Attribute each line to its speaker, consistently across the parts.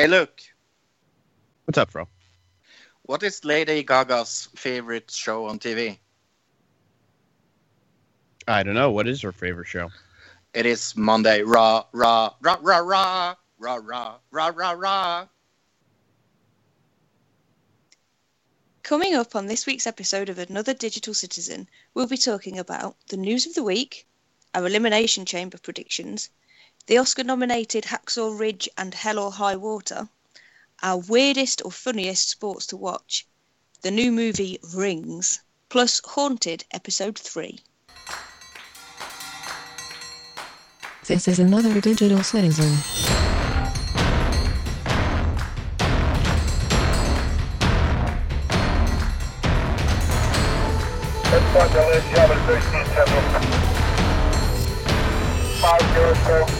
Speaker 1: Hey, look.
Speaker 2: What's up, Fro?
Speaker 1: What is Lady Gaga's favorite show on TV?
Speaker 2: I don't know. What is her favorite show?
Speaker 1: It is Monday. Raw, raw, rah, rah, rah, rah, rah, rah, rah, rah.
Speaker 3: Coming up on this week's episode of Another Digital Citizen, we'll be talking about the news of the week, our Elimination Chamber predictions, the Oscar nominated Hacksaw Ridge and Hell or High Water, our weirdest or funniest sports to watch, the new movie Rings, plus Haunted Episode 3.
Speaker 4: This is another digital citizen.
Speaker 5: Five zero four.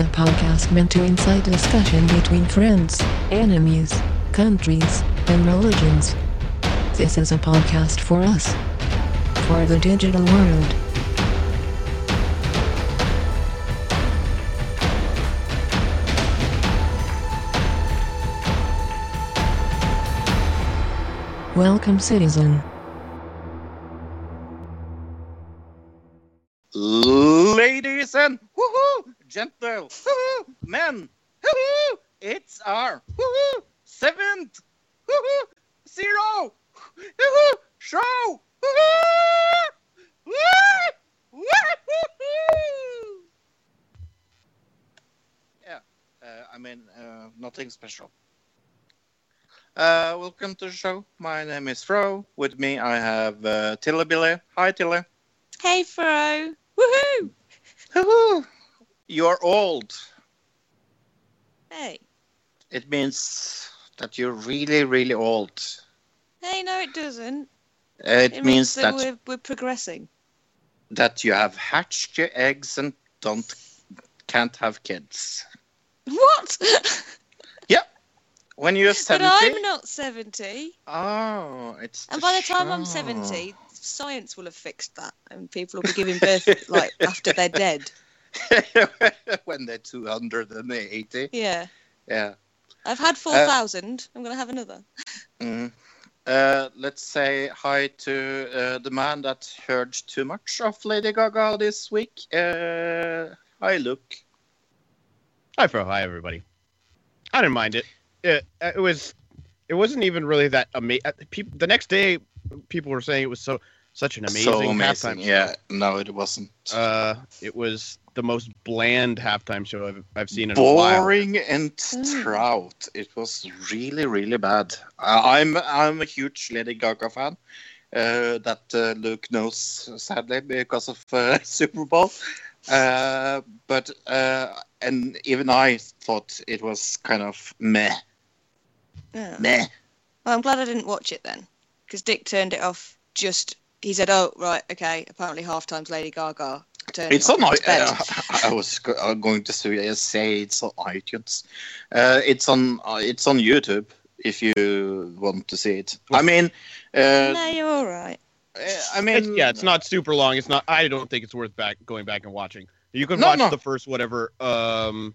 Speaker 5: A
Speaker 4: podcast meant to incite discussion between friends, enemies, countries, and religions. This is a podcast for us. For the digital world. Welcome, citizen.
Speaker 1: Ladies and gentle woohoo, men, woohoo, it's our woohoo, seventh woohoo, zero woohoo, show woo, woo-hoo-hoo. Yeah, uh, I mean, uh, nothing special. Uh, welcome to the show. My name is Fro. With me, I have uh, Tilly Billy. Hi, Tilly.
Speaker 3: Hey, Fro! Woohoo!
Speaker 1: Woohoo! You're old.
Speaker 3: Hey.
Speaker 1: It means that you're really, really old.
Speaker 3: Hey, no, it doesn't.
Speaker 1: Uh, it,
Speaker 3: It,
Speaker 1: means,
Speaker 3: that,
Speaker 1: that
Speaker 3: we're, we're progressing.
Speaker 1: that you have hatched your eggs and don't can't have kids.
Speaker 3: What? Yep.
Speaker 1: When you're seventy. but.
Speaker 3: I'm not 70.
Speaker 1: Oh, it's.
Speaker 3: And by the time I'm 70, science will have fixed that and people will be giving birth like after they're dead.
Speaker 1: when they're two hundred and they're eighty.
Speaker 3: Yeah.
Speaker 1: Yeah.
Speaker 3: I've had 4,000. I'm going to have another.
Speaker 1: Mm. Uh, let's say hi to uh, the man that heard too much of Lady Gaga this week. Uh, hi, Luke.
Speaker 2: Hi, Fro. Hi, everybody. I didn't mind it. It, it was. It wasn't even really that amazing. People. The next day, people were saying it was so such an amazing,
Speaker 1: so amazing.
Speaker 2: halftime
Speaker 1: Yeah, no, it wasn't.
Speaker 2: Uh, it was the most bland halftime show I've, I've seen in a while.
Speaker 1: Boring and
Speaker 3: Mm.
Speaker 1: trout. It was really, really bad. Uh, I'm I'm a huge Lady Gaga fan. Uh, that uh, Luke knows sadly because of uh, Super Bowl. Uh, but uh, and even I thought it was kind of meh,
Speaker 3: Yeah.
Speaker 1: meh.
Speaker 3: Well, I'm glad I didn't watch it then because Dick turned it off just. He said, oh, right, okay, apparently half time's Lady Gaga. Turned
Speaker 1: It's
Speaker 3: it
Speaker 1: on.
Speaker 3: off
Speaker 1: I,
Speaker 3: and went to bed.
Speaker 1: uh, I was go- uh, going to say, say it's on iTunes. Uh, it's on. Uh, it's on YouTube if you want to see it. I mean, uh,
Speaker 3: no, you're all right.
Speaker 1: uh, I mean,
Speaker 2: It's, yeah, it's not super long. It's not. I don't think it's worth back going back and watching. You can
Speaker 1: No,
Speaker 2: watch
Speaker 1: no.
Speaker 2: the first whatever. Um,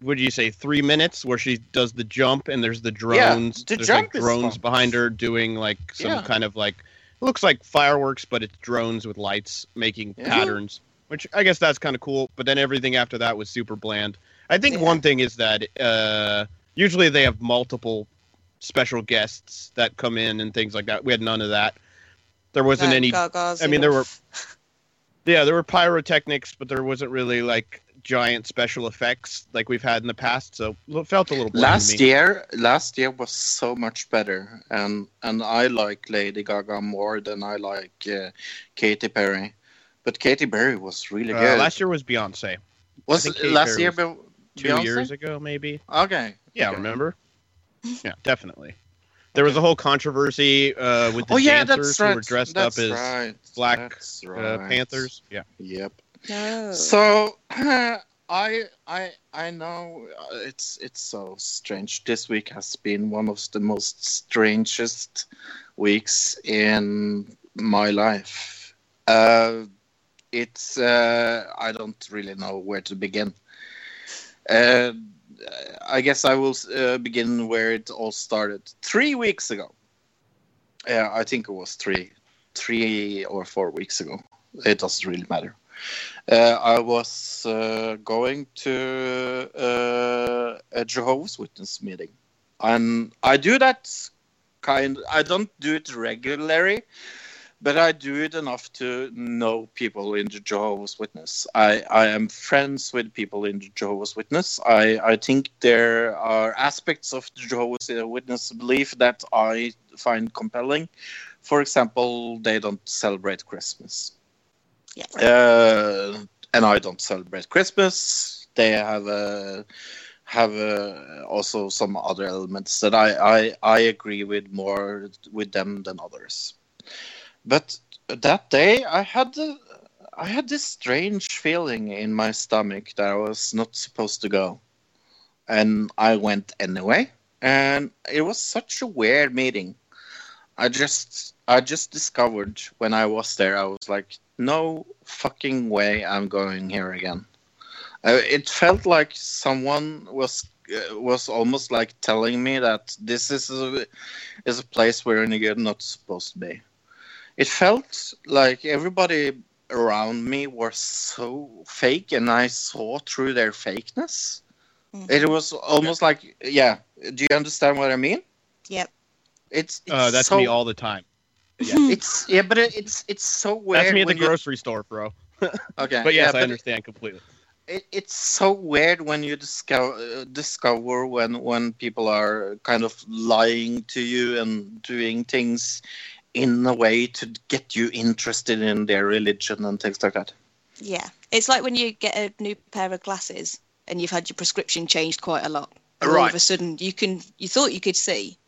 Speaker 2: what do you say? Three minutes where she does the jump and there's the drones.
Speaker 1: the
Speaker 2: there's
Speaker 1: jump
Speaker 2: like
Speaker 1: is
Speaker 2: drones
Speaker 1: fun.
Speaker 2: behind her doing like some
Speaker 1: Yeah.
Speaker 2: kind of like it looks like fireworks, but it's drones with lights making
Speaker 1: Yeah.
Speaker 2: patterns. Which I guess that's kind of cool. But then everything after that was super bland. I think
Speaker 3: Yeah.
Speaker 2: one thing is that uh, usually they have multiple special guests that come in and things like that. We had none of that. There wasn't
Speaker 3: No,
Speaker 2: any
Speaker 3: Gaga's
Speaker 2: I mean, there
Speaker 3: were.
Speaker 2: yeah, there were pyrotechnics, but there wasn't really like giant special effects like we've had in the past. So it felt a little
Speaker 1: last year, last year was so much better, and and I like Lady Gaga more than I like uh, Katy Perry. But Katy Perry was really
Speaker 2: Uh,
Speaker 1: good.
Speaker 2: last year was Beyonce.
Speaker 1: was it last
Speaker 2: Perry
Speaker 1: year Be-
Speaker 2: Two
Speaker 1: Beyonce?
Speaker 2: years ago, maybe.
Speaker 1: Okay.
Speaker 2: Yeah,
Speaker 1: Okay.
Speaker 2: remember? Yeah, definitely. there was a whole controversy uh, with the
Speaker 1: oh yeah,
Speaker 2: dancers
Speaker 1: that's right.
Speaker 2: who were dressed
Speaker 1: that's
Speaker 2: up as
Speaker 1: right.
Speaker 2: black,
Speaker 1: That's
Speaker 2: uh. Panthers. Yeah.
Speaker 1: Yep. So I I I know uh, it's it's so strange. This week has been one of the most strangest weeks in my life. Uh, it's uh, I don't really know where to begin. Uh, I guess I will uh, begin where it all started. Three weeks ago. Yeah, I think it was three, three or four weeks ago. It doesn't really matter. Uh, I was uh, going to uh, a Jehovah's Witness meeting, and I do that kind. I don't do it regularly, but I do it enough to know people in the Jehovah's Witness. I, I am friends with people in the Jehovah's Witness. I, I think there are aspects of the Jehovah's Witness belief that I find compelling. For example, they don't celebrate Christmas.
Speaker 3: Yeah.
Speaker 1: Uh, and I don't celebrate Christmas. They have a have uh, also some other elements that I, I I agree with more with them than others. But that day I had I had this strange feeling in my stomach that I was not supposed to go, and I went anyway. And it was such a weird meeting. I just I just discovered when I was there I was like no fucking way I'm going here again. Uh, it felt like someone was uh, was almost like telling me that this is a, is a place where you're not supposed to be. It felt like everybody around me was so fake, and I saw through their fakeness.
Speaker 3: Mhm.
Speaker 1: It was almost like, yeah. Do you understand what I mean?
Speaker 3: Yep.
Speaker 1: It's, it's
Speaker 2: Uh, that's
Speaker 1: so,
Speaker 2: me all the time. Yeah.
Speaker 1: It's yeah, but it, it's it's so weird.
Speaker 2: That's me at the
Speaker 1: when you-
Speaker 2: grocery store, bro.
Speaker 1: Okay,
Speaker 2: But yes,
Speaker 1: yeah,
Speaker 2: I
Speaker 1: but
Speaker 2: understand completely.
Speaker 1: it, it's so weird when you discover uh, discover when when people are kind of lying to you and doing things in a way to get you interested in their religion and things like that.
Speaker 3: Yeah. It's like when you get a new pair of glasses and you've had your prescription changed quite a lot. And All of a sudden you can you thought you could see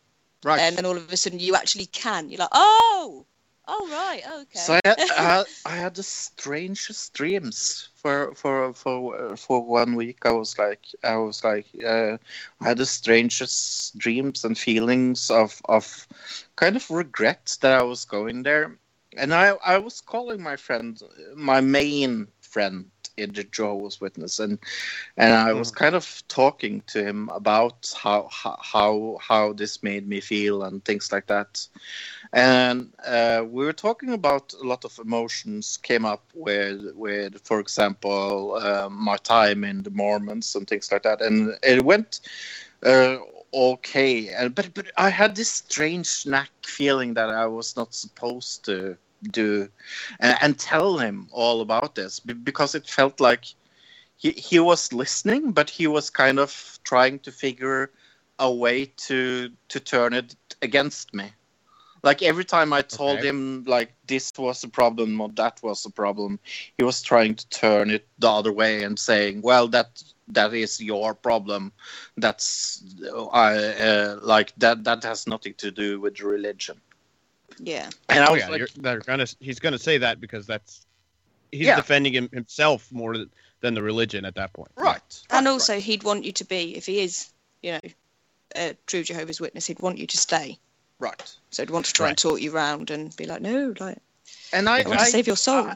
Speaker 1: Right.
Speaker 3: and then all of a sudden you actually can. You're like, "Oh! Oh right. Okay."
Speaker 1: So I had, I had, I had the strangest dreams for for for for one week. I was like I was like uh, I had the strangest dreams and feelings of of kind of regret that I was going there, and I I was calling my friend my main friend in the Jehovah's Witness, and and I was kind of talking to him about how how how, this made me feel and things like that. And uh, we were talking about a lot of emotions came up with with for example uh, my time in the mormons and things like that. And it went uh, okay. And but but i had this strange knack feeling that i was not supposed to do and, and tell him all about this because it felt like he, he was listening but he was kind of trying to figure a way to to turn it against me like every time I told
Speaker 2: Okay.
Speaker 1: him like this was a problem or that was a problem, he was trying to turn it the other way and saying, "Well, that that is your problem. That's I uh, like that that has nothing to do with religion."
Speaker 3: Yeah.
Speaker 1: And I
Speaker 2: Oh
Speaker 1: was
Speaker 2: yeah,
Speaker 1: like,
Speaker 2: you're, they're gonna. He's gonna say that because that's he's
Speaker 1: Yeah.
Speaker 2: defending him, himself more than the religion at that point.
Speaker 1: "Right."
Speaker 3: And
Speaker 1: right,
Speaker 3: also
Speaker 1: right.
Speaker 3: he'd want you to be if he is, you know, a true Jehovah's Witness, he'd want you to stay.
Speaker 1: right.
Speaker 3: So he'd want to try and talk you round and be like, "No, like
Speaker 1: And I,
Speaker 3: I want to save your soul."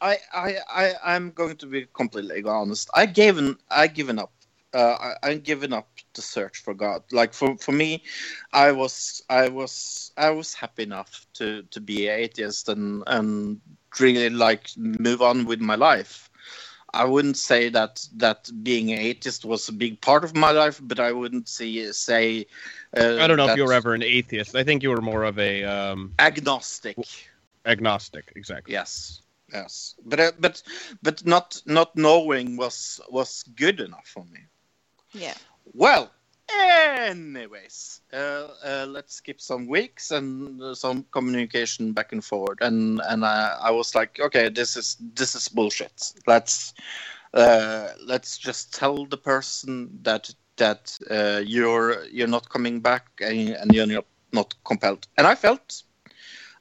Speaker 1: I, I, I, I'm going to be completely honest. I given, I given up. Uh, I, I'm giving up the search for God. Like for, for me, I was, I was, I was happy enough to, to be atheist and, and really like move on with my life. I wouldn't say that that being atheist was a big part of my life, but I wouldn't see say. Uh,
Speaker 2: I don't know if you were ever an atheist. I think you were more of a um,
Speaker 1: agnostic.
Speaker 2: agnostic. Exactly.
Speaker 1: Yes, yes, but uh, but but not not knowing was was good enough for me.
Speaker 3: yeah.
Speaker 1: Well, anyways, uh, uh, let's skip some weeks and uh, some communication back and forward, and and I, I was like, okay, this is this is bullshit. Let's uh, let's just tell the person that that uh, you're you're not coming back and, and you're not not compelled. And I felt,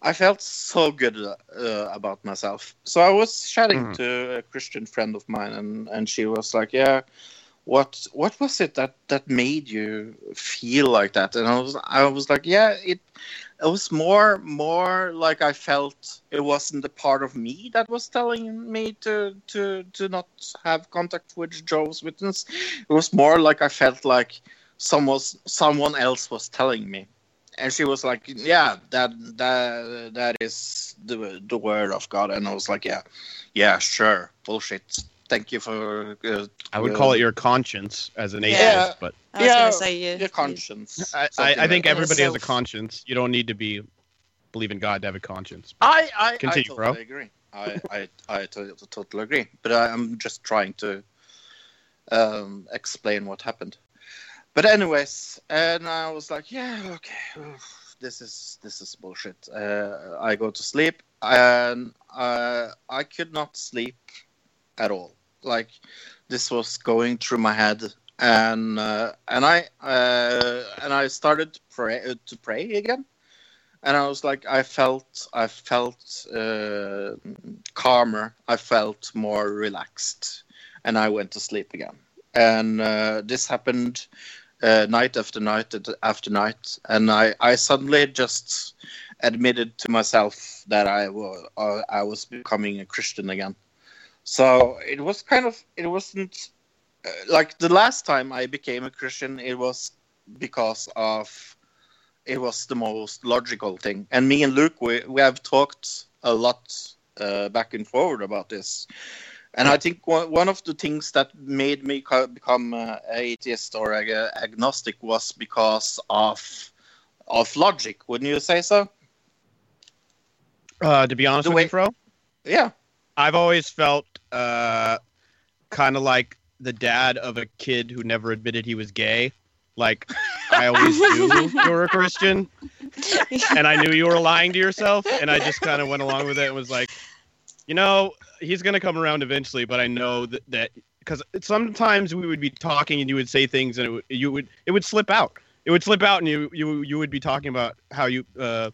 Speaker 1: I felt so good uh, about myself. So I was chatting
Speaker 2: Mhm.
Speaker 1: to a Christian friend of mine, and and she was like, "Yeah, what what was it that that made you feel like that?" And I was I was like, "Yeah, it." It was more, more like I felt it wasn't the part of me that was telling me to to to not have contact with Jehovah's Witness. It was more like I felt like someone someone else was telling me and she was like yeah that that that is the the word of god and i was like yeah yeah sure bullshit thank you for uh,
Speaker 2: I would
Speaker 1: uh,
Speaker 2: call it your conscience as an
Speaker 3: Yeah.
Speaker 2: atheist, but
Speaker 3: I was
Speaker 1: Yeah,
Speaker 3: going to say you.
Speaker 1: your conscience
Speaker 2: I, I, I think
Speaker 1: like that.
Speaker 2: everybody has a conscience. You don't need to be believe in God to have a conscience.
Speaker 1: i i,
Speaker 2: Continue,
Speaker 1: I
Speaker 2: bro.
Speaker 1: totally agree i i i to- to- totally agree but I, i'm just trying to um explain what happened but anyways and i was like yeah okay oof, this is this is bullshit uh, i go to sleep and uh, i could not sleep at all like this was going through my head. And uh, and i uh, and i started to pray uh, to pray again. And i was like i felt i felt uh, calmer. I felt more relaxed. And i went to sleep again. And uh, this happened uh, night after night after night, and I, I suddenly just admitted to myself that I was I was becoming a Christian again. So it was kind of it wasn't uh, like the last time I became a Christian. It was because of it was the most logical thing. And me and Luke, we we have talked a lot uh, back and forward about this. And I think one, one of the things that made me co- become uh, atheist or ag- agnostic was because of of logic. Wouldn't you say so?
Speaker 2: Uh, to be honest
Speaker 1: The
Speaker 2: with
Speaker 1: way-
Speaker 2: you, Fro,
Speaker 1: Yeah.
Speaker 2: I've always felt uh, kind of like the dad of a kid who never admitted he was gay. Like I always knew you were a Christian, and I knew you were lying to yourself, and I just kind of went along with it and was like, you know, he's gonna come around eventually, but I know that that because sometimes we would be talking and you would say things and it would, you would it would slip out. It would slip out, and you you you would be talking about how you uh,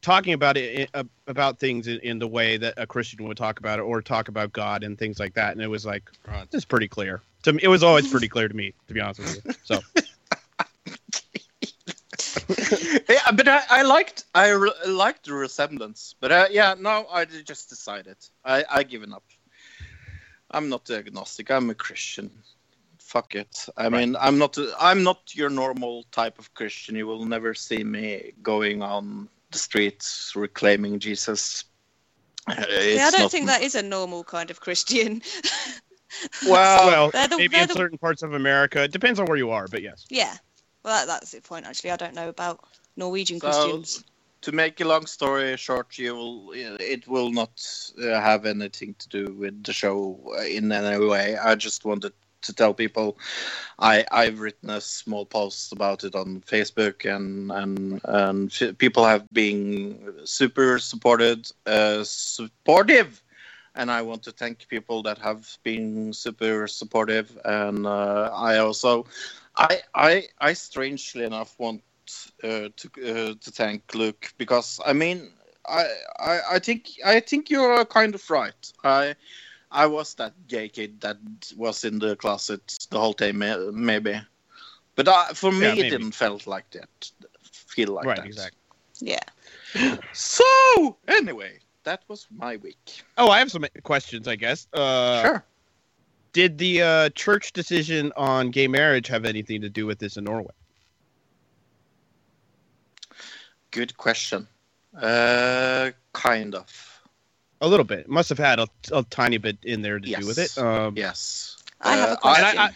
Speaker 2: talking about it uh, about things in, in the way that a Christian would talk about it, or talk about God and things like that. And it was like
Speaker 1: Right.
Speaker 2: it's pretty clear to me. It was always pretty clear to me, to be honest with you. So
Speaker 1: yeah, but I, I liked I re- liked the resemblance. But uh, yeah, no, I just decided I I given up. I'm not agnostic. I'm a Christian. Fuck it. I mean, I'm not. I'm not your normal type of Christian. You will never see me going on the streets reclaiming Jesus. Uh,
Speaker 3: yeah, I don't
Speaker 1: not-
Speaker 3: think that is a normal kind of Christian.
Speaker 1: Well,
Speaker 2: well,
Speaker 3: the-
Speaker 2: maybe in
Speaker 3: the-
Speaker 2: certain parts of America, it depends on where you are, but yes.
Speaker 3: yeah. Well, that, that's the point, actually. I don't know about Norwegian
Speaker 1: So,
Speaker 3: Christians.
Speaker 1: to make a long story short, you will it will not uh, have anything to do with the show uh, in any way. I just wanted to tell people. I I've written a small post about it on Facebook and and and people have been super supported uh, supportive. And I want to thank people that have been super supportive. And uh, I also I I I strangely enough want uh, to uh, to thank Luke because I mean I, I I think I think you're kind of right. I I was that gay kid that was in the closet the whole time maybe, but uh, for me
Speaker 2: Yeah,
Speaker 1: it didn't felt like that. Feel like
Speaker 2: right,
Speaker 1: that.
Speaker 2: exactly.
Speaker 3: Yeah.
Speaker 1: So anyway, that was my week.
Speaker 2: Oh, I have some questions, I guess. Uh,
Speaker 1: sure.
Speaker 2: Did the uh, church decision on gay marriage have anything to do with this in Norway?
Speaker 1: Good question. Uh, kind of.
Speaker 2: A little bit. It must have had a, a tiny bit in there to do with it.
Speaker 1: Yes.
Speaker 2: Um,
Speaker 1: Yes.
Speaker 3: I have
Speaker 1: Uh,
Speaker 3: a question.
Speaker 2: I-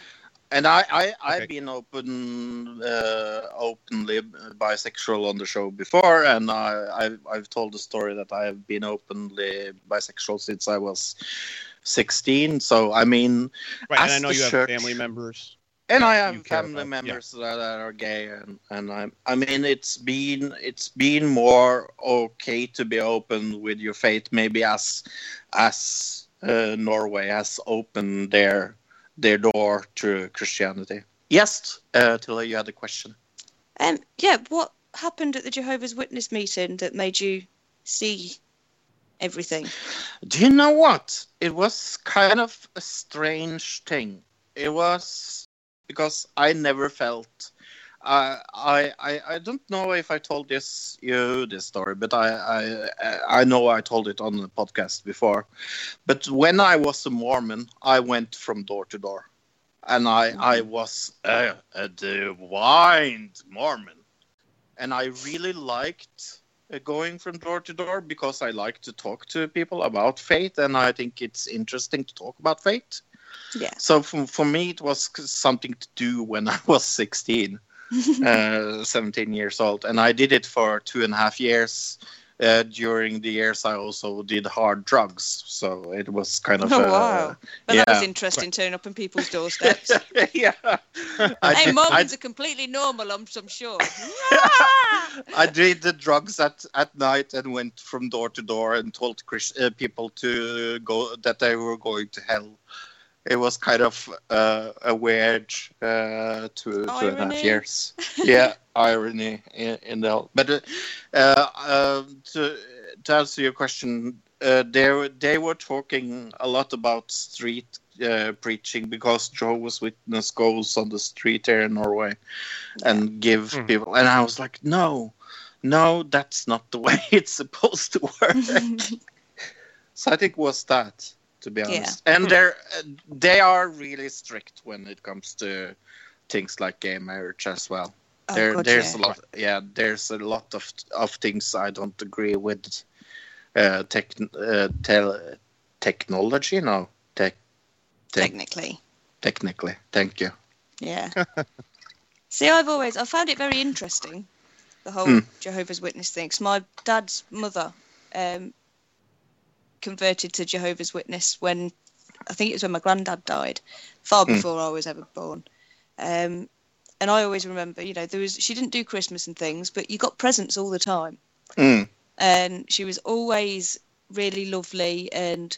Speaker 1: And I, I, I've
Speaker 2: Okay.
Speaker 1: been open, uh, openly bisexual on the show before, and I, I've, I've told the story that I have been openly bisexual since I was 16. So, I mean,
Speaker 2: right, and I know
Speaker 1: the
Speaker 2: you have
Speaker 1: church-
Speaker 2: family members.
Speaker 1: And I have family
Speaker 2: about, yeah.
Speaker 1: members that, that are gay, and, and I, I mean, it's been, it's been more okay to be open with your faith, maybe as, as uh, Norway has opened their, their door to Christianity. Yes, uh, Tilla, you had a question.
Speaker 3: Um, yeah, what happened at the Jehovah's Witness meeting that made you see everything?
Speaker 1: Do you know what? It was kind of a strange thing. It was because I never felt. Uh, I, I I don't know if I told this you this story, but I I I know I told it on the podcast before. But when I was a Mormon, I went from door to door, and I I was a, a divine Mormon, and I really liked uh, going from door to door because I like to talk to people about faith, and I think it's interesting to talk about faith.
Speaker 3: Yeah.
Speaker 1: So for, for me, it was something to do when I was 16, uh, 17 years old. And I did it for two and a half years. Uh, during the years, I also did hard drugs. So it was kind of.
Speaker 3: Oh,
Speaker 1: uh,
Speaker 3: wow. But that was interesting, turning up on people's doorsteps.
Speaker 1: yeah. I
Speaker 3: hey,
Speaker 1: did-
Speaker 3: Mormons
Speaker 1: I-
Speaker 3: are completely normal, I'm, I'm sure.
Speaker 1: I did the drugs at, at night and went from door to door and told Chris, uh, people to go that they were going to hell. It was kind of uh, a weird uh, two, two and a half years. yeah, irony in, in the but uh, uh, uh, to to answer your question, uh, they were- they were talking a lot about street uh, preaching because Jehovah's Witness goes on the street here in Norway and give
Speaker 2: Mhm.
Speaker 1: people, and I was like, no, no, that's not the way it's supposed to work. so I think it was that, to be
Speaker 3: Yeah.
Speaker 1: honest. And they're uh, they are really strict when it comes to things like gay marriage as well.
Speaker 3: Oh,
Speaker 1: there,
Speaker 3: God,
Speaker 1: there's
Speaker 3: yeah.
Speaker 1: a lot. Yeah, there's a lot of of things I don't agree with. Uh, tech, uh, tel, technology, no, tech, tech,
Speaker 3: Technically.
Speaker 1: technically. Thank you.
Speaker 3: Yeah. See, I've always I found it very interesting, the whole
Speaker 1: Hmm.
Speaker 3: Jehovah's Witness thing. 'cause my dad's mother um, converted to Jehovah's Witness when I think it was when my granddad died, far
Speaker 1: Hmm.
Speaker 3: before I was ever born. Um, and I always remember, you know, there was she didn't do Christmas and things, but you got presents all the time,
Speaker 1: Mm,
Speaker 3: and she was always really lovely, and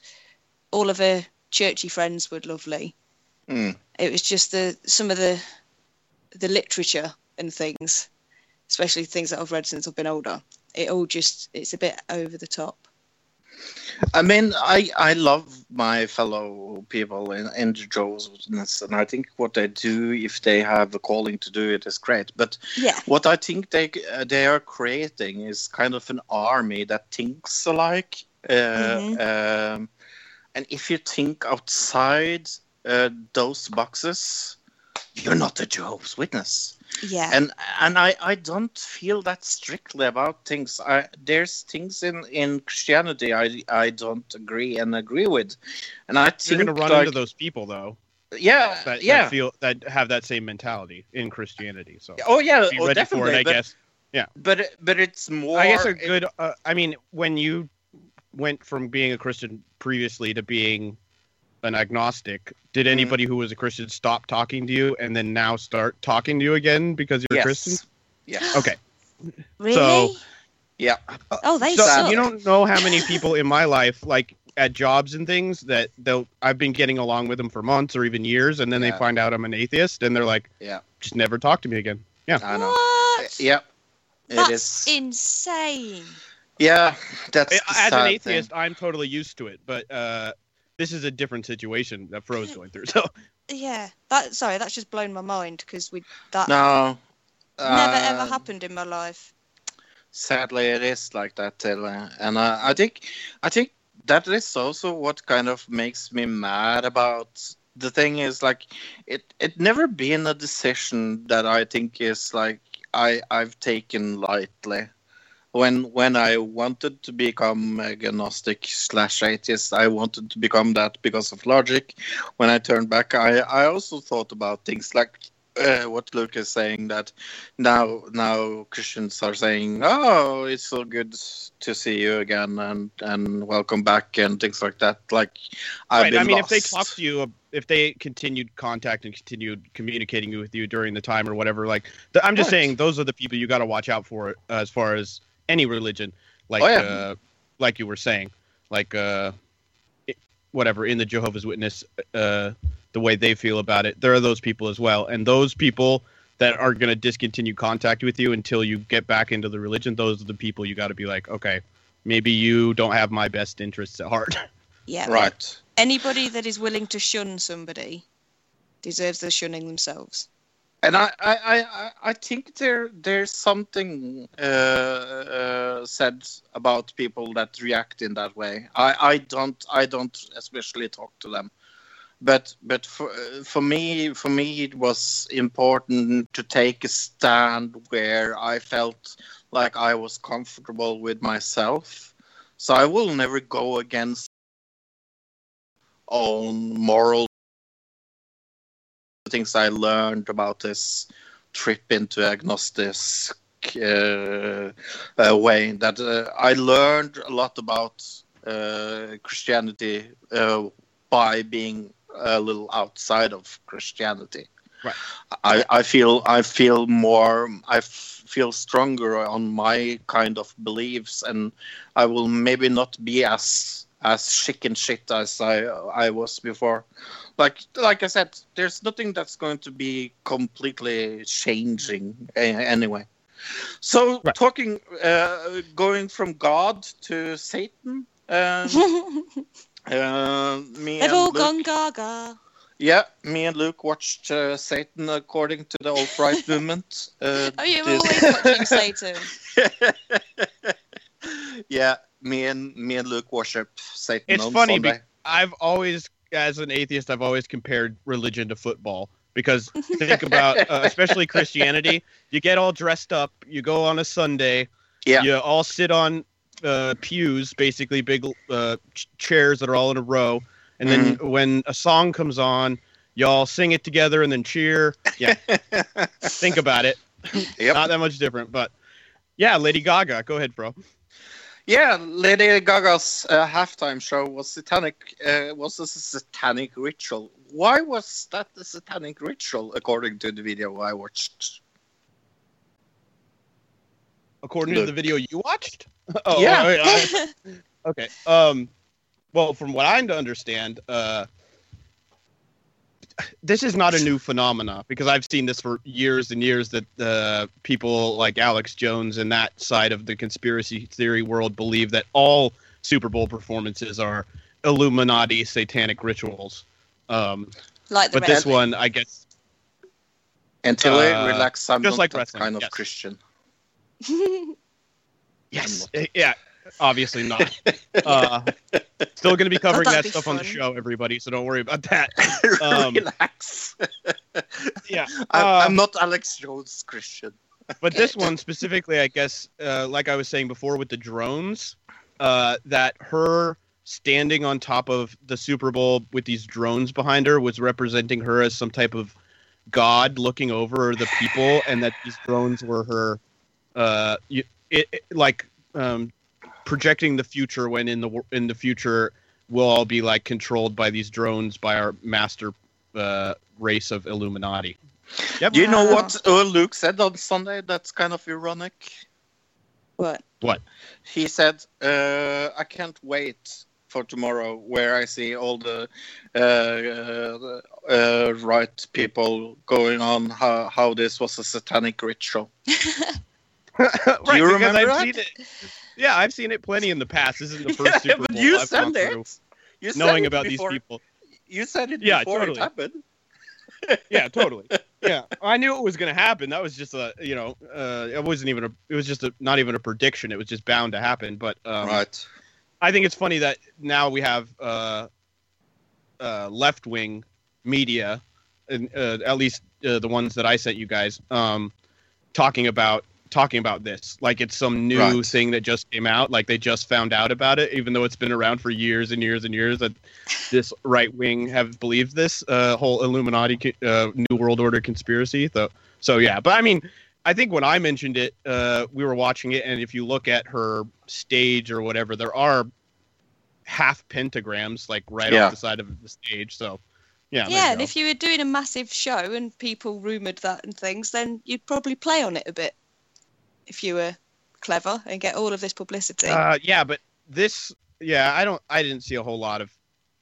Speaker 3: all of her churchy friends were lovely
Speaker 1: mm.
Speaker 3: it was just the some of the the literature and things especially things that i've read since i've been older it all just it's a bit over the top
Speaker 1: I mean, I I love my fellow people in in the Jehovah's Witness, and I think what they do, if they have a calling to do it, is great. But
Speaker 3: yeah
Speaker 1: what I think they uh, they are creating is kind of an army that thinks alike. Uh,
Speaker 3: Mhm.
Speaker 1: um, and if you think outside uh, those boxes, you're not a Jehovah's Witness.
Speaker 3: Yeah
Speaker 1: And and I, I don't feel that strictly about things. I, there's things in, in Christianity I I don't agree and agree with, and I think
Speaker 2: You're
Speaker 1: think
Speaker 2: going to run
Speaker 1: like,
Speaker 2: into those people though
Speaker 1: yeah
Speaker 2: that,
Speaker 1: yeah
Speaker 2: that feel that have that same mentality in Christianity. So
Speaker 1: oh yeah
Speaker 2: be
Speaker 1: oh,
Speaker 2: ready for
Speaker 1: definitely
Speaker 2: it, I
Speaker 1: but,
Speaker 2: guess.
Speaker 1: but but it's more
Speaker 2: I guess a good. Uh, I mean, when you went from being a Christian previously to being an agnostic, did
Speaker 1: Mm-hmm.
Speaker 2: anybody who was a Christian stop talking to you and then now start talking to you again because you're
Speaker 1: yes.
Speaker 2: a Christian?
Speaker 1: Yeah.
Speaker 2: Okay.
Speaker 3: really
Speaker 2: so-
Speaker 1: Yeah.
Speaker 3: oh they
Speaker 2: So
Speaker 3: suck.
Speaker 2: you don't know how many people in my life, like at jobs and things, that they'll I've been getting along with them for months or even years, and then
Speaker 1: Yeah.
Speaker 2: they find out I'm an atheist, and they're like,
Speaker 1: Yeah.
Speaker 2: just never talk to me again. Yeah.
Speaker 1: I know.
Speaker 3: what
Speaker 1: Yeah. It
Speaker 3: that's
Speaker 1: is.
Speaker 3: insane
Speaker 1: Yeah. That's the
Speaker 2: As an atheist,
Speaker 1: thing.
Speaker 2: I'm totally used to it, but uh, this is a different situation that Fro's going through. So
Speaker 3: yeah that sorry that's just blown my mind because we that
Speaker 1: No.
Speaker 3: never
Speaker 1: uh,
Speaker 3: ever happened in my life
Speaker 1: sadly it is like that Taylor. and uh, i think i think that is also what kind of makes me mad about the thing is like it it never been a decision that i think is like i i've taken lightly when when i wanted to become agnostic slash atheist i wanted to become that because of logic when i turned back i i also thought about things like uh, what Luke is saying that now now Christians are saying, "Oh, it's so good to see you again and and welcome back" and things like that. Like I've
Speaker 2: right, I mean,
Speaker 1: lost.
Speaker 2: if they talked to you, if they continued contact and continued communicating with you during the time or whatever, like th- I'm just
Speaker 1: Right.
Speaker 2: saying, those are the people you got to watch out for uh, as far as any religion, like
Speaker 1: Oh, yeah.
Speaker 2: uh, like you were saying, like uh, i- whatever in the Jehovah's Witness, uh, the way they feel about it, there are those people as well, and those people that are going to discontinue contact with you until you get back into the religion. Those are the people you got to be like, okay, maybe you don't have my best interests at heart.
Speaker 3: Yeah.
Speaker 1: Right.
Speaker 3: Anybody that is willing to shun somebody deserves the shunning themselves.
Speaker 1: And I, I, I, I- think there there's something uh, uh, said about people that react in that way. I, I don't I don't especially talk to them, but but for for me for me it was important to take a stand where I felt like I was comfortable with myself. So I will never go against own moral things I learned about this trip into agnostic uh, uh, way. That uh, I learned a lot about uh, Christianity uh, by being a little outside of Christianity.
Speaker 2: Right.
Speaker 1: I, I feel I feel more I f- feel stronger on my kind of beliefs, and I will maybe not be as as chicken shit as I I was before like like I said, there's nothing that's going to be completely changing a- anyway. So
Speaker 2: Right.
Speaker 1: talking, uh, going from God to Satan. Um, uh, me
Speaker 3: They've
Speaker 1: and
Speaker 3: all
Speaker 1: Luke,
Speaker 3: gone gaga.
Speaker 1: Yeah, me and Luke watched uh, Satan according to the alt right movement. Uh,
Speaker 3: Oh, you're
Speaker 1: did-
Speaker 3: always watching Satan.
Speaker 1: yeah, me and me and Luke worship Satan.
Speaker 2: It's funny be-
Speaker 1: Sunday.
Speaker 2: I've always, as an atheist, I've always compared religion to football because think about, uh, especially Christianity, you get all dressed up, you go on a Sunday,
Speaker 1: Yeah.
Speaker 2: you all sit on uh, pews, basically big uh, ch- chairs that are all in a row, and then when a song comes on, y'all sing it together and then cheer. Yeah, think about it.
Speaker 1: Yep.
Speaker 2: Not that much different, but yeah, Lady Gaga, go ahead, bro.
Speaker 1: Yeah, Lady Gaga's uh, halftime show was satanic. Uh, was a satanic ritual. Why was that a satanic ritual, according to the video I watched?
Speaker 2: According to the video you watched. Oh,
Speaker 1: Yeah.
Speaker 2: I- I- Okay. Um, well, from what I understand, uh, this is not a new phenomena because I've seen this for years and years. That uh, people like Alex Jones and that side of the conspiracy theory world believe that all Super Bowl performances are Illuminati satanic rituals. Um,
Speaker 3: Like the
Speaker 2: but this one, I guess,
Speaker 1: Until
Speaker 2: Uh,
Speaker 1: I relax, I'm
Speaker 2: just like wrestling,
Speaker 1: kind of
Speaker 2: yes.
Speaker 1: Christian.
Speaker 2: yes, yeah, obviously not. Uh, still going to be covering
Speaker 3: that'd
Speaker 2: that
Speaker 3: be
Speaker 2: stuff on the show, everybody. So don't worry about that. Um,
Speaker 1: relax.
Speaker 2: Yeah.
Speaker 1: I'm,
Speaker 2: uh,
Speaker 1: I'm not Alex Jones Christian.
Speaker 2: But this one specifically, I guess, uh, like I was saying before with the drones, uh, that her standing on top of the Super Bowl with these drones behind her was representing her as some type of god looking over the people, and that these drones were her, uh, it, it- like um, projecting the future when in the in the future we'll all be like controlled by these drones by our master uh, race of Illuminati. Yep.
Speaker 1: Do you know what uh, Luke said on Sunday? That's kind of ironic.
Speaker 3: What? What?
Speaker 1: He said, uh, "I can't wait for tomorrow, where I see all the uh, uh, uh, right people going on how, how this was a satanic ritual."
Speaker 2: right,
Speaker 1: you remember
Speaker 2: I've
Speaker 1: that?
Speaker 2: Seen it. Yeah, I've seen it plenty in the past. This isn't the first
Speaker 1: Yeah,
Speaker 2: Super
Speaker 1: but
Speaker 2: Bowl
Speaker 1: you
Speaker 2: I've
Speaker 1: said
Speaker 2: gone through,
Speaker 1: it. You said
Speaker 2: knowing
Speaker 1: it
Speaker 2: about
Speaker 1: before,
Speaker 2: these people.
Speaker 1: You said it
Speaker 2: Yeah,
Speaker 1: before
Speaker 2: totally.
Speaker 1: it happened.
Speaker 2: Yeah, totally. Yeah, I knew it was going to happen. That was just a, you know, uh, it wasn't even a, it was just a, not even a prediction. It was just bound to happen. But um,
Speaker 1: right.
Speaker 2: I think it's funny that now we have uh, uh, left wing media, and uh, at least uh, the ones that I sent you guys, um, talking about talking about this like it's some new
Speaker 1: Right.
Speaker 2: thing that just came out. Like they just found out about it, even though it's been around for years and years and years. That this right wing have believed this uh, whole Illuminati uh, New World Order conspiracy. So so yeah, but I mean. I think when I mentioned it, uh, we were watching it, and if you look at her stage or whatever, there are half pentagrams like right
Speaker 1: Yeah.
Speaker 2: off the side of the stage. So, yeah,
Speaker 3: Yeah, and if you were doing a massive show and people rumoured that and things, then you'd probably play on it a bit if you were clever and get all of this publicity.
Speaker 2: uh, yeah, but this, yeah, I don't, I didn't see a whole lot of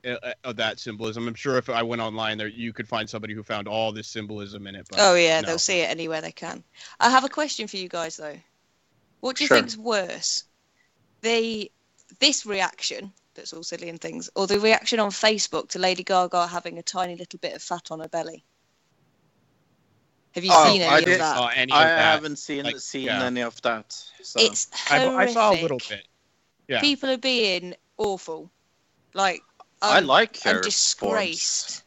Speaker 2: uh, of that symbolism. I'm sure if I went online there, you could find somebody who found all this symbolism in it. But
Speaker 3: Oh yeah,
Speaker 2: no.
Speaker 3: they'll see it anywhere they can. I have a question for you guys though. What do you
Speaker 1: Sure.
Speaker 3: think's worse? The this reaction that's all silly and things, or the reaction on Facebook to Lady Gaga having a tiny little bit of fat on her belly? Have you
Speaker 1: Oh,
Speaker 3: seen
Speaker 1: I
Speaker 3: any of
Speaker 1: did-
Speaker 3: that?
Speaker 2: saw any of
Speaker 1: I
Speaker 2: that.
Speaker 1: haven't seen
Speaker 2: Like,
Speaker 1: seen
Speaker 2: yeah.
Speaker 1: any of that. So.
Speaker 3: It's
Speaker 2: I,
Speaker 3: horrific.
Speaker 2: I saw a little bit. Yeah.
Speaker 3: People are being awful. Like
Speaker 1: I
Speaker 3: I'm-
Speaker 1: like her
Speaker 3: I'm disgraced.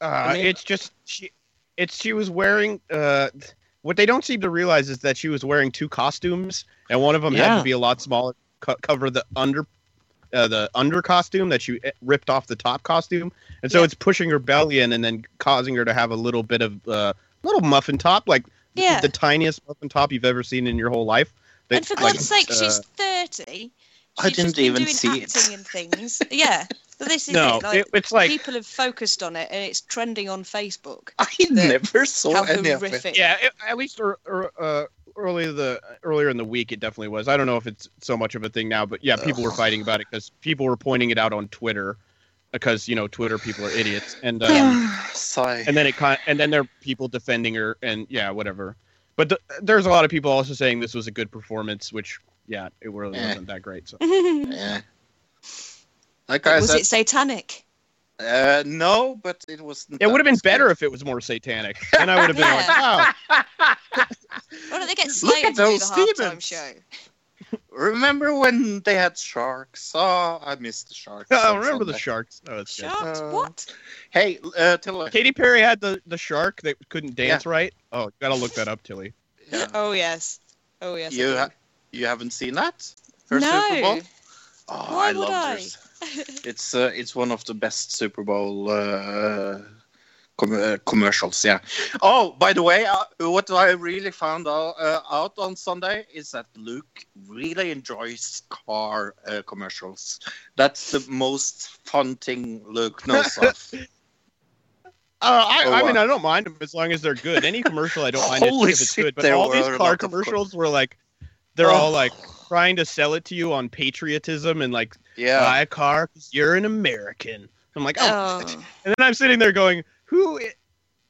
Speaker 2: Uh,
Speaker 1: I mean-
Speaker 2: it's just she. It's she was wearing. Uh, what they don't seem to realize is that she was wearing two costumes, and one of them had to be a lot smaller, co- cover the under, uh, the under costume that she eh, ripped off the top costume, and so
Speaker 3: Yeah.
Speaker 2: it's pushing her belly in and then causing her to have a little bit of uh, little muffin top, like
Speaker 3: Yeah.
Speaker 2: the tiniest muffin top you've ever seen in your whole life. That,
Speaker 3: and for
Speaker 2: like,
Speaker 3: God's sake,
Speaker 2: uh,
Speaker 3: she's thirty.
Speaker 1: I didn't
Speaker 3: just been
Speaker 1: even
Speaker 3: doing
Speaker 1: see it.
Speaker 3: and things. Yeah, but this is
Speaker 2: no,
Speaker 3: it. Like,
Speaker 2: it, it's like
Speaker 3: people have focused on it, and it's trending on Facebook.
Speaker 1: I never saw
Speaker 3: How
Speaker 1: any of it.
Speaker 3: horrific!
Speaker 2: Yeah, it, at least er, er, uh, early the earlier in the week, it definitely was. I don't know if it's so much of a thing now, but yeah, people were fighting about it because people were pointing it out on Twitter because you know Twitter people are idiots, and um,
Speaker 1: Sigh.
Speaker 2: and then it kind and then there are people defending her, and yeah, whatever. But the, there's a lot of people also saying this was a good performance, which yeah, it really
Speaker 1: Eh.
Speaker 2: wasn't that great. So
Speaker 1: yeah. Like I
Speaker 3: was
Speaker 1: said,
Speaker 3: it satanic?
Speaker 1: uh, no, but it was.
Speaker 2: it would have been better if it was more satanic, and I would have been like,
Speaker 3: Yeah.
Speaker 2: wow,
Speaker 3: Why don't they get
Speaker 1: Look
Speaker 3: Slayer
Speaker 1: at
Speaker 3: to do the
Speaker 1: those
Speaker 3: halftime
Speaker 1: demons.
Speaker 3: show?
Speaker 1: Remember when they had sharks? Oh, I missed the sharks.
Speaker 2: I
Speaker 1: on
Speaker 2: remember the sharks. Oh, that's good.
Speaker 3: Sharks?
Speaker 1: Uh,
Speaker 3: what?
Speaker 1: Hey, uh, Tilly.
Speaker 2: Katy Perry had the, the shark that couldn't dance right. Oh, gotta look that up, Tilly.
Speaker 1: Yeah.
Speaker 3: Oh yes. Oh yes.
Speaker 1: You ha- you haven't seen that? Her
Speaker 3: no.
Speaker 1: Super Bowl? Oh,
Speaker 3: Why
Speaker 1: I
Speaker 3: would
Speaker 1: love
Speaker 3: I?
Speaker 1: hers. It's uh, it's one of the best Super Bowl uh, com- uh, commercials. Yeah. Oh, by the way, uh, what I really found out, uh, out on Sunday is that Luke really enjoys car uh, commercials. That's the most fun thing Luke knows of.
Speaker 2: Uh, I,
Speaker 1: Oh,
Speaker 2: I mean. I don't mind them as long as they're good. Any commercial, I don't mind it if it's good. But all these car
Speaker 1: lot of co-
Speaker 2: commercials were like, they're
Speaker 1: Oh.
Speaker 2: all like trying to sell it to you on patriotism and like
Speaker 1: Yeah.
Speaker 2: buy a car because you're an American. I'm like, oh.
Speaker 3: Oh.
Speaker 2: and then I'm sitting there going, who? i-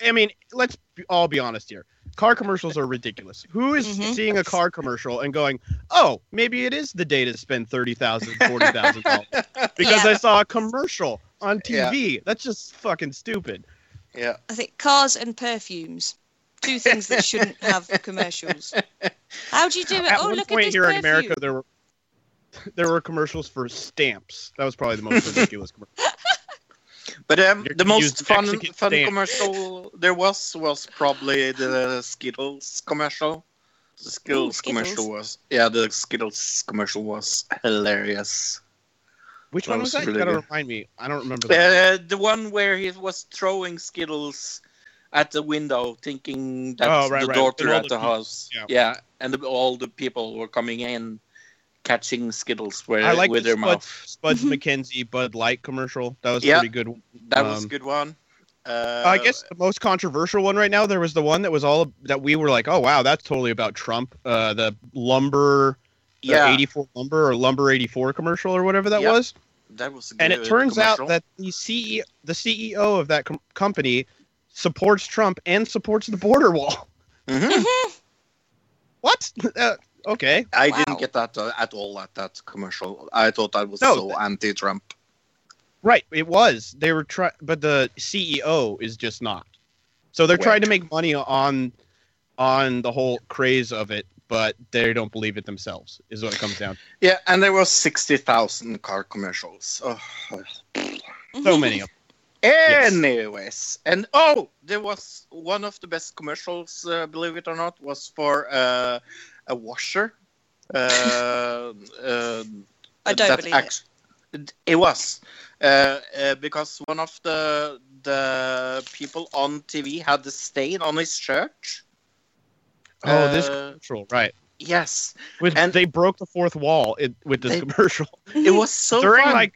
Speaker 2: I mean, let's all be honest here. Car commercials are ridiculous. Who is
Speaker 3: Mhm.
Speaker 2: seeing a car commercial and going, oh, maybe it is the day to spend thirty thousand, forty thousand dollars because
Speaker 3: Yeah.
Speaker 2: I saw a commercial on
Speaker 1: Yeah.
Speaker 2: TV? That's just fucking stupid.
Speaker 1: yeah.
Speaker 3: I think cars and perfumes. Two things that shouldn't have commercials. How do you do it?
Speaker 2: At
Speaker 3: oh,
Speaker 2: one
Speaker 3: look
Speaker 2: point
Speaker 3: at this
Speaker 2: here
Speaker 3: perfume.
Speaker 2: in America, there were there were commercials for stamps. That was probably the most ridiculous commercial.
Speaker 1: But um, the most fun
Speaker 2: Mexican
Speaker 1: fun
Speaker 2: stamp.
Speaker 1: commercial there was was probably the Skittles commercial. The Skittles,
Speaker 3: Skittles.
Speaker 1: commercial was yeah, the Skittles commercial was hilarious.
Speaker 2: Which
Speaker 1: That
Speaker 2: one
Speaker 1: was
Speaker 2: was that?
Speaker 1: really
Speaker 2: you gotta
Speaker 1: good.
Speaker 2: remind me. I don't remember. That.
Speaker 1: Uh, the one where he was throwing Skittles at the window, thinking that's
Speaker 2: Oh, right,
Speaker 1: the
Speaker 2: right.
Speaker 1: daughter at
Speaker 2: the
Speaker 1: the
Speaker 2: people-
Speaker 1: house.
Speaker 2: yeah.
Speaker 1: Yeah, and the, all the people were coming in, catching Skittles with,
Speaker 2: I like
Speaker 1: with
Speaker 2: the
Speaker 1: their
Speaker 2: Spud,
Speaker 1: mouth.
Speaker 2: Spuds MacKenzie Bud Light commercial. That was
Speaker 1: Yeah.
Speaker 2: pretty good.
Speaker 1: That was a
Speaker 2: um,
Speaker 1: good one. Uh,
Speaker 2: I guess the most controversial one right now. There was the one that was all that we were like, oh wow, that's totally about Trump. Uh, the lumber, the
Speaker 1: yeah,
Speaker 2: 84 lumber or lumber 84 commercial or whatever that
Speaker 1: Yep.
Speaker 2: was.
Speaker 1: that was. A
Speaker 2: And it turns
Speaker 1: commercial.
Speaker 2: out that the CEO, the CEO of that com- company, supports Trump and supports the border wall.
Speaker 1: Mhm.
Speaker 2: What? Uh, okay.
Speaker 1: I
Speaker 3: Wow.
Speaker 1: didn't get that uh, at all at that commercial. I thought that was
Speaker 2: No,
Speaker 1: so anti-Trump.
Speaker 2: Right, it was. They were trying, but the CEO is just not. So they're trying to make money on on the whole craze of it, but they don't believe it themselves. Is what it comes down. to.
Speaker 1: Yeah, and there was sixty thousand car commercials. Oh.
Speaker 2: So many of them.
Speaker 1: Anyways, and oh, there was one of the best commercials. Uh, believe it or not, was for uh, a washer. Uh, uh,
Speaker 3: I don't
Speaker 1: that
Speaker 3: believe
Speaker 1: act- it. It was uh, uh, because one of the the people on TV had a stain on his shirt.
Speaker 2: Oh, this
Speaker 1: Uh,
Speaker 2: commercial, right?
Speaker 1: Yes,
Speaker 2: With
Speaker 1: and-
Speaker 2: they broke the fourth wall it, with this
Speaker 1: They-
Speaker 2: commercial
Speaker 1: it was so
Speaker 2: during
Speaker 1: fun.
Speaker 2: like.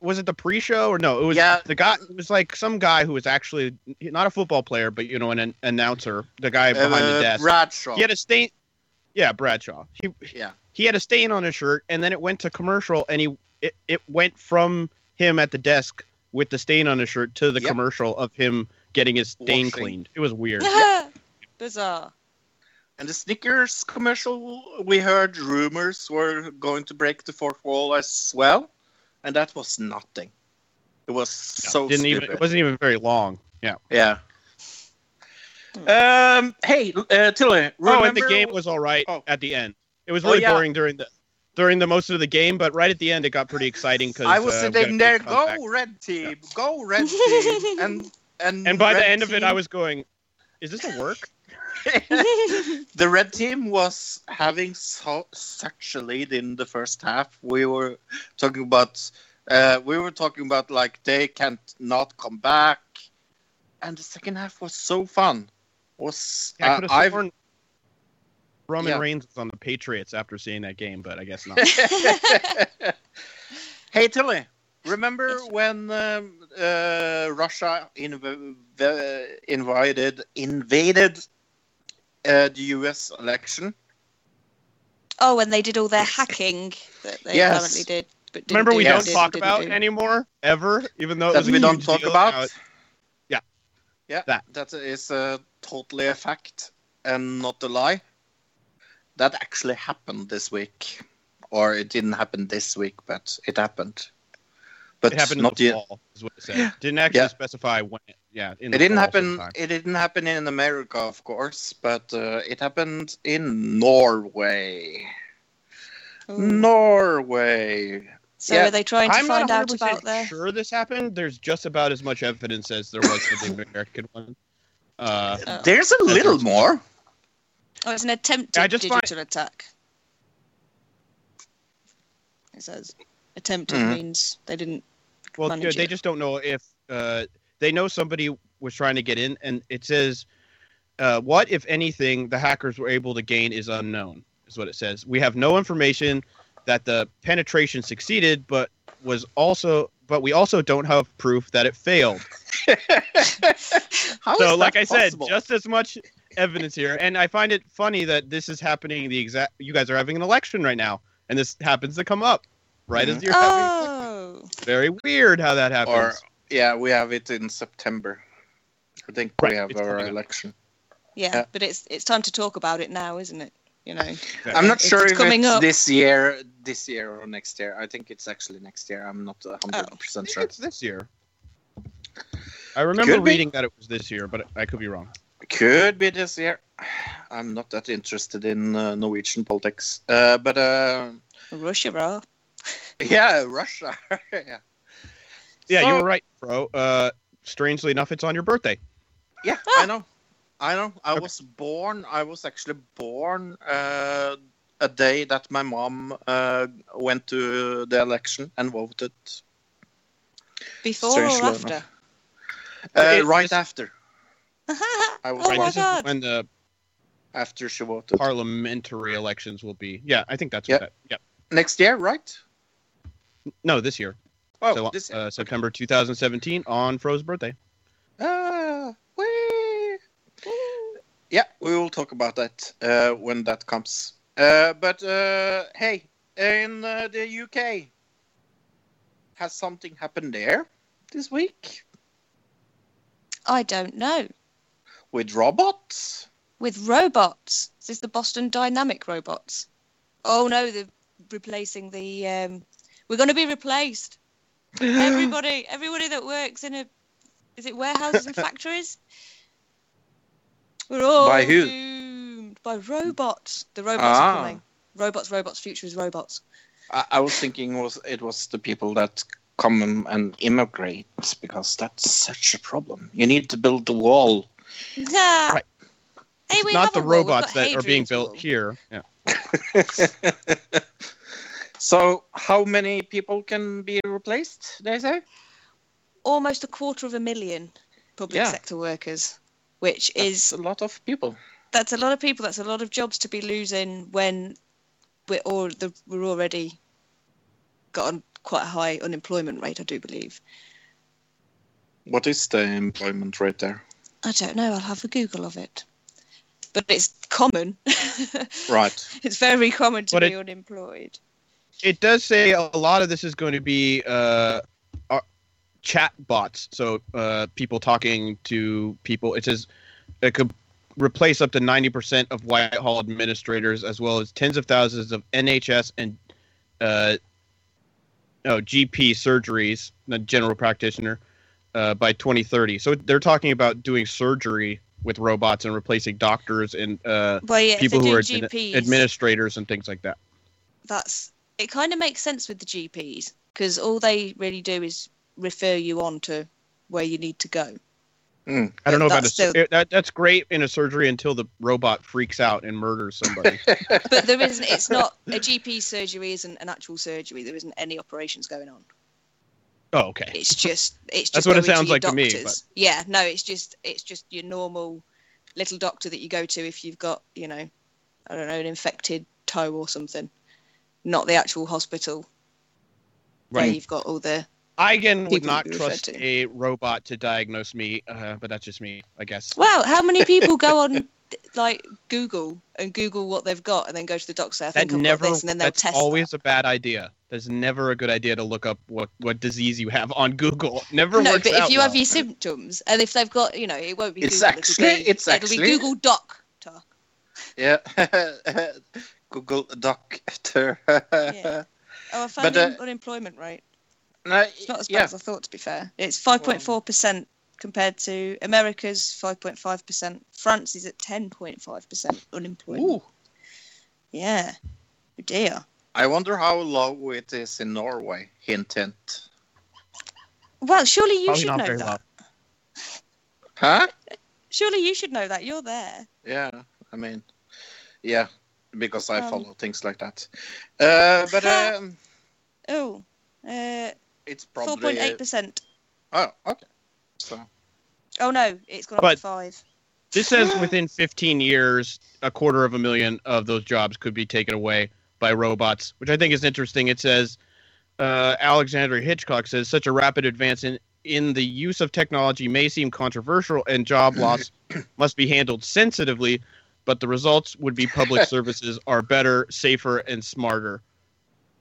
Speaker 2: Was it the pre-show or no? It was
Speaker 1: Yeah.
Speaker 2: the guy. It was like some guy who was actually not a football player, but you know, an, an announcer. The guy behind the
Speaker 1: uh,
Speaker 2: desk.
Speaker 1: Bradshaw.
Speaker 2: He had a stain. Yeah, Bradshaw. He
Speaker 1: Yeah.
Speaker 2: he had a stain on his shirt, and then it went to commercial, and he it, it went from him at the desk with the stain on his shirt to the
Speaker 1: Yep.
Speaker 2: commercial of him getting his stain
Speaker 1: Washing.
Speaker 2: cleaned. It was weird.
Speaker 3: Bizarre.
Speaker 1: Uh, and the Snickers commercial, we heard rumors were going to break the fourth wall as well, and that was nothing. It was so
Speaker 2: Didn't
Speaker 1: stupid.
Speaker 2: even. It wasn't even very long. Yeah.
Speaker 1: yeah. Um. Hey, uh, Tilly.
Speaker 2: Oh, and the game was all right
Speaker 1: Oh.
Speaker 2: at the end. It was
Speaker 1: Oh,
Speaker 2: really
Speaker 1: yeah.
Speaker 2: boring during the during the most of the game, but right at the end it got pretty exciting because
Speaker 1: I was
Speaker 2: uh, we got a
Speaker 1: sitting there. Go
Speaker 2: comeback.
Speaker 1: red team. Go red team. And and
Speaker 2: And by the
Speaker 1: red
Speaker 2: end of it, I was going, "Is this a work?"
Speaker 1: the red team was having so, such a lead in the first half. We were talking about, uh, we were talking about like they can't not come back, and the second half was so fun. Was
Speaker 2: I
Speaker 1: uh,
Speaker 2: could have
Speaker 1: I've-
Speaker 2: sworn Roman
Speaker 1: Yeah.
Speaker 2: Reigns was on the Patriots after seeing that game, but I guess not.
Speaker 1: hey Tilly, remember
Speaker 3: Yes.
Speaker 1: when um, uh, Russia inv- v- invited invaded uh, the U.S. election?
Speaker 3: Oh, when they did all their hacking that they
Speaker 1: Yes.
Speaker 3: apparently did. But
Speaker 2: Remember, we
Speaker 1: Yes.
Speaker 2: don't talk about
Speaker 3: do.
Speaker 2: anymore ever, even though it
Speaker 1: that
Speaker 2: was a
Speaker 1: we don't talk
Speaker 2: deal
Speaker 1: about.
Speaker 2: how it- Yeah.
Speaker 1: Yeah,
Speaker 2: That.
Speaker 1: that is uh, totally a fact and not a lie. That actually happened this week, or it didn't happen this week, but it happened. But
Speaker 2: it happened in
Speaker 1: not
Speaker 2: the
Speaker 1: yet.
Speaker 2: fall, is what it said. Didn't actually
Speaker 1: Yeah.
Speaker 2: specify when. Yeah, in
Speaker 1: It
Speaker 2: the
Speaker 1: didn't happen.
Speaker 2: sometime.
Speaker 1: It didn't happen in America, of course, but uh, it happened in Norway. Norway.
Speaker 3: So
Speaker 1: Yeah.
Speaker 3: are they trying to
Speaker 2: I'm
Speaker 3: find
Speaker 2: not
Speaker 3: out
Speaker 2: 100%
Speaker 3: about their?
Speaker 2: sure this happened. There's just about as much evidence as there was for the American one. Uh,
Speaker 3: Oh.
Speaker 1: There's a little more.
Speaker 3: Oh, it's an attempted
Speaker 2: I just find-
Speaker 3: digital attack. It says attempted
Speaker 1: Mhm.
Speaker 3: means they didn't.
Speaker 2: well,
Speaker 3: manage
Speaker 2: they
Speaker 3: it.
Speaker 2: just don't know if uh, they know somebody was trying to get in, and it says, uh, "What, if anything, the hackers were able to gain is unknown." Is what it says. We have no information that the penetration succeeded, but was also, but we also don't have proof that it failed.
Speaker 1: How
Speaker 2: so
Speaker 1: is
Speaker 2: like
Speaker 1: that
Speaker 2: i said
Speaker 1: possible?
Speaker 2: just as much evidence here and i find it funny that this is happening the exact you guys are having an election right now and this happens to come up right as mm-hmm. you're having
Speaker 3: Oh,
Speaker 2: very weird how that happens
Speaker 1: or yeah, we have it in September. I think
Speaker 2: Right,
Speaker 1: we have
Speaker 2: it's
Speaker 1: our election.
Speaker 3: yeah,
Speaker 1: Yeah.
Speaker 3: but it's it's time to talk about it now, isn't it? You know.
Speaker 1: I'm not
Speaker 3: It's-
Speaker 1: sure
Speaker 3: it's
Speaker 1: if
Speaker 3: coming
Speaker 1: it's
Speaker 3: up.
Speaker 1: this year, this year or next year. I think it's actually next year. I'm not
Speaker 3: Oh.
Speaker 1: 100 percent
Speaker 2: I think
Speaker 1: sure.
Speaker 2: it's this year i remember
Speaker 1: Could be.
Speaker 2: reading that it was this year but i could be wrong
Speaker 1: Could be this year. I'm not that interested in uh, Norwegian politics, uh, but uh,
Speaker 3: Russia, bro.
Speaker 1: yeah, Russia. yeah,
Speaker 2: yeah you
Speaker 1: So-
Speaker 2: were right bro uh strangely enough it's on your birthday
Speaker 1: yeah,
Speaker 3: Ah.
Speaker 1: I know, I know. I
Speaker 2: Okay.
Speaker 1: was born. I was actually born uh, a day that my mom uh, went to the election and voted.
Speaker 3: Before
Speaker 1: Strangely
Speaker 3: or after?
Speaker 1: Uh, right
Speaker 2: this-
Speaker 1: after. I was
Speaker 3: Oh
Speaker 2: right
Speaker 3: my God.
Speaker 2: when the
Speaker 1: after she voted.
Speaker 2: parliamentary elections will be yeah i think that's
Speaker 1: Yeah.
Speaker 2: what that yeah
Speaker 1: Next year, right?
Speaker 2: no this year
Speaker 1: Oh,
Speaker 2: so
Speaker 1: this
Speaker 2: uh, september 2017 on fro's birthday
Speaker 1: Ah, whee! Yeah, we will talk about that uh, when that comes. Uh, but uh, hey, in uh, the UK, has something happened there this week
Speaker 3: I don't know.
Speaker 1: with robots?
Speaker 3: With robots. Is this the Boston Dynamic robots? Oh no, they're replacing the. Um, we're going to be replaced. Everybody, everybody that works in a, is it warehouses and factories? We're all
Speaker 1: By who?
Speaker 3: doomed by robots. The robots
Speaker 1: Ah.
Speaker 3: are coming. Robots, robots. Future is robots.
Speaker 1: I, I was thinking was it was the people that come and- and immigrate because that's such a problem. You need to build the wall.
Speaker 3: Yeah.
Speaker 2: Right.
Speaker 3: Hey,
Speaker 2: It's not the
Speaker 3: wall.
Speaker 2: Robots
Speaker 3: got
Speaker 2: that are being built
Speaker 3: Wall.
Speaker 2: here. Yeah.
Speaker 1: so, how many people can be replaced? They say.
Speaker 3: Almost a quarter of a million public
Speaker 1: Yeah.
Speaker 3: sector workers, which
Speaker 1: That's
Speaker 3: is
Speaker 1: a lot of people.
Speaker 3: that's a lot of people. That's a lot of jobs to be losing when we're all the, we're already got a quite a high unemployment rate. I do believe.
Speaker 1: What is the employment rate there?
Speaker 3: I don't know. I'll have a Google of it. But it's common.
Speaker 1: Right.
Speaker 3: it's very common to
Speaker 2: But
Speaker 3: be
Speaker 2: it-
Speaker 3: unemployed.
Speaker 2: it does say a lot of this is going to be uh, chat bots. So uh, people talking to people. It says it could replace up to 90% of Whitehall administrators, as well as tens of thousands of NHS and uh, no, GP surgeries, the general practitioner, uh, by 2030. So they're talking about doing surgery with robots and replacing doctors and uh,
Speaker 3: Well, yeah,
Speaker 2: people who are
Speaker 3: GPs,
Speaker 2: administrators and things like that.
Speaker 3: that's it. Kind of makes sense with the GPs because all they really do is refer you on to where you need to go. Hmm.
Speaker 2: I don't know about a,
Speaker 3: That's
Speaker 2: sur-
Speaker 3: still-
Speaker 2: that. That's great in a surgery until the robot freaks out and murders somebody.
Speaker 3: But there isn't. It's not a GP surgery. Isn't an actual surgery. There isn't any operations going on.
Speaker 2: oh, okay.
Speaker 3: It's just. It's just.
Speaker 2: That's what it
Speaker 3: going to
Speaker 2: sounds
Speaker 3: your
Speaker 2: like to me,
Speaker 3: doctors. Yeah. No. It's just. It's just your normal little doctor that you go to if you've got you know, I don't know, an infected toe or something. Not the actual hospital
Speaker 2: Right.
Speaker 3: where you've got all the.
Speaker 2: I again would not trust
Speaker 3: to.
Speaker 2: a robot to diagnose me, uh, but that's just me, I guess.
Speaker 3: Wow. How many people go on like Google and Google what they've got and then go to the doctor and say, I
Speaker 2: That
Speaker 3: think I've
Speaker 2: never.
Speaker 3: got this, and then they'll
Speaker 2: That's
Speaker 3: test.
Speaker 2: always
Speaker 3: that.
Speaker 2: a bad idea. There's never a good idea to look up what what disease you have on Google. Never
Speaker 3: No,
Speaker 2: works
Speaker 3: but if you
Speaker 2: well.
Speaker 3: have your symptoms, and if they've got, you know, it won't be
Speaker 1: It's
Speaker 3: Google.
Speaker 1: actually-
Speaker 3: it'll be,
Speaker 1: it's
Speaker 3: it'll
Speaker 1: actually-
Speaker 3: be Google Doctor.
Speaker 1: Yeah. Google Doctor.
Speaker 3: Yeah. Oh, I found
Speaker 1: But, uh,
Speaker 3: the unemployment rate.
Speaker 1: No,
Speaker 3: It's not as bad
Speaker 1: yeah.
Speaker 3: as I thought. To be fair, it's 5.4 percent compared to America's 5.5 percent. France is at 10.5 percent unemployment.
Speaker 1: Ooh.
Speaker 3: Yeah. Oh dear.
Speaker 1: I wonder how low it is in Norway. Hint, hint.
Speaker 3: Well, surely you
Speaker 2: Probably
Speaker 3: should
Speaker 2: not
Speaker 3: know
Speaker 2: very
Speaker 3: that.
Speaker 2: well.
Speaker 1: Huh?
Speaker 3: Surely you should know that. You're there.
Speaker 1: Yeah. I mean, yeah, because I
Speaker 3: Um,
Speaker 1: follow things like that. Uh, but um,
Speaker 3: Oh, uh,
Speaker 1: it's probably.
Speaker 3: 4.8 percent.
Speaker 1: oh, okay. So
Speaker 3: Oh no, it's gone up to five.
Speaker 2: This says within 15 years, a quarter of a million of those jobs could be taken away by robots, which I think is interesting. It says uh, Alexander Hitchcock says such a rapid advance in in the use of technology may seem controversial, and job loss must be handled sensitively. But the results would be public services are better, safer, and smarter.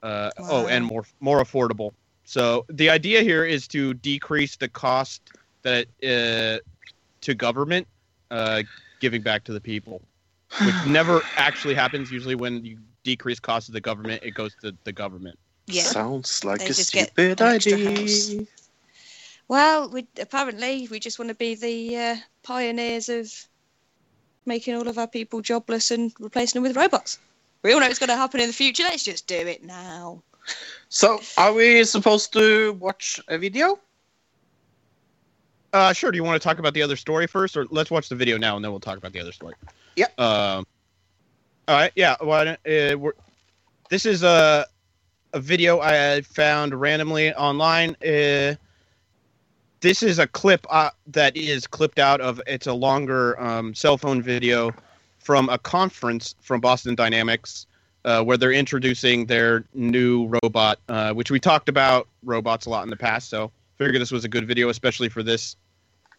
Speaker 2: Uh, Oh, and more more affordable. So the idea here is to decrease the cost that uh, to government uh, giving back to the people, which never actually happens. Usually, when you decrease costs of the government, it goes to the government.
Speaker 3: Yeah.
Speaker 1: sounds like
Speaker 3: They
Speaker 1: a stupid idea.
Speaker 3: Well, we apparently we just want to be the uh, pioneers of making all of our people jobless and replacing them with robots. We all know it's going to happen in the future. Let's just do it now.
Speaker 1: So, are we supposed to watch a video?
Speaker 2: Uh, sure. Do you want to talk about the other story first, or let's watch the video now and then we'll talk about the other story?
Speaker 1: Yep.
Speaker 2: Um. All right. Yeah. Why don't, uh, we're, this is a a video I found randomly online. Uh, this is a clip uh, that is clipped out of. It's a longer um, cell phone video from a conference from Boston Dynamics. Uh, where they're introducing their new robot, uh, which we talked about robots a lot in the past. So figure this was a good video, especially for this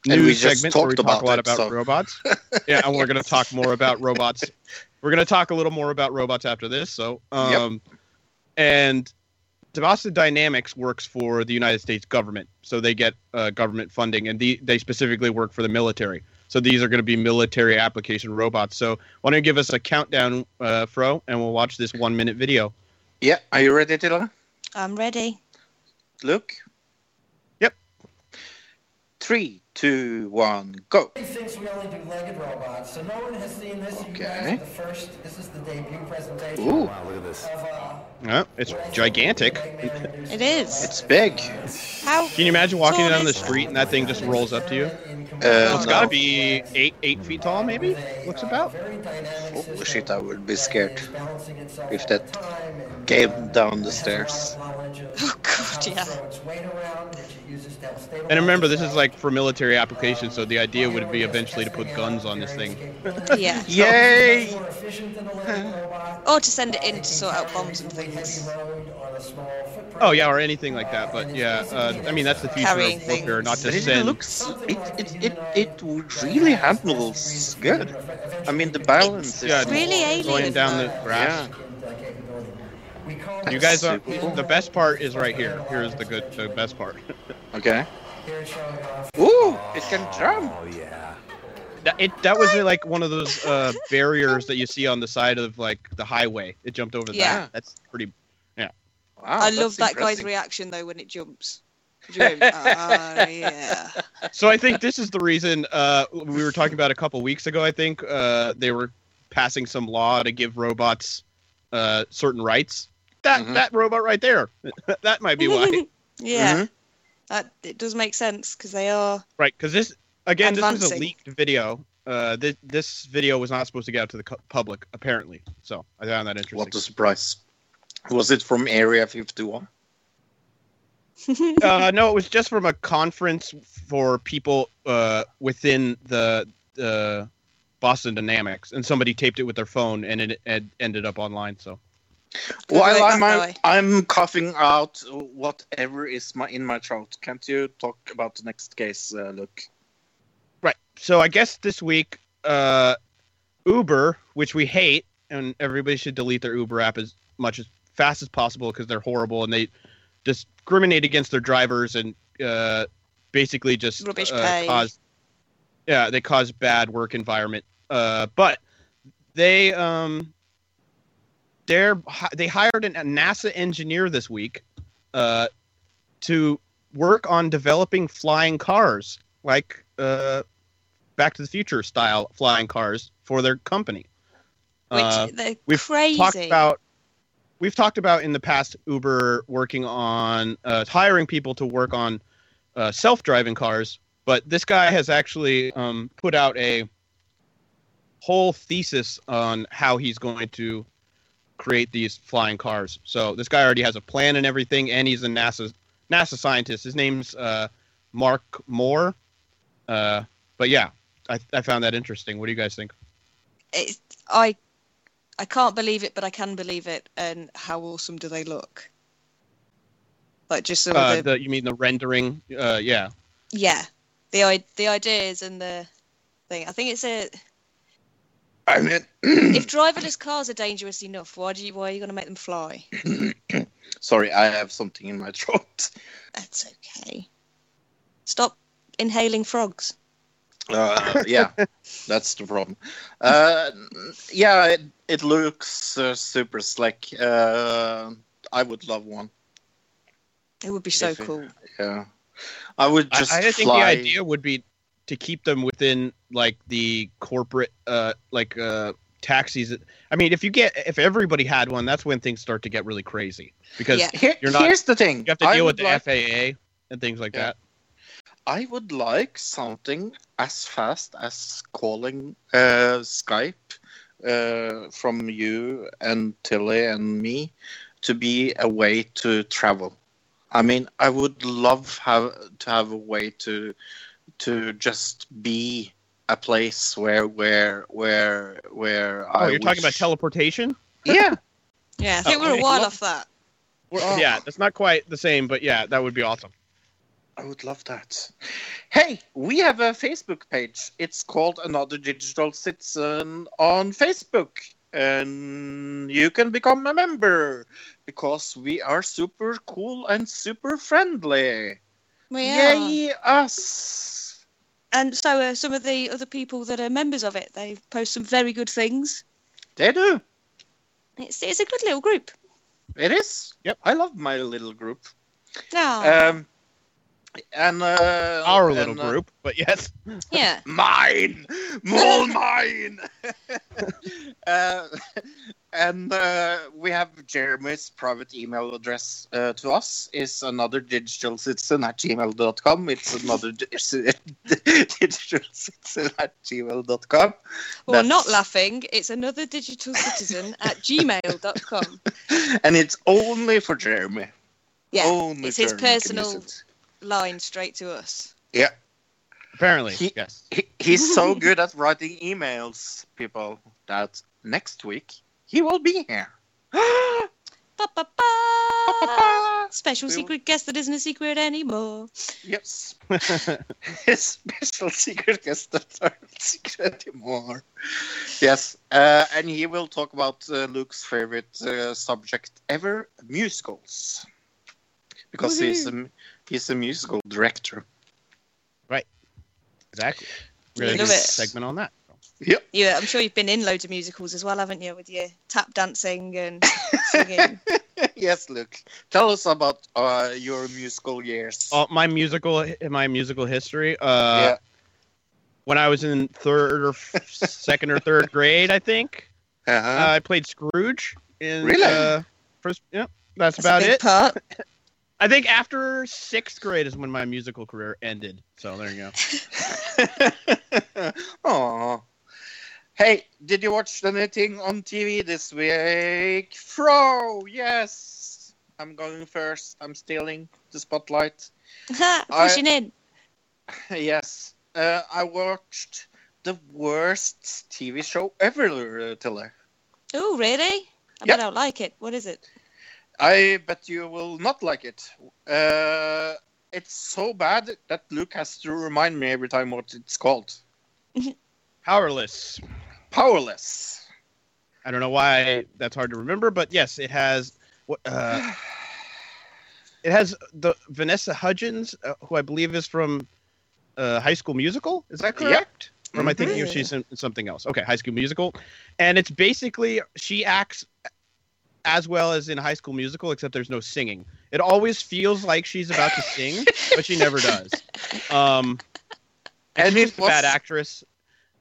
Speaker 2: new segment where we talk a lot
Speaker 1: about it,
Speaker 2: about
Speaker 1: so-
Speaker 2: robots. yeah, and we're going to talk more about robots. We're going to talk a little more about robots after this. So, um, and Boston Dynamics works for the United States government, so they get uh, government funding, and the, they specifically work for the military. So these are going to be military application robots. So why don't you give us a countdown, uh, Fro, and we'll watch this one minute video.
Speaker 1: Yeah, are you ready, Dylan?
Speaker 3: I'm ready.
Speaker 1: Luke?
Speaker 2: Yep.
Speaker 1: Three, two, one, go.
Speaker 6: He thinks we only do legged robots, so no one has seen this. You guys
Speaker 1: Okay.
Speaker 6: are the first. This is the debut presentation
Speaker 1: Ooh,
Speaker 7: Wow, look at this.
Speaker 6: of uh,
Speaker 2: Uh, it's gigantic.
Speaker 3: It is.
Speaker 1: it's big.
Speaker 3: How?
Speaker 2: Can you imagine walking down the street and that thing just rolls up to you?
Speaker 1: Uh,
Speaker 2: It's
Speaker 1: no.
Speaker 2: got to be eight eight feet tall, maybe. Looks about.
Speaker 1: Oh, shit, I would be scared if that came down the stairs.
Speaker 3: Oh god, yeah.
Speaker 2: And remember, this is like for military applications, so the idea would be eventually to put guns on this thing.
Speaker 3: Yeah.
Speaker 1: Yay!
Speaker 3: Or to send it in to sort out bombs and things.
Speaker 2: Oh yeah, or anything like that. But yeah, uh, I mean that's the future
Speaker 3: Carrying
Speaker 2: of warfare,
Speaker 3: things.
Speaker 2: not to
Speaker 1: But it looks, it, it, it, it really handles good. I mean, the balance is
Speaker 2: Yeah,
Speaker 3: Really alien.
Speaker 2: going down the grass.
Speaker 1: Yeah.
Speaker 6: We call
Speaker 2: You guys are
Speaker 1: cool.
Speaker 2: the best part is right here. Here's the good the best part.
Speaker 1: Okay.
Speaker 6: Here showing off.
Speaker 1: Ooh, it can jump.
Speaker 7: Oh yeah.
Speaker 2: That it that was uh, like one of those uh, barriers that you see on the side of like the highway. It jumped over
Speaker 3: Yeah.
Speaker 2: that. That's pretty Yeah.
Speaker 1: Wow,
Speaker 3: I love that guy's reaction though when it jumps. Do you know, Ah, yeah.
Speaker 2: So I think this is the reason uh, we were talking about a couple weeks ago. I think uh, they were passing some law to give robots uh, certain rights. That
Speaker 1: Mhm.
Speaker 2: that robot right there, that might be why,
Speaker 3: yeah,
Speaker 1: Mhm.
Speaker 3: that it does make sense because they are.
Speaker 2: right? Because this again, this was a leaked video. Uh, this this video was not supposed to get out to the public, apparently. So I found that interesting.
Speaker 1: What a surprise. Was it from Area 51?
Speaker 2: uh, no, it was just from a conference for people uh, within the the Boston Dynamics, and somebody taped it with their phone, and it, it ended up online. So
Speaker 3: Good
Speaker 1: While I'm,
Speaker 3: that guy.
Speaker 1: I'm coughing out whatever is my, in my throat, can't you talk about the next case, uh, Luke?
Speaker 2: right. So I guess this week, uh, Uber, which we hate, and everybody should delete their Uber app as much as fast as possible because they're horrible and they discriminate against their drivers and uh, basically just uh, cause yeah they cause bad work environment uh, but they um they're they hired an, a NASA engineer this week uh, to work on developing flying cars like uh, Back to the Future style flying cars for their company.
Speaker 3: Which
Speaker 2: Uh, we've
Speaker 3: crazy.
Speaker 2: talked about we've talked about in the past Uber working on uh, hiring people to work on uh, self-driving cars, but this guy has actually um, put out a whole thesis on how he's going to create these flying cars. So this guy already has a plan and everything, and he's a NASA NASA scientist. His name's uh, Mark Moore. Uh, but yeah, I, I found that interesting. What do you guys think?
Speaker 3: It's, I I can't believe it, but I can believe it. And how awesome do they look? Like just some
Speaker 2: Uh,
Speaker 3: of the,
Speaker 2: the, you mean the rendering? Uh, yeah.
Speaker 3: yeah, the i- the ideas and the thing. I think it's a
Speaker 1: I mean,
Speaker 3: if driverless cars are dangerous enough, why do you why are you going to make them fly?
Speaker 1: sorry, I have something in my throat.
Speaker 3: That's okay. Stop inhaling frogs.
Speaker 1: Uh, yeah, that's the problem. Uh, yeah, it, it looks uh, super slick. Uh, I would love one.
Speaker 3: It would be so
Speaker 1: If it-
Speaker 3: cool.
Speaker 1: Yeah, I would
Speaker 2: I,
Speaker 1: just
Speaker 2: I think
Speaker 1: fly.
Speaker 2: the idea would be to keep them within like the corporate uh like uh taxis. I mean, if you get if everybody had one, that's when things start to get really crazy because
Speaker 3: Yeah.
Speaker 1: Here-
Speaker 2: You're not-
Speaker 1: here's the thing.
Speaker 2: you have to
Speaker 1: I
Speaker 2: deal with the
Speaker 1: like-
Speaker 2: FAA and things like
Speaker 1: Yeah.
Speaker 2: that.
Speaker 1: I would like something as fast as calling uh, Skype uh, from you and Tilly and me to be a way to travel. I mean, I would love have to have a way to to just be a place where where where where
Speaker 2: Oh,
Speaker 1: I
Speaker 2: you're talking about teleportation?
Speaker 1: Yeah,
Speaker 3: Yeah, I think
Speaker 2: Oh,
Speaker 3: we're a
Speaker 2: okay.
Speaker 3: while off that.
Speaker 1: Oh.
Speaker 2: Yeah, that's not quite the same, but yeah, that would be awesome.
Speaker 1: I would love that. Hey, we have a Facebook page. It's called Another Digital Citizen on Facebook. And you can become a member because we are super cool and super friendly.
Speaker 3: We are.
Speaker 1: Yay, us!
Speaker 3: And so are some of the other people that are members of it. They post some very good things.
Speaker 1: They do.
Speaker 3: It's it's a good little group.
Speaker 1: It is.
Speaker 2: Yep.
Speaker 1: I love my little group.
Speaker 3: Oh,
Speaker 1: Um, and uh,
Speaker 2: Our
Speaker 1: and,
Speaker 2: little
Speaker 1: uh,
Speaker 2: group, but yes.
Speaker 3: yeah.
Speaker 1: Mine, all mine. uh, and uh, we have Jeremy's private email address uh, to us is another digital citizen at gmail.com. It's another digital citizen at gmail.com.
Speaker 3: Well, not laughing. It's another digital citizen at gmail.com.
Speaker 1: And it's only for Jeremy.
Speaker 3: Yeah,
Speaker 1: only
Speaker 3: it's his
Speaker 1: Jeremy can
Speaker 3: personal line straight to us. Yeah.
Speaker 2: Apparently,
Speaker 1: He-
Speaker 2: yes.
Speaker 1: He, he's so good at writing emails, people, that next week he will be here.
Speaker 3: Ba, ba, ba. Special
Speaker 1: We will-
Speaker 3: secret guest that isn't a secret anymore.
Speaker 1: Yes. His special secret guest that aren't secret anymore. Yes, uh, and he will talk about uh, Luke's favorite uh, subject ever: musicals, because he's a he's a musical director. Right.
Speaker 2: Exactly. We're gonna
Speaker 3: Love
Speaker 2: do a segment on that.
Speaker 3: Yeah, I'm sure you've been in loads of musicals as well, haven't you, with your tap dancing and singing.
Speaker 1: yes, Luke. Tell us about uh, your musical years.
Speaker 2: Oh, my musical, my musical history. Uh,
Speaker 1: yeah.
Speaker 2: When I was in third or f- second or third grade, I think
Speaker 1: Uh-huh.
Speaker 2: uh, I played Scrooge. In,
Speaker 1: Really?
Speaker 2: Uh, first, yeah, that's,
Speaker 3: That's
Speaker 2: about
Speaker 3: a big
Speaker 2: it.
Speaker 3: part.
Speaker 2: I think after sixth grade is when my musical career ended. So there you go.
Speaker 1: Aw. Hey, did you watch anything on TV this week? Fro, yes. I'm going first. I'm stealing the spotlight.
Speaker 3: Ha, Pushing in.
Speaker 1: yes. Uh, I watched the worst TV show ever, uh, Tilly.
Speaker 3: Oh, really? I
Speaker 1: Yep.
Speaker 3: bet I don't like it. What is it?
Speaker 1: I bet you will not like it. Uh, it's so bad that Luke has to remind me every time what it's called.
Speaker 2: Powerless.
Speaker 1: Powerless.
Speaker 2: I don't know why that's hard to remember, but yes, it has. what, Uh, it has the Vanessa Hudgens, uh, who I believe is from uh, High School Musical. Is that
Speaker 1: Yep.
Speaker 2: correct? Or am I thinking of she's in something else? Okay, High School Musical, and it's basically she acts as well as in High School Musical, except there's no singing. It always feels like she's about to sing, but she never does. Um,
Speaker 1: And
Speaker 2: and she's a bad actress.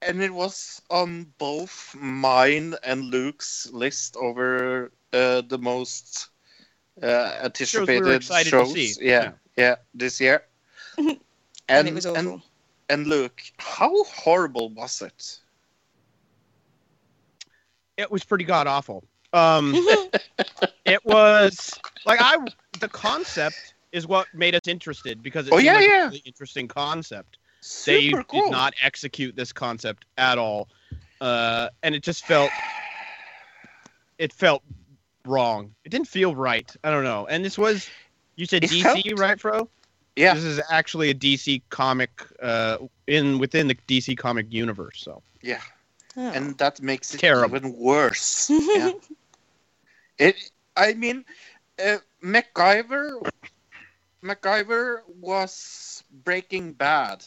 Speaker 1: And it was on both mine and Luke's list over uh, the most uh, anticipated
Speaker 2: excited to
Speaker 1: shows.
Speaker 2: see.
Speaker 1: Yeah,
Speaker 2: Yeah.
Speaker 1: yeah, this year. and,
Speaker 3: And, it was awful.
Speaker 1: And, and Luke, how horrible was it?
Speaker 2: It was pretty god awful. Um, it was like I the concept is what made us interested because it
Speaker 1: Oh,
Speaker 2: seemed
Speaker 1: yeah,
Speaker 2: like
Speaker 1: yeah.
Speaker 2: a really interesting concept.
Speaker 1: Super
Speaker 2: they
Speaker 1: cool.
Speaker 2: did not execute this concept at all, uh, and it just felt it felt wrong. It didn't feel right. I don't know. And this was you said
Speaker 1: It
Speaker 2: DC,
Speaker 1: felt-
Speaker 2: right, Fro?
Speaker 1: Yeah.
Speaker 2: This is actually a DC comic uh, in within the DC comic universe. So
Speaker 1: Yeah,
Speaker 3: Oh.
Speaker 1: and that makes it
Speaker 2: Terrible.
Speaker 1: even worse. yeah. It. I mean, uh, MacGyver. MacGyver was Breaking Bad.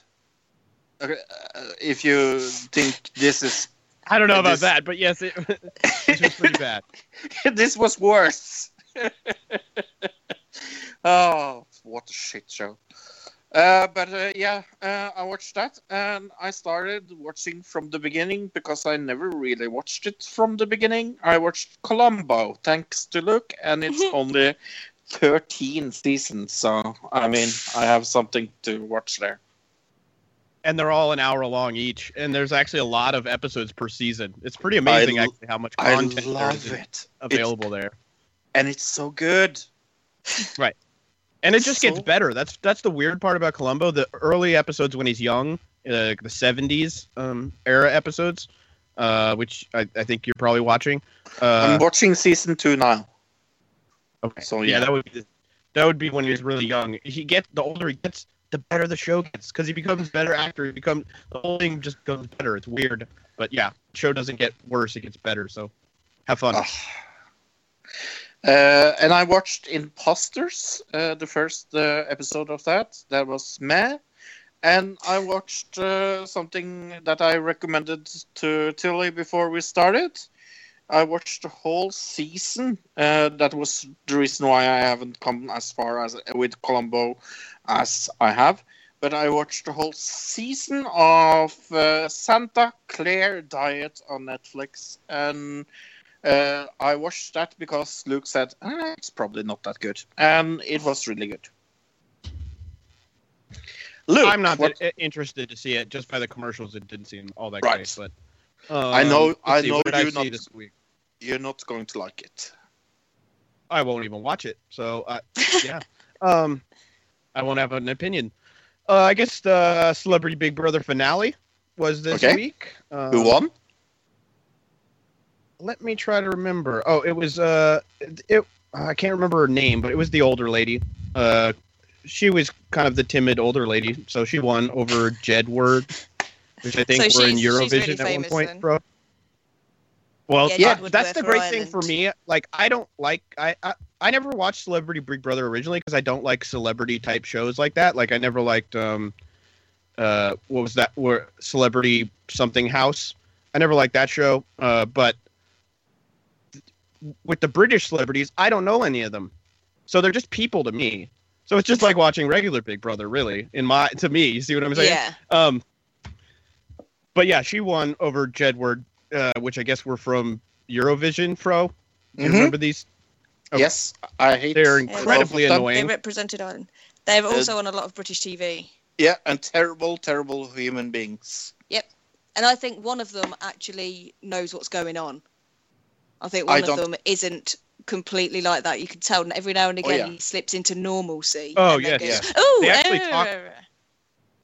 Speaker 1: Okay, uh, if you think this is
Speaker 2: I don't know about
Speaker 1: This-
Speaker 2: that, but yes, it, this was pretty bad.
Speaker 1: this was worse. oh, what a shit show. Uh, but uh, yeah, uh, I watched that and I started watching from the beginning because I never really watched it from the beginning. I watched Columbo, thanks to Luke, and it's only 13 seasons, so I mean, I have something to watch there.
Speaker 2: And they're all an hour long each and there's actually a lot of episodes per season it's pretty amazing actually how much content there is available there
Speaker 1: And it's so good. Right.
Speaker 2: And it just gets better that's that's the weird part about columbo the early episodes when he's young uh, the 70s um, era episodes uh, which I, I think you're probably watching uh,
Speaker 1: I'm watching season two now.
Speaker 2: okay
Speaker 1: so,
Speaker 2: yeah.
Speaker 1: yeah.
Speaker 2: that would be that would be when he was really young he gets the older he gets the better the show gets because he becomes better actor he becomes the whole thing just becomes better it's weird but yeah show doesn't get worse it gets better so have fun
Speaker 1: Ah. Uh, and I watched Imposters, uh, the first uh, episode of that. That was meh. And I watched uh, something that I recommended to Tilly before we started. I watched the whole season. Uh, that was the reason why I haven't come as far as with Columbo as I have. But I watched the whole season of uh, Santa Claire Diet on Netflix, and uh, I watched that because Luke said "Ah, it's probably not that good, and it was really good. Luke,
Speaker 2: I'm not
Speaker 1: what-
Speaker 2: interested to see it just by the commercials. It didn't seem all that
Speaker 1: Right.
Speaker 2: great, but um,
Speaker 1: I know- I
Speaker 2: see,
Speaker 1: know
Speaker 2: what I
Speaker 1: you're
Speaker 2: see
Speaker 1: not-
Speaker 2: this week.
Speaker 1: you're not going to like it.
Speaker 2: I won't even watch it. So uh, yeah, um, I won't have an opinion. Uh, I guess the Celebrity Big Brother finale was this
Speaker 1: Okay.
Speaker 2: week. Uh,
Speaker 1: Who won?
Speaker 2: Let me try to remember. Oh, it was uh, it I can't remember her name, but it was the older lady. Uh, she was kind of the timid older lady, so she won over Jedward, which I think
Speaker 3: So
Speaker 2: were in Eurovision
Speaker 3: really
Speaker 2: at one point.
Speaker 3: then.
Speaker 2: Bro. Well,
Speaker 3: Yeah,
Speaker 2: yeah, that's the great thing for me. Like, I don't like I I, I never watched Celebrity Big Brother originally because I don't like celebrity type shows like that. Like, I never liked um, uh, what was that? Where Celebrity Something House. I never liked that show. Uh, but with the British celebrities, I don't know any of them, so they're just people to me. So it's just like watching regular Big Brother, really. In my to me, you see what I'm saying?
Speaker 3: Yeah.
Speaker 2: Um, but yeah, she won over Jedward, uh, which I guess were from Eurovision. Fro, you
Speaker 1: Mhm.
Speaker 2: remember these? Oh.
Speaker 1: Yes, I hate.
Speaker 2: They're incredibly
Speaker 1: them.
Speaker 2: annoying.
Speaker 3: They represented Ireland. They're also on a lot of British TV.
Speaker 1: Yeah, and terrible, terrible human beings.
Speaker 3: Yep, and I think one of them actually knows what's going on. I think
Speaker 1: I
Speaker 3: one of them isn't completely like that. You can tell every now and
Speaker 1: Oh,
Speaker 3: again
Speaker 1: yeah.
Speaker 3: he slips into normalcy.
Speaker 2: Oh,
Speaker 3: and then
Speaker 2: yes,
Speaker 3: goes,
Speaker 2: yes.
Speaker 3: Oh,
Speaker 2: They actually
Speaker 3: uh,
Speaker 2: talk-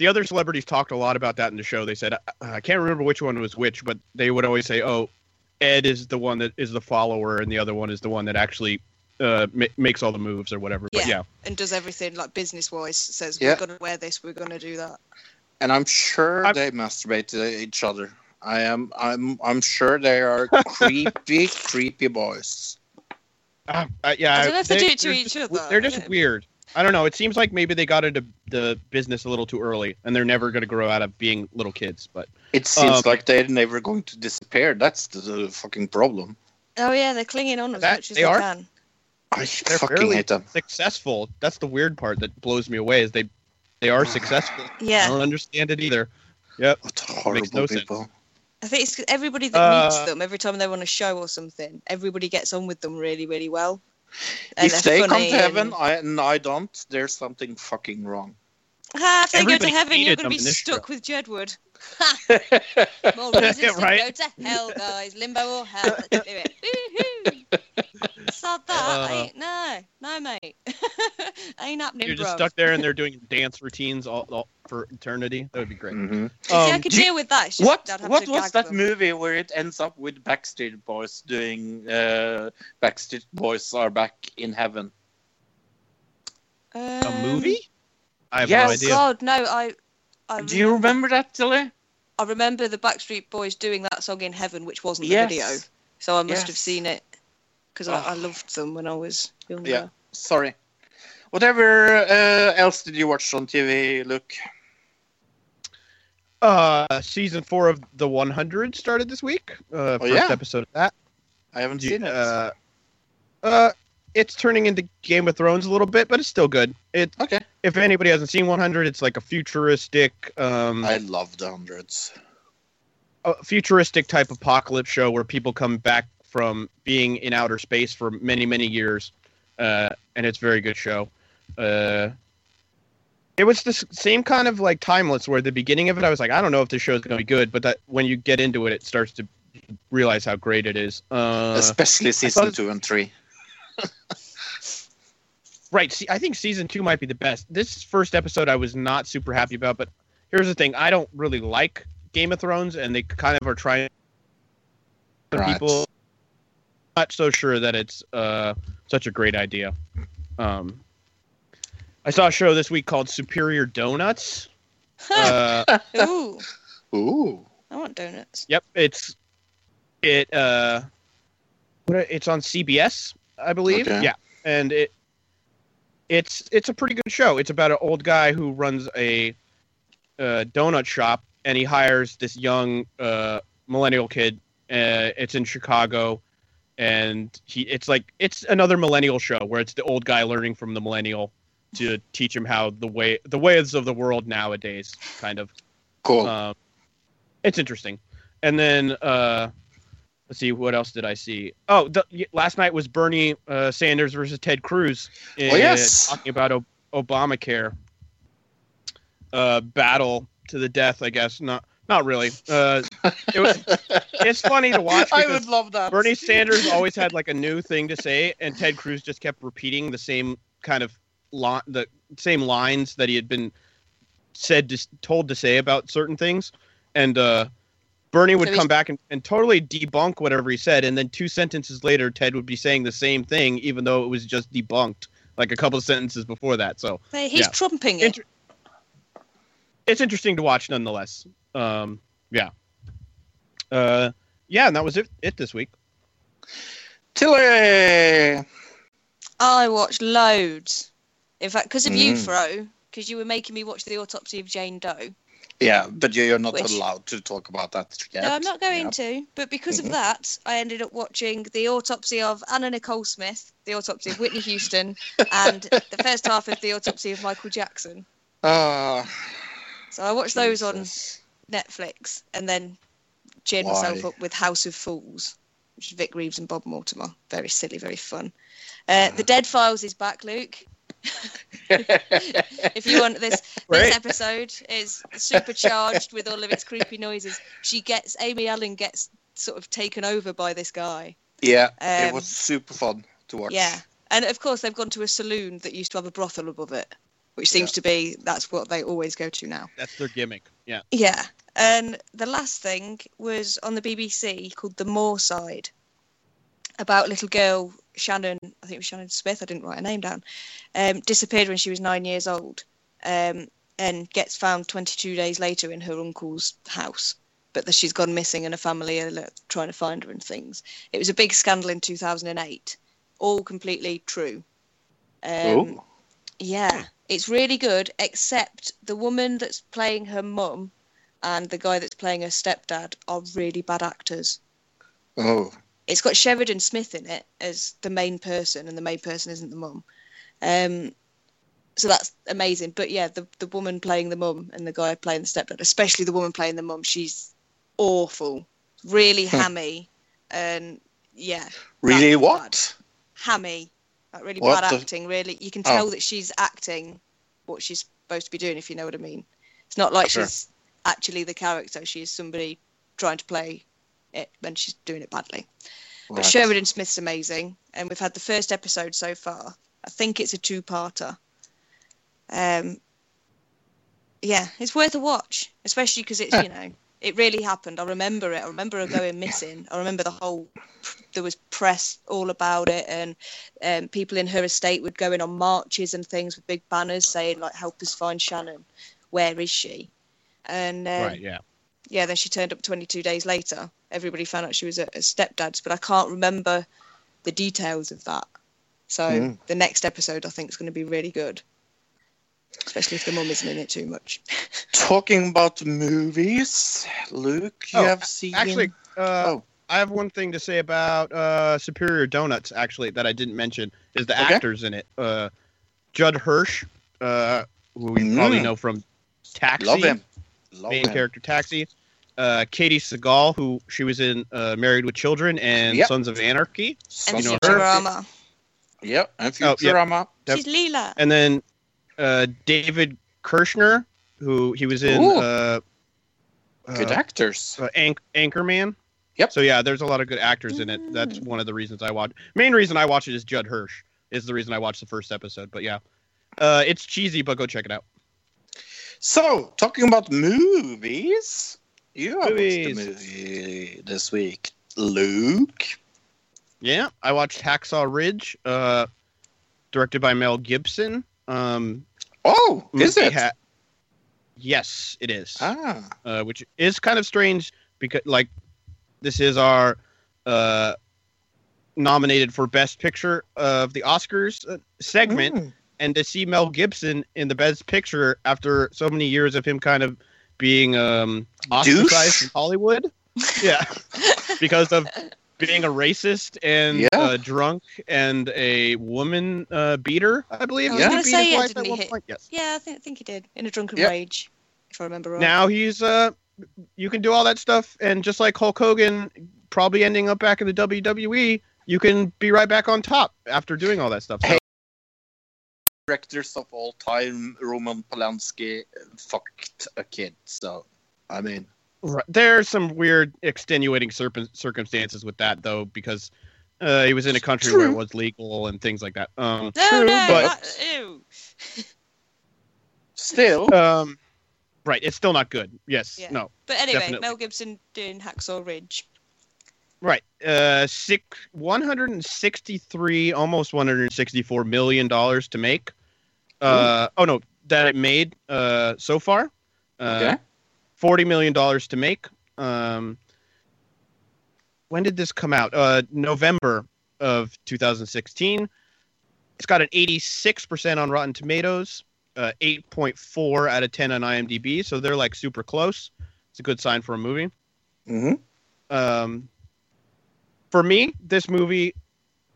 Speaker 2: The other celebrities talked a lot about that in the show. They said I can't remember which one was which, but they would always say, "Oh, Ed is the one that is the follower, and the other one is the one that actually uh, ma- makes all the moves or whatever." But
Speaker 3: Yeah.
Speaker 2: yeah,
Speaker 3: and does everything like business wise. Says
Speaker 1: Yeah.
Speaker 3: we're going to wear this, we're going to do that.
Speaker 1: and I'm sure
Speaker 2: I'm-
Speaker 1: they masturbate to each other. I am. I'm. I'm sure they are creepy, creepy boys.
Speaker 2: Uh, uh, yeah,
Speaker 3: I don't know if they do it to each other.
Speaker 2: They're just weird. I don't know. It seems like maybe they got into the business a little too early, and they're never going to grow out of being little kids. But
Speaker 1: It seems
Speaker 2: Um,
Speaker 1: like they're never going to disappear. That's the, the fucking problem.
Speaker 3: Oh yeah, they're clinging on as
Speaker 2: That-
Speaker 3: much as
Speaker 2: they
Speaker 3: they,
Speaker 2: are.
Speaker 3: can.
Speaker 1: I
Speaker 2: They're
Speaker 1: fucking hate them.
Speaker 2: successful. That's the weird part that blows me away is they they are successful.
Speaker 3: yeah, I
Speaker 2: don't understand it either. Yep.
Speaker 1: What horrible
Speaker 2: no sense.
Speaker 1: people.
Speaker 3: I think it's everybody that
Speaker 2: Uh,
Speaker 3: meets them every time they're on a show or something. Everybody gets on with them really, really well.
Speaker 1: If they come to heaven
Speaker 3: and-
Speaker 1: I, and I don't, there's something fucking wrong.
Speaker 3: Ah, if they go to heaven, you're going to be stuck
Speaker 2: show.
Speaker 3: with Jedward. More reasons to
Speaker 2: right.
Speaker 3: go to hell, guys. Limbo or hell. Let's do it. Woohoo! Sod that.
Speaker 2: Uh,
Speaker 3: ain't, no, no, mate. ain't happening,
Speaker 2: You're just
Speaker 3: bro.
Speaker 2: stuck there and they're doing dance routines all, all for eternity. That would be great.
Speaker 1: Mhm.
Speaker 3: See, I
Speaker 2: Um,
Speaker 3: could
Speaker 1: do you-
Speaker 3: deal with that. Just
Speaker 1: What what was that
Speaker 3: them.
Speaker 1: movie where it ends up with Backstreet Boys doing uh, Backstreet Boys are back in heaven?
Speaker 2: A
Speaker 3: Um,
Speaker 2: movie? I have
Speaker 1: yes.
Speaker 2: no
Speaker 3: Oh
Speaker 2: idea.
Speaker 3: God, no! I, I
Speaker 1: Do you remember that, Tilly?
Speaker 3: I remember the Backstreet Boys doing that song in Heaven, which wasn't
Speaker 1: Yes.
Speaker 3: the video. So I must have seen it because I, I
Speaker 1: Oh.
Speaker 3: loved them when I was younger.
Speaker 1: Yeah. Sorry. Whatever uh, else did you watch on TV, Luke?
Speaker 2: Uh, season four of the 100 started this week. Uh, first
Speaker 1: Oh, yeah?
Speaker 2: episode of that.
Speaker 1: I haven't
Speaker 2: you-
Speaker 1: seen it.
Speaker 2: Uh, uh, it's turning into Game of Thrones a little bit, but it's still good. It
Speaker 1: okay.
Speaker 2: if anybody hasn't seen 100, it's like a futuristic, um,
Speaker 1: I love the hundreds.
Speaker 2: a futuristic type apocalypse show where people come back from being in outer space for many many years, uh, and it's a very good show. Uh, it was the same kind of like timeless where the beginning of it I was like I don't know if this show is going to be good, but that when you get into it, it starts to realize how great it is. Uh,
Speaker 1: Especially season
Speaker 2: thought-
Speaker 1: two and three.
Speaker 2: Right. See, I think season two might be the best. This first episode I was not super happy about, but here's the thing: I don't really like Game of Thrones, and they kind of are trying.
Speaker 1: Right.
Speaker 2: People not so sure that it's uh, such a great idea. Um, I saw a show this week called Superior Donuts. Uh,
Speaker 3: Ooh,
Speaker 1: Ooh.
Speaker 3: I want donuts.
Speaker 2: yep, it's it. Uh. It's on CBS, I believe.
Speaker 1: Okay.
Speaker 2: Yeah, and it it's it's a pretty good show. It's about an old guy who runs a uh, donut shop, and he hires this young uh, millennial kid. Uh, it's in Chicago, and he it's like it's another millennial show where it's the old guy learning from the millennial to teach him how the way the ways of the world nowadays, kind of.
Speaker 1: Cool.
Speaker 2: Um, it's interesting. And then uh, let's see, what else did I see? Oh, the, last night was Bernie uh, Sanders versus Ted Cruz.
Speaker 1: Oh, yes.
Speaker 2: talking about o- Obamacare uh, battle to the death. I guess not. Not really. Uh, it was, it's funny to watch
Speaker 1: I would love that.
Speaker 2: Bernie Sanders always had like a new thing to say, and Ted Cruz just kept repeating the same kind of li- the same lines that he had been said to, told to say about certain things. And uh, Bernie would
Speaker 3: So
Speaker 2: come back and, and totally debunk whatever he said, and then two sentences later, Ted would be saying the same thing, even though it was just debunked like a couple of sentences before that. So
Speaker 3: He's
Speaker 2: Yeah.
Speaker 3: trumping it.
Speaker 2: Inter- it's interesting to watch nonetheless. Um, yeah. Uh, yeah, and that was it, it this week.
Speaker 1: Tilly.
Speaker 3: I watched loads. In fact, because of you,
Speaker 1: Mm.
Speaker 3: Fro, because you were making me watch the autopsy of Jane Doe.
Speaker 1: Yeah, but you're not
Speaker 3: Which-
Speaker 1: allowed to talk about that yet.
Speaker 3: No, I'm not going
Speaker 1: Yeah.
Speaker 3: to. But because
Speaker 1: Mhm.
Speaker 3: of that, I ended up watching the autopsy of Anna Nicole Smith, the autopsy of Whitney Houston, and the first half of the autopsy of Michael Jackson.
Speaker 1: Ah,
Speaker 3: So I watched those on Netflix and then cheered
Speaker 1: Why?
Speaker 3: myself up with House of Fools, which is Vic Reeves and Bob Mortimer. Very silly, very fun. Uh, the Dead Files is back, Luke. If you want this,
Speaker 2: Right.
Speaker 3: this episode is supercharged with all of its creepy noises. She gets Amy Allan gets sort of taken over by this guy.
Speaker 1: yeah, it
Speaker 3: Um,
Speaker 1: was super fun to watch.
Speaker 3: Yeah, and of course they've gone to a saloon that used to have a brothel above it, which seems
Speaker 1: Yeah.
Speaker 3: to be that's what they always go to now.
Speaker 2: That's their gimmick. Yeah.
Speaker 3: Yeah. And the last thing was on the BBC called The Moor Side about a little girl, Shannon, I think it was Shannon Smith, I didn't write her name down, um, disappeared when she was nine years old um, and gets found 22 days later in her uncle's house. But that she's gone missing and her family are like, trying to find her and things. It was a big scandal in 2008, all completely true. Um, yeah, it's really good, except the woman that's playing her mum and the guy that's playing her stepdad are really bad actors.
Speaker 1: Oh,
Speaker 3: It's got Sheridan Smith in it as the main person, and the main person isn't the mum. Um, so that's amazing. But yeah, the the woman playing the mum and the guy playing the stepdad, especially the woman playing the mum, she's awful, really hammy, and yeah,
Speaker 1: really? What?
Speaker 3: hammy, like really
Speaker 1: What
Speaker 3: bad
Speaker 1: the-
Speaker 3: acting. Really, you can
Speaker 1: Oh.
Speaker 3: tell that she's acting what she's supposed to be doing, if you know what I mean. It's not like
Speaker 1: Sure.
Speaker 3: she's actually the character; she's somebody trying to play it, and she's doing it badly. But
Speaker 1: Right.
Speaker 3: Sheridan Smith's amazing, and we've had the first episode so far. I think it's a two-parter. Um, yeah, it's worth a watch, especially because it's you know it really happened. I remember it. I remember her going missing. I remember the whole there was press all about it, and um, people in her estate would go in on marches and things with big banners saying like "Help us find Shannon. Where is she?" And um,
Speaker 2: right. Yeah.
Speaker 3: yeah, then she turned up 22 days later. Everybody found out she was at her stepdad's, but I can't remember the details of that. So
Speaker 1: Mm.
Speaker 3: the next episode, I think, is going to be really good, especially if the mum isn't in it too much.
Speaker 1: Talking about movies, Luke, you
Speaker 2: Oh,
Speaker 1: have seen.
Speaker 2: Actually, uh,
Speaker 1: Oh.
Speaker 2: I have one thing to say about uh, Superior Donuts. Actually, that I didn't mention is the
Speaker 1: Okay.
Speaker 2: actors in it. Uh, Judd Hirsch, uh, who you probably
Speaker 1: Mm.
Speaker 2: know from Taxi,
Speaker 1: love him. Love
Speaker 2: main
Speaker 1: him.
Speaker 2: character Taxi. Uh, Katey Sagal, who she was in uh, Married with Children and
Speaker 1: Yep.
Speaker 2: Sons of Anarchy,
Speaker 3: And
Speaker 2: You know
Speaker 1: Sons of-
Speaker 2: her?
Speaker 3: Futurama.
Speaker 1: Yep, and
Speaker 2: Oh, yep.
Speaker 1: Futurama.
Speaker 3: She's Leela.
Speaker 2: and then uh, David Kirshner, who he was in uh,
Speaker 1: Good
Speaker 2: uh,
Speaker 1: actors.
Speaker 2: uh, Anch- Anchorman.
Speaker 1: Yep.
Speaker 2: So yeah, there's a lot of good actors in it. That's
Speaker 3: Mm.
Speaker 2: one of the reasons I watch. Main reason I watch it is Judd Hirsch is the reason I watched the first episode. But yeah, uh, it's cheesy, but go check it out.
Speaker 1: So, talking about movies, you have watched a movie this week, Luke.
Speaker 2: Yeah, I watched Hacksaw Ridge, uh, directed by Mel Gibson. Um,
Speaker 1: Oh, is it?
Speaker 2: ha- yes, it is.
Speaker 1: ah,
Speaker 2: uh, which is kind of strange because like this is our uh, nominated for best picture of the Oscars uh, segment,
Speaker 1: Mm.
Speaker 2: and to see Mel Gibson in the best picture after so many years of him kind of being um, ostracized
Speaker 1: Douche?
Speaker 2: in Hollywood, yeah, because of being a racist and
Speaker 1: Yeah.
Speaker 2: uh, drunk and a woman uh, beater, I believe.
Speaker 3: I
Speaker 1: was
Speaker 2: He
Speaker 1: gonna
Speaker 3: say, yeah, didn't he hit-
Speaker 2: Yes.
Speaker 3: Yeah, I think, I think he did in a drunken
Speaker 1: Yep.
Speaker 3: rage, if I remember right.
Speaker 2: Now he's uh you can do all that stuff and just like Hulk Hogan probably ending up back in the WWE, you can be right back on top after doing all that stuff. So,
Speaker 1: Hey. Directors of all time, Roman Polanski fucked a kid. So, I mean,
Speaker 2: right. There's some weird extenuating circum- circumstances with that though because uh, he was in a country where it was legal and things like that. Um
Speaker 3: no,
Speaker 1: True,
Speaker 3: no,
Speaker 2: but-
Speaker 3: that- ew.
Speaker 1: still,
Speaker 2: um Right. It's still not good. Yes.
Speaker 3: Yeah.
Speaker 2: No.
Speaker 3: But anyway,
Speaker 2: Definitely.
Speaker 3: Mel Gibson doing Hacksaw Ridge.
Speaker 2: Right. Uh, six, 163, almost 164 million dollars to make. Uh, oh no, that it made uh so far. Uh,
Speaker 1: Okay.
Speaker 2: 40 million dollars to make. Um, when did this come out? Uh, November of 2016. It's got an 86% on Rotten Tomatoes, uh, 8.4 out of 10 on IMDb. So they're like super close. It's a good sign for a movie.
Speaker 1: hmm
Speaker 2: Um, for me, this movie,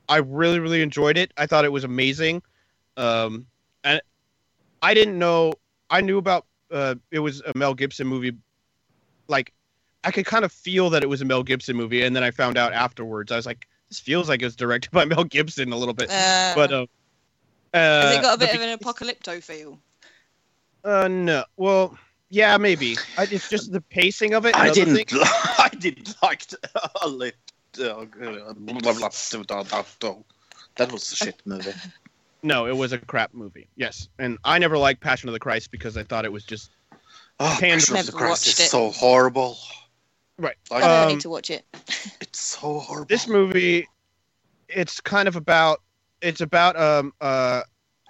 Speaker 2: I really, really enjoyed it. I thought it was amazing. Um, I didn't know, I knew about uh, it was a Mel Gibson movie. Like, I could kind of feel that it was a Mel Gibson movie. And then I found out afterwards, I was like, this feels like it was directed by Mel Gibson a little bit.
Speaker 3: Uh,
Speaker 2: but, uh,
Speaker 3: has
Speaker 2: uh,
Speaker 3: it got a
Speaker 2: the
Speaker 3: bit of an apocalypto feel?
Speaker 2: Uh, no. Well, yeah, maybe. I, it's just the pacing of it.
Speaker 1: I didn't.
Speaker 2: things-
Speaker 1: I didn't like a lit. Uh, blah, blah. That was a shit movie.
Speaker 2: No, it was a crap movie. Yes, and I never liked Passion of the Christ because I thought it was just
Speaker 1: Oh,
Speaker 2: Pan-
Speaker 1: Passion of the Christ is
Speaker 3: it.
Speaker 1: so horrible.
Speaker 2: right.
Speaker 1: Like,
Speaker 3: I don't
Speaker 2: Um,
Speaker 3: need to watch it.
Speaker 1: it's so horrible.
Speaker 2: This movie, it's kind of about it's about um uh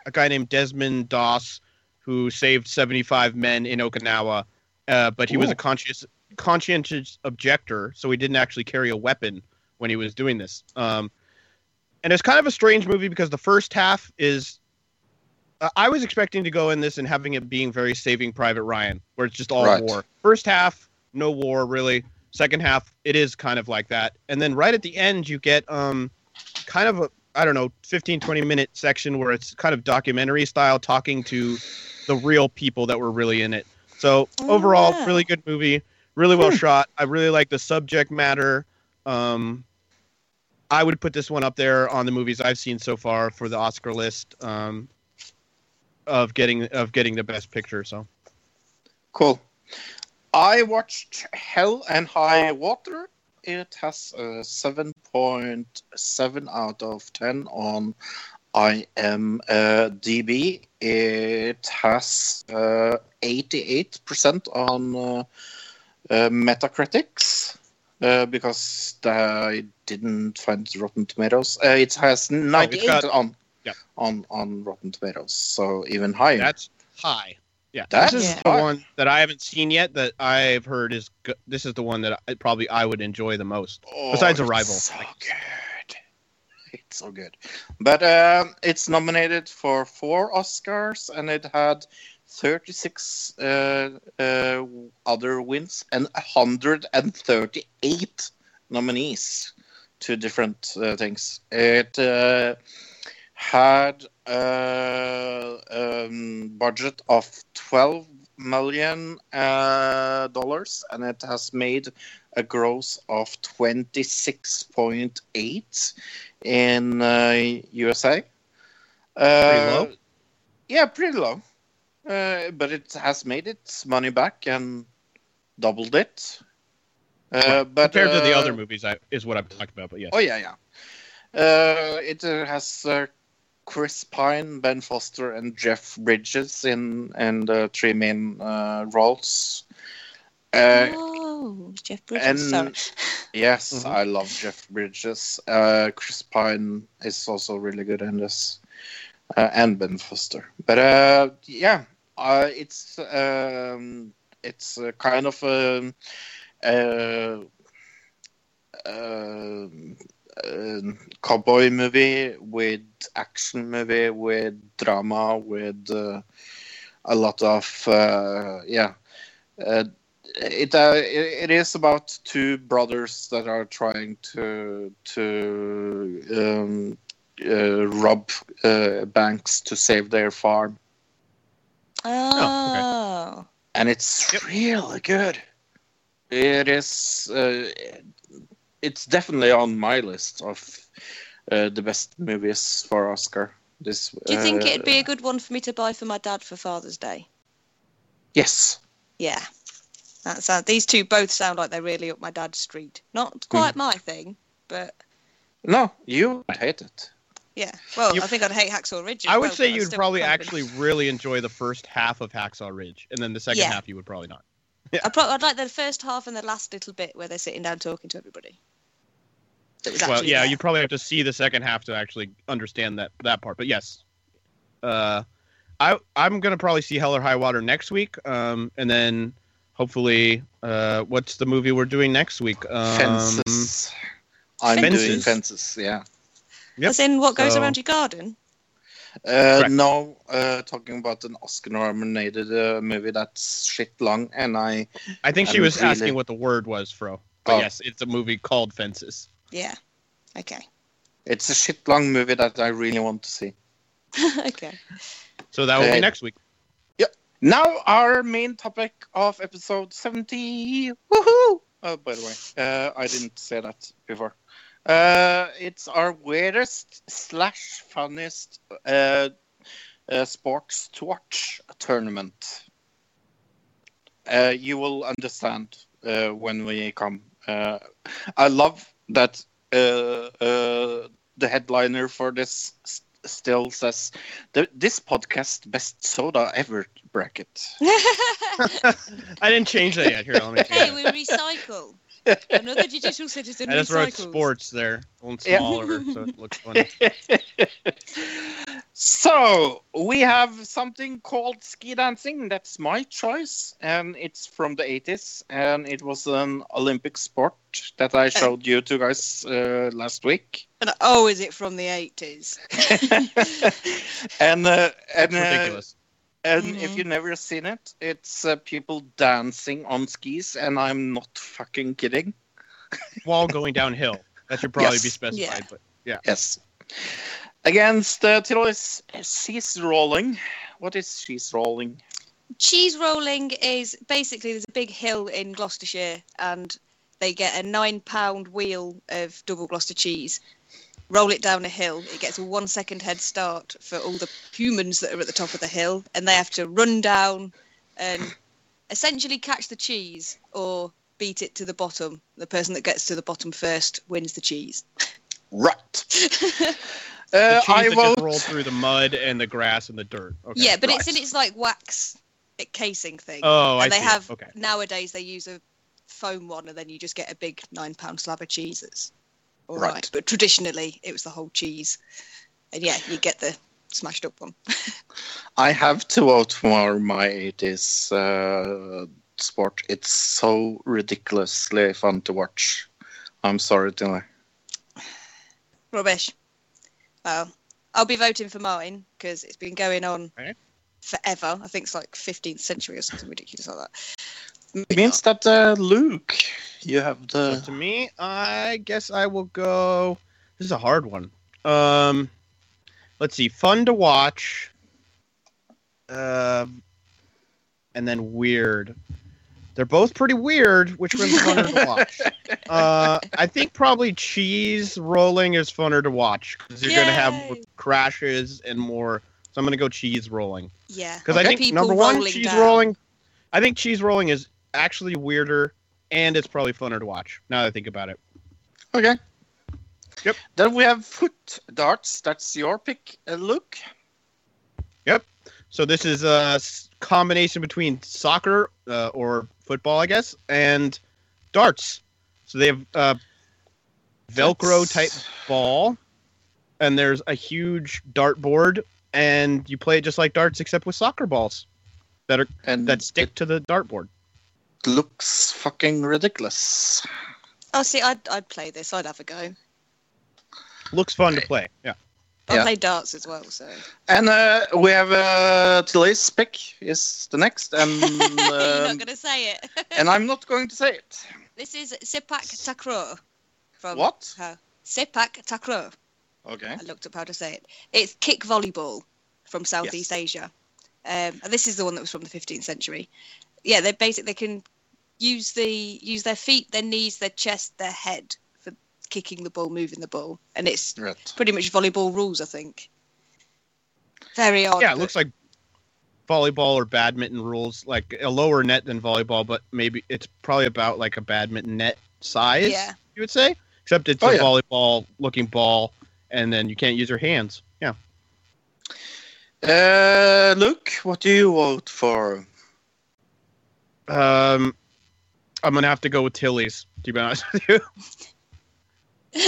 Speaker 2: a guy named Desmond Doss who saved seventy five men in Okinawa, uh, but he was a conscious conscientious objector, so he didn't actually carry a weapon when he was doing this. Um, and it's kind of a strange movie because the first half is. Uh, I was expecting to go in this and having it being very Saving Private Ryan, where it's just all
Speaker 1: Right.
Speaker 2: war. First half, no war really. Second half, it is kind of like that. And then right at the end, you get um, kind of a I don't know, 15, 20 minute section where it's kind of documentary style, talking to the real people that were really in it. So
Speaker 3: Oh,
Speaker 2: overall,
Speaker 3: wow.
Speaker 2: really good movie, really well shot. I really like the subject matter. Um, I would put this one up there on the movies I've seen so far for the Oscar list um, of getting of getting the best picture. So
Speaker 1: Cool. I watched Hell and High Water. It has a 7.7 out of 10 on IMDb. It has uh, 88% on uh, uh, Metacritics. Uh, because I didn't find Rotten Tomatoes. Uh, it has 98
Speaker 2: got-
Speaker 1: on,
Speaker 2: yeah.
Speaker 1: on on Rotten Tomatoes, so even higher.
Speaker 2: that's high. Yeah,
Speaker 1: That's
Speaker 2: this is the one that I haven't seen yet. That I've heard is good. This is the one that I, probably I would enjoy the most. Besides
Speaker 1: it's
Speaker 2: Arrival.
Speaker 1: So good. It's so good. But um, it's nominated for four Oscars and it had 36 uh, uh, other wins and 138 nominees to different uh, things. It uh, had a um, budget of 12 million uh, dollars and it has made a gross of 26.8 in uh, USA. Uh,
Speaker 2: Pretty low?
Speaker 1: Yeah, pretty low. Uh, but it has made its money back and doubled it. Uh, but
Speaker 2: Compared to the
Speaker 1: uh,
Speaker 2: other movies, I, is what I'm talking about. But yes,
Speaker 1: Oh yeah, yeah. Uh, it uh, has uh, Chris Pine, Ben Foster, and Jeff Bridges in and the three main uh, roles. Uh,
Speaker 3: oh, Jeff Bridges.
Speaker 1: and-
Speaker 3: Sorry.
Speaker 1: Yes,
Speaker 2: Mhm.
Speaker 1: I love Jeff Bridges. Uh, Chris Pine is also really good in this, uh, and Ben Foster. But uh, yeah, uh, it's um, it's a kind of a, uh, um, cowboy movie with action movie with drama with uh, a lot of uh, yeah. Uh, it, uh, it it is about two brothers that are trying to to um, uh, rob uh, banks to save their farm,
Speaker 3: Oh.
Speaker 1: and it's
Speaker 2: Yep.
Speaker 1: really good. It is. Uh, it's definitely on my list of uh, the best movies for Oscar. This.
Speaker 3: Do you think
Speaker 1: uh,
Speaker 3: it'd be a good one for me to buy for my dad for Father's Day?
Speaker 1: Yes.
Speaker 3: Yeah. That sound, these two both sound like they're really up my dad's street. Not quite my thing, but
Speaker 1: No, you would hate it.
Speaker 3: Yeah. Well,
Speaker 2: You-
Speaker 3: I think I'd hate Hacksaw Ridge.
Speaker 2: I would
Speaker 3: well,
Speaker 2: say you'd
Speaker 3: still
Speaker 2: probably actually really enjoy the first half of Hacksaw Ridge, and then the second
Speaker 3: Yeah.
Speaker 2: half you would probably not.
Speaker 3: I'd, pro- I'd like the first half and the last little bit where they're sitting down talking to everybody.
Speaker 2: Well, yeah,
Speaker 3: there.
Speaker 2: you'd probably have to see the second half to actually understand that that part. But yes, uh, I I'm gonna probably see Hell or High Water next week, um, and then hopefully, uh, what's the movie we're doing next week? Um,
Speaker 1: Fences. I'm doing
Speaker 2: Fences.
Speaker 1: fences. Yeah.
Speaker 2: Yep.
Speaker 3: As in what goes
Speaker 2: So-
Speaker 3: around your garden?
Speaker 1: Uh,
Speaker 2: Correct.
Speaker 1: no, uh, talking about an Oscar-nominated uh, movie that's shit long, and I
Speaker 2: I think she was
Speaker 1: really-
Speaker 2: asking what the word was, Fro. But
Speaker 1: Oh.
Speaker 2: yes, it's a movie called Fences.
Speaker 3: Yeah. Okay.
Speaker 1: it's a shit long movie that I really want to see.
Speaker 3: okay.
Speaker 2: So that will
Speaker 1: Okay.
Speaker 2: be next week. Yep.
Speaker 1: Now, our main topic of episode 70. Woohoo! Oh, by the way, uh, I didn't say that before. Uh, it's our weirdest slash funniest uh, uh, sports to watch tournament. Uh, you will understand uh, when we come. Uh, I love that uh, uh, the headliner for this s- still says the, this podcast best soda ever bracket.
Speaker 2: I didn't change that yet. Here, let me change
Speaker 3: hey,
Speaker 2: it.
Speaker 3: we recycle. Another digital citizen
Speaker 2: I just wrote
Speaker 3: recycles.
Speaker 2: sports there, a little
Speaker 1: Yeah.
Speaker 2: smaller, so it looks funny.
Speaker 1: so we have something called ski dancing. That's my choice, and it's from the 80s, and it was an Olympic sport that I showed you two guys uh, last week.
Speaker 3: And, oh, is it from the 80s?
Speaker 1: and uh, and uh,
Speaker 2: Ridiculous.
Speaker 1: And
Speaker 3: Mhm.
Speaker 1: if you've never seen it, it's uh, people dancing on skis, and I'm not fucking kidding.
Speaker 2: While going downhill, that should probably be
Speaker 1: Yes.
Speaker 2: specified. But yeah.
Speaker 1: Yes. Against uh, Tirolis, cheese rolling. What is cheese rolling?
Speaker 3: Cheese rolling is basically there's a big hill in Gloucestershire, and they get a nine pound wheel of double Gloucester cheese. Roll it down a hill. It gets a one second head start for all the humans that are at the top of the hill, and they have to run down and essentially catch the cheese or beat it to the bottom. The person that gets to the bottom first wins the cheese.
Speaker 1: Right.
Speaker 2: the
Speaker 1: Uh,
Speaker 2: cheese
Speaker 1: I
Speaker 2: that
Speaker 1: vote.
Speaker 2: just rolled through the mud and the grass and the dirt. Okay.
Speaker 3: Yeah, but it's in its like wax casing thing.
Speaker 2: Oh, I
Speaker 3: and they
Speaker 2: see.
Speaker 3: have
Speaker 2: Okay.
Speaker 3: nowadays they use a foam one, and then you just get a big nine pound slab of cheeses. All
Speaker 1: Right.
Speaker 3: right. but traditionally it was the whole cheese, and yeah, you get the smashed up one.
Speaker 1: I have to vote for my 80s uh, sport. It's so ridiculously fun to watch. I'm sorry, Tina.
Speaker 3: Rubbish. Well, I'll be voting for mine because it's been going on forever. I think it's like 15th century or something ridiculous like that.
Speaker 1: It means that uh, Luke, you have
Speaker 2: So to me, I guess I will go. This is a hard one. Um, let's see. Fun to watch. Um, and then weird. They're both pretty weird. Which one's funner to watch? Uh, I think probably cheese rolling is funner to watch because you're gonna have more crashes and more. So I'm gonna go cheese rolling.
Speaker 3: Yeah.
Speaker 2: Because I think number one, cheese
Speaker 3: down.
Speaker 2: rolling. I think cheese rolling is actually weirder, and it's probably funner to watch. Now that I think about it.
Speaker 1: Okay.
Speaker 2: Yep.
Speaker 1: Then we have foot darts. That's your pick, uh, Yep.
Speaker 2: So this is a combination between soccer uh, or football, I guess, and darts. So they have uh, Velcro type ball, and there's a huge dart board, and you play it just like darts, except with soccer balls that are
Speaker 1: And
Speaker 2: that stick to the dartboard.
Speaker 1: It looks fucking ridiculous.
Speaker 3: Oh, see, I'd, I'd play this. I'd have a go.
Speaker 2: Looks fun to play. Yeah.
Speaker 3: I
Speaker 1: Yeah.
Speaker 3: play darts as well, so.
Speaker 1: And uh, we have uh, Tilly's pick is the next, and
Speaker 3: You're not
Speaker 1: um,
Speaker 3: going to say it.
Speaker 1: and I'm not going to say it.
Speaker 3: This is Sepak Takraw. From
Speaker 1: What?
Speaker 3: Her. Sepak Takraw.
Speaker 1: Okay.
Speaker 3: I looked up how to say it. It's kick volleyball from Southeast Asia. Um, and this is the one that was from the 15th century. Yeah, they're basic. They can use the use their feet, their knees, their chest, their head for kicking the ball, moving the ball, and it's
Speaker 1: Right.
Speaker 3: pretty much volleyball rules, I think. Very odd.
Speaker 2: Yeah, it
Speaker 3: but-
Speaker 2: looks like volleyball or badminton rules, like a lower net than volleyball, but maybe it's probably about like a badminton net size.
Speaker 3: Yeah.
Speaker 2: you would say, except it's
Speaker 1: Oh,
Speaker 2: a
Speaker 1: yeah.
Speaker 2: volleyball looking ball, and then you can't use your hands. Yeah.
Speaker 1: Uh, Luke, what do you vote for?
Speaker 2: Um, I'm gonna have to go with Tilly's. To be honest with you,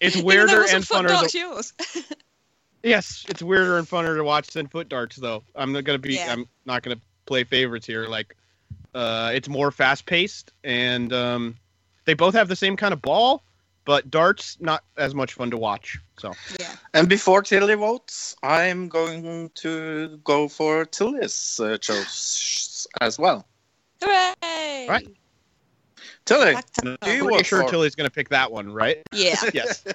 Speaker 2: it's
Speaker 3: Even though
Speaker 2: weirder
Speaker 3: it
Speaker 2: and
Speaker 3: wasn't foot
Speaker 2: funner.
Speaker 3: darts
Speaker 2: To,
Speaker 3: yours.
Speaker 2: yes, it's weirder and funner to watch than foot darts, though. I'm not gonna be.
Speaker 3: Yeah.
Speaker 2: I'm not gonna play favorites here. Like, uh, it's more fast paced, and um, they both have the same kind of ball, but darts not as much fun to watch. So
Speaker 3: yeah.
Speaker 1: And before Tilly votes, I'm going to go for Tilly's uh, choice as well.
Speaker 3: Hooray!
Speaker 2: Right.
Speaker 1: Tilly,
Speaker 3: Back to-
Speaker 1: do you
Speaker 2: pretty sure
Speaker 1: for?
Speaker 2: Tilly's gonna pick that one, right?
Speaker 3: Yeah.
Speaker 2: yes.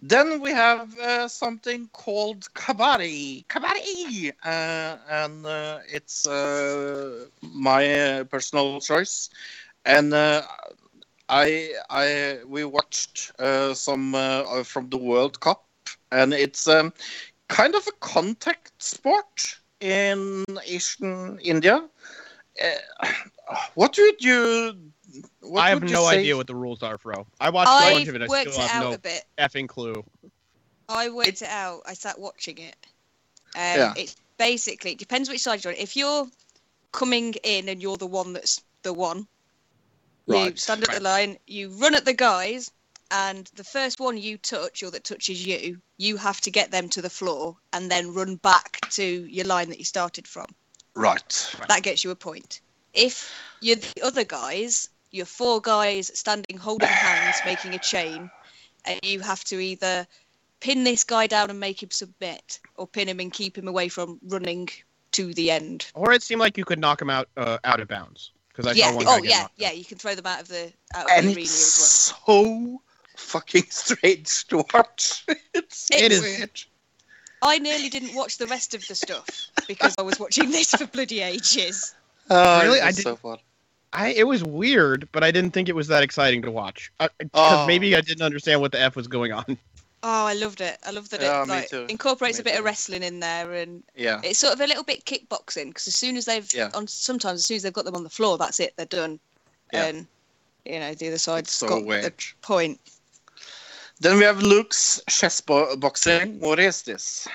Speaker 1: Then we have uh, something called kabaddi. Kabaddi, uh, and uh, it's uh, my uh, personal choice. And uh, I, I, we watched uh, some uh, from the World Cup, and it's um, kind of a contact sport in Asian India. Uh, what would you? What
Speaker 2: I have
Speaker 1: would you
Speaker 2: no
Speaker 1: say-
Speaker 2: idea what the rules are, Fro. I watched a bunch
Speaker 3: I
Speaker 2: of it. I
Speaker 3: worked
Speaker 2: still
Speaker 3: it
Speaker 2: have
Speaker 3: out
Speaker 2: no
Speaker 3: a bit.
Speaker 2: effing clue.
Speaker 3: I worked it out. I sat watching it. Um,
Speaker 1: Yeah.
Speaker 3: It's basically it depends which side you're on. If you're coming in and you're the one that's the one, you
Speaker 1: Right,
Speaker 3: stand at the line, you run at the guys, and the first one you touch or that touches you, you have to get them to the floor and then run back to your line that you started from.
Speaker 1: Right.
Speaker 3: That gets you a point. If you're the other guys, you're four guys standing holding hands, making a chain, and you have to either pin this guy down and make him submit, or pin him and keep him away from running to the end.
Speaker 2: Or it seemed like you could knock him out uh, out of bounds because I
Speaker 3: yeah.
Speaker 2: saw one guy
Speaker 3: Oh
Speaker 2: get
Speaker 3: yeah,
Speaker 2: knocked
Speaker 3: yeah.
Speaker 2: out.
Speaker 3: You can throw them out of the out of
Speaker 1: and
Speaker 3: the arena
Speaker 1: it's
Speaker 3: as well.
Speaker 1: so fucking strange to watch. it's
Speaker 3: It
Speaker 2: is.
Speaker 1: weird.
Speaker 3: I nearly didn't watch the rest of the stuff because I was watching this for bloody ages.
Speaker 1: Oh,
Speaker 2: Really?
Speaker 1: it
Speaker 2: I did-
Speaker 1: so fun.
Speaker 2: I it was weird, but I didn't think it was that exciting to watch because
Speaker 1: Oh.
Speaker 2: maybe I didn't understand what the f was going on.
Speaker 3: Oh, I loved it. I love that
Speaker 1: Yeah,
Speaker 3: it
Speaker 1: me
Speaker 3: like incorporates
Speaker 1: Me
Speaker 3: a bit
Speaker 1: too.
Speaker 3: of wrestling in there and
Speaker 1: Yeah.
Speaker 3: it's sort of a little bit kickboxing because as soon as they've
Speaker 1: Yeah.
Speaker 3: on sometimes as soon as they've got them on the floor that's it they're done
Speaker 1: Yeah.
Speaker 3: and you know the other side's
Speaker 1: It's so
Speaker 3: got
Speaker 1: weird.
Speaker 3: the point
Speaker 1: Then we have Luke's chess bo- boxing. What is this?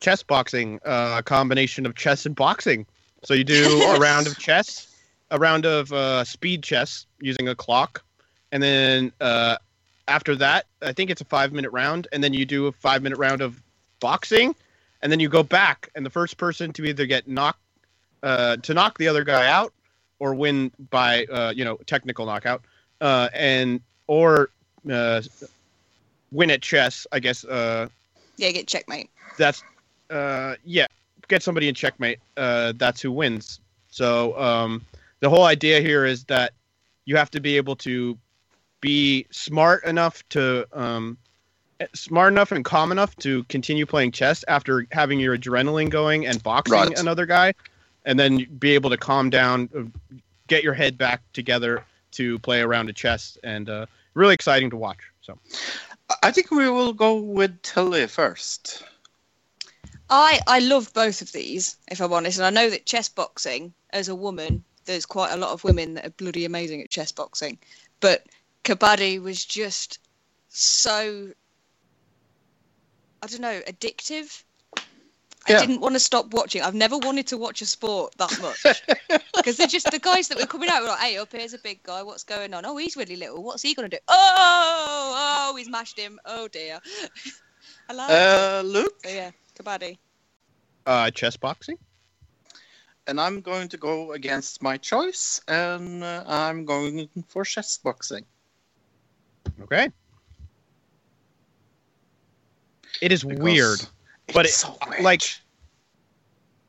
Speaker 2: Chess boxing, uh, a combination of chess and boxing. So you do a round of chess, a round of uh, speed chess using a clock, and then uh, after that, I think it's a five minute round, and then you do a five minute round of boxing, and then you go back, and the first person to either get knocked uh, to knock the other guy out or win by uh, you know technical knockout, uh, and or uh, win at chess. I guess uh,
Speaker 3: yeah get checkmate
Speaker 2: that's uh yeah get somebody in checkmate uh that's who wins so um the whole idea here is that you have to be able to be smart enough to um smart enough and calm enough to continue playing chess after having your adrenaline going and boxing
Speaker 1: Right.
Speaker 2: another guy and then be able to calm down uh, get your head back together to play around a round of chess and uh really exciting to watch so
Speaker 1: I think we will go with Tilly first.
Speaker 3: I I love both of these if I'm honest and I know that chess boxing as a woman there's quite a lot of women that are bloody amazing at chess boxing but kabaddi was just so I don't know addictive
Speaker 1: Yeah.
Speaker 3: I didn't want to stop watching. I've never wanted to watch a sport that much because they're just the guys that were coming out. Were like, hey, up here's a big guy. What's going on? Oh, he's really little. What's he gonna do? Oh, oh, he's mashed him. Oh dear. Hello.
Speaker 1: Uh, Luke,
Speaker 3: So yeah, kabaddi.
Speaker 2: uh chess boxing
Speaker 1: and I'm going to go against my choice, and uh, I'm going for chess boxing.
Speaker 2: Okay. It is
Speaker 1: because
Speaker 2: weird. but
Speaker 1: it's
Speaker 2: it-
Speaker 1: so weird.
Speaker 2: like-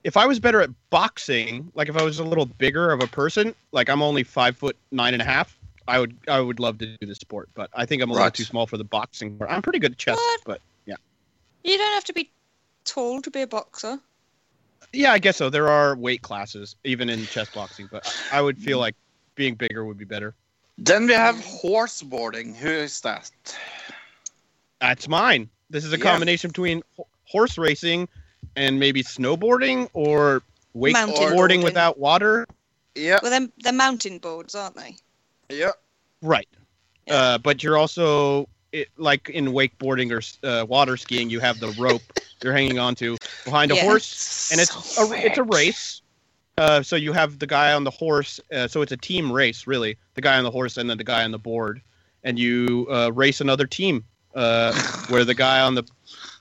Speaker 2: If I was better at boxing, like if I was a little bigger of a person, like I'm only five foot nine and a half, I would I would love to do the sport. But I think I'm a little
Speaker 1: Right.
Speaker 2: too small for the boxing. part. I'm pretty good at chess,
Speaker 3: What?
Speaker 2: but yeah.
Speaker 3: You don't have to be tall to be a boxer.
Speaker 2: yeah, I guess so. There are weight classes even in chess boxing, but I would feel like being bigger would be better.
Speaker 1: then we have horseboarding. Who is that?
Speaker 2: That's mine. This is a
Speaker 1: Yeah.
Speaker 2: combination between horse racing and maybe snowboarding or wakeboarding without water.
Speaker 1: Yeah,
Speaker 3: Well, they're, they're mountain boards, aren't they?
Speaker 1: yeah.
Speaker 2: Right.
Speaker 3: Yeah.
Speaker 2: Uh, but you're also it, like in wakeboarding or uh, water skiing, you have the rope you're hanging on to behind a
Speaker 3: Yeah.
Speaker 2: horse, and it's
Speaker 1: So
Speaker 2: a, it's a race. Uh, so you have the guy on the horse. Uh, so it's a team race, really. The guy on the horse and then the guy on the board, and you uh, race another team. Uh, where the guy on the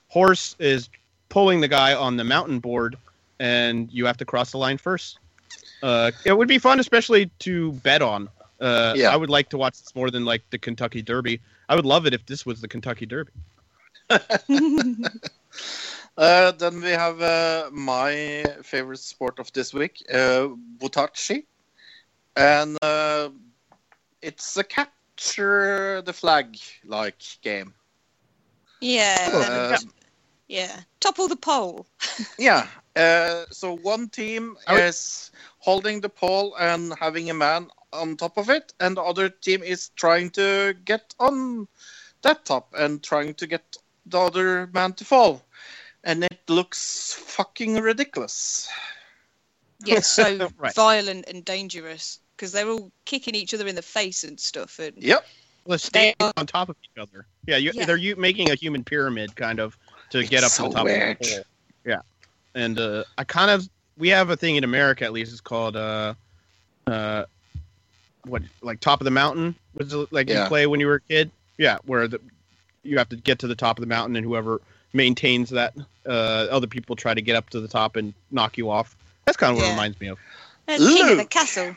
Speaker 2: horse is pulling the guy on the mountain board, and you have to cross the line first. Uh, it would be fun, especially to bet on. Uh,
Speaker 1: Yeah.
Speaker 2: I would like to watch this more than like the Kentucky Derby. I would love it if this was the Kentucky Derby.
Speaker 1: Uh, then we have uh, my favorite sport of this week, uh, Butachi. And uh, it's a capture the flag like game.
Speaker 3: yeah,
Speaker 1: Uh,
Speaker 3: yeah. Topple the pole.
Speaker 1: yeah. Uh, so one team
Speaker 2: I would-
Speaker 1: is holding the pole and having a man on top of it, and the other team is trying to get on that top and trying to get the other man to fall. And it looks fucking ridiculous.
Speaker 3: Yeah, so
Speaker 2: Right.
Speaker 3: violent and dangerous because they're all kicking each other in the face and stuff. And
Speaker 1: Yep.
Speaker 2: Let's stand
Speaker 3: They are-
Speaker 2: on top of each other. Yeah, you,
Speaker 3: Yeah.
Speaker 2: they're u- making a human pyramid kind of to get up
Speaker 1: It's
Speaker 2: to the
Speaker 1: so
Speaker 2: top
Speaker 1: weird.
Speaker 2: of the pole. Yeah, and uh, I kind of we have a thing in America at least. It's called uh, uh, what like top of the mountain was it like
Speaker 1: Yeah.
Speaker 2: you play when you were a kid. Yeah, where the you have to get to the top of the mountain and whoever maintains that uh, other people try to get up to the top and knock you off. That's kind of what it reminds me of.
Speaker 3: Uh, King of the castle.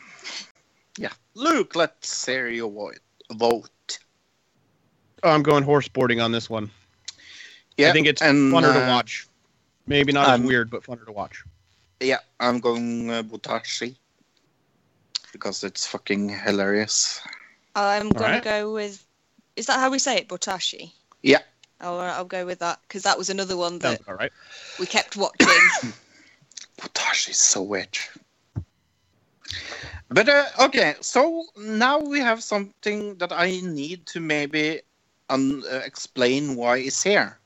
Speaker 1: Yeah. Luke, let's hear your vote. vote.
Speaker 2: Oh, I'm going horseboarding on this one.
Speaker 1: Yeah.
Speaker 2: I think it's
Speaker 1: and,
Speaker 2: funner to
Speaker 1: uh,
Speaker 2: watch. Maybe not
Speaker 1: um,
Speaker 2: as weird, but funner to watch.
Speaker 1: Yeah, I'm going uh, Butachi. Because it's fucking hilarious.
Speaker 3: I'm going
Speaker 2: Alright.
Speaker 3: to go with. Is that how we say it? Botashi?
Speaker 1: Yeah.
Speaker 3: Oh, all right, I'll go with that because that was another one
Speaker 2: Sounds
Speaker 3: that
Speaker 2: all right.
Speaker 3: we kept watching.
Speaker 1: Butachi is so weird. But uh, okay, so now we have something that I need to maybe un- uh, explain why it's here,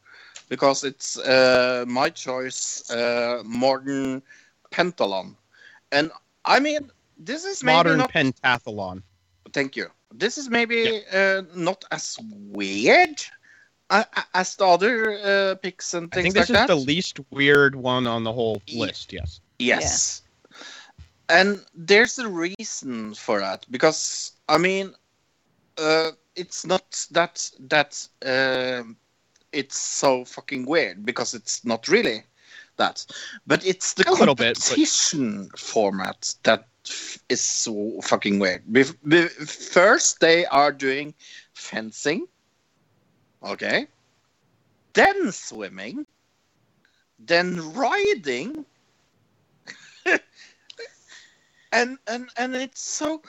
Speaker 1: because it's uh, my choice, uh, modern pentathlon, and I mean this is maybe
Speaker 2: Modern
Speaker 1: not.
Speaker 2: pentathlon.
Speaker 1: Thank you. This is maybe uh, not as weird uh, as the other uh, picks and things I
Speaker 2: think this
Speaker 1: like
Speaker 2: is
Speaker 1: that.
Speaker 2: the least weird one on the whole list. Yes.
Speaker 1: Yes. And there's a reason for that because I mean, uh, it's not that that um it's so fucking weird because it's not really that, but it's the
Speaker 2: A little bit, but-
Speaker 1: competition format that f- is so fucking weird. Bef- be- first, they are doing fencing, okay, then swimming, then riding. And and and it's so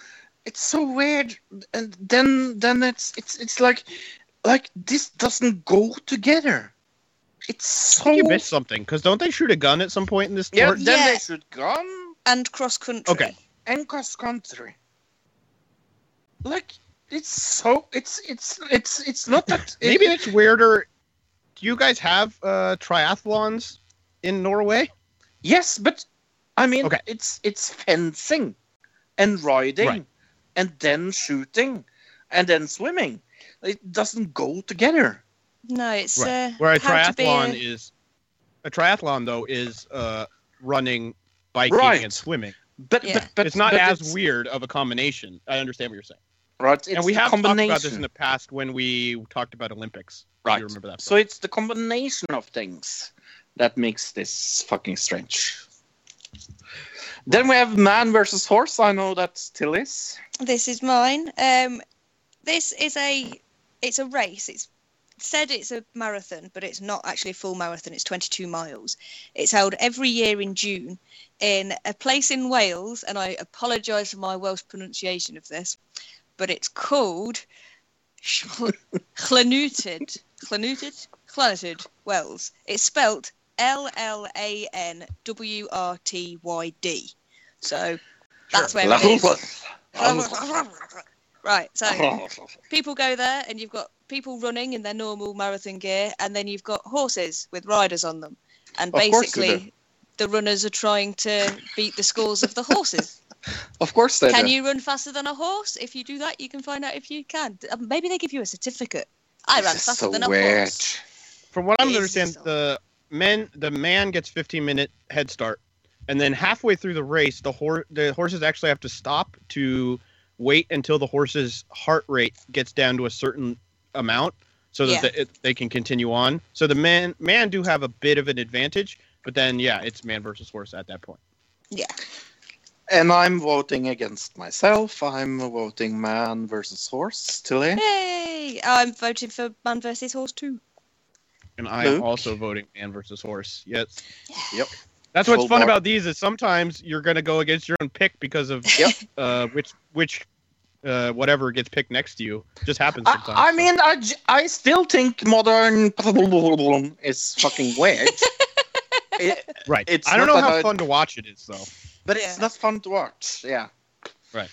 Speaker 1: it's so weird. And then then it's it's it's like like this doesn't go together. It's so
Speaker 2: you missed something because don't they shoot a gun at some point in this
Speaker 1: yeah then
Speaker 3: Yeah.
Speaker 1: they should gun.
Speaker 3: And cross country.
Speaker 2: Okay.
Speaker 1: and cross country. Like it's so it's it's it's it's not that
Speaker 2: Maybe it's weirder. Do you guys have uh, triathlons in Norway?
Speaker 1: yes but i mean
Speaker 2: Okay.
Speaker 1: it's it's fencing and riding
Speaker 2: Right.
Speaker 1: and then shooting and then swimming it doesn't go together
Speaker 3: No, it's
Speaker 2: Right.
Speaker 3: uh,
Speaker 2: Where a
Speaker 3: how to be
Speaker 2: triathlon
Speaker 3: a-
Speaker 2: is a triathlon though is uh, running, biking,
Speaker 1: Right.
Speaker 2: and swimming.
Speaker 1: but
Speaker 3: Yeah.
Speaker 1: but, but
Speaker 2: it's not
Speaker 1: but
Speaker 2: as
Speaker 1: it's-
Speaker 2: weird of a combination. I understand what you're saying.
Speaker 1: Right it's
Speaker 2: and we
Speaker 1: the
Speaker 2: have talked
Speaker 1: combination
Speaker 2: about this in the past when we talked about Olympics.
Speaker 1: right
Speaker 2: You remember that?
Speaker 1: so it's the combination of things that makes this fucking strange then we have man versus horse i know that still is
Speaker 3: This is mine. Um, this is a it's a race. It's said it's a marathon, but it's not actually a full marathon. It's 22 miles. It's held every year in June in a place in Wales, and I apologise for my Welsh pronunciation of this, but it's called Llanwrtyd. Llanwrtyd? Llanwrtyd Wells. It's spelt L L A N W R T Y D. So that's where it is. Right, so people go there and you've got people running in their normal marathon gear and then you've got horses with riders on them and
Speaker 1: Of
Speaker 3: basically the runners are trying to beat the scores of the horses
Speaker 1: of course they
Speaker 3: can
Speaker 1: do
Speaker 3: you run faster than a horse if you do that you can find out if you can Uh, maybe they give you a certificate I ran
Speaker 1: This is
Speaker 3: faster
Speaker 1: so
Speaker 3: than a
Speaker 1: weird.
Speaker 3: horse.
Speaker 2: From what I'm
Speaker 3: It is
Speaker 2: understand,
Speaker 3: so.
Speaker 2: the men the man gets 15 minute head start, and then halfway through the race, the horse the horses actually have to stop to wait until the horse's heart rate gets down to a certain amount, so that
Speaker 3: Yeah.
Speaker 2: the, it, they can continue on. So the man man do have a bit of an advantage, but then yeah, it's man versus horse at that point.
Speaker 3: Yeah.
Speaker 1: And I'm voting against myself. I'm voting man versus horse. Tilly.
Speaker 3: Yay! I'm voting for man versus horse too.
Speaker 2: And I'm
Speaker 1: Luke?
Speaker 2: also voting man versus horse. Yes.
Speaker 1: Yep.
Speaker 2: That's what's
Speaker 1: Full
Speaker 2: fun
Speaker 1: bar.
Speaker 2: about these is sometimes you're gonna go against your own pick because of
Speaker 1: Yep.
Speaker 2: uh, which which uh, whatever gets picked next to you. Just happens
Speaker 1: I,
Speaker 2: sometimes.
Speaker 1: I
Speaker 2: so.
Speaker 1: mean, I, j- I still think modern is fucking weird. It-
Speaker 2: right.
Speaker 1: it's
Speaker 2: I don't know how fun to watch it is though.
Speaker 1: but
Speaker 3: Yeah.
Speaker 1: it's not fun to watch. Yeah.
Speaker 2: Right.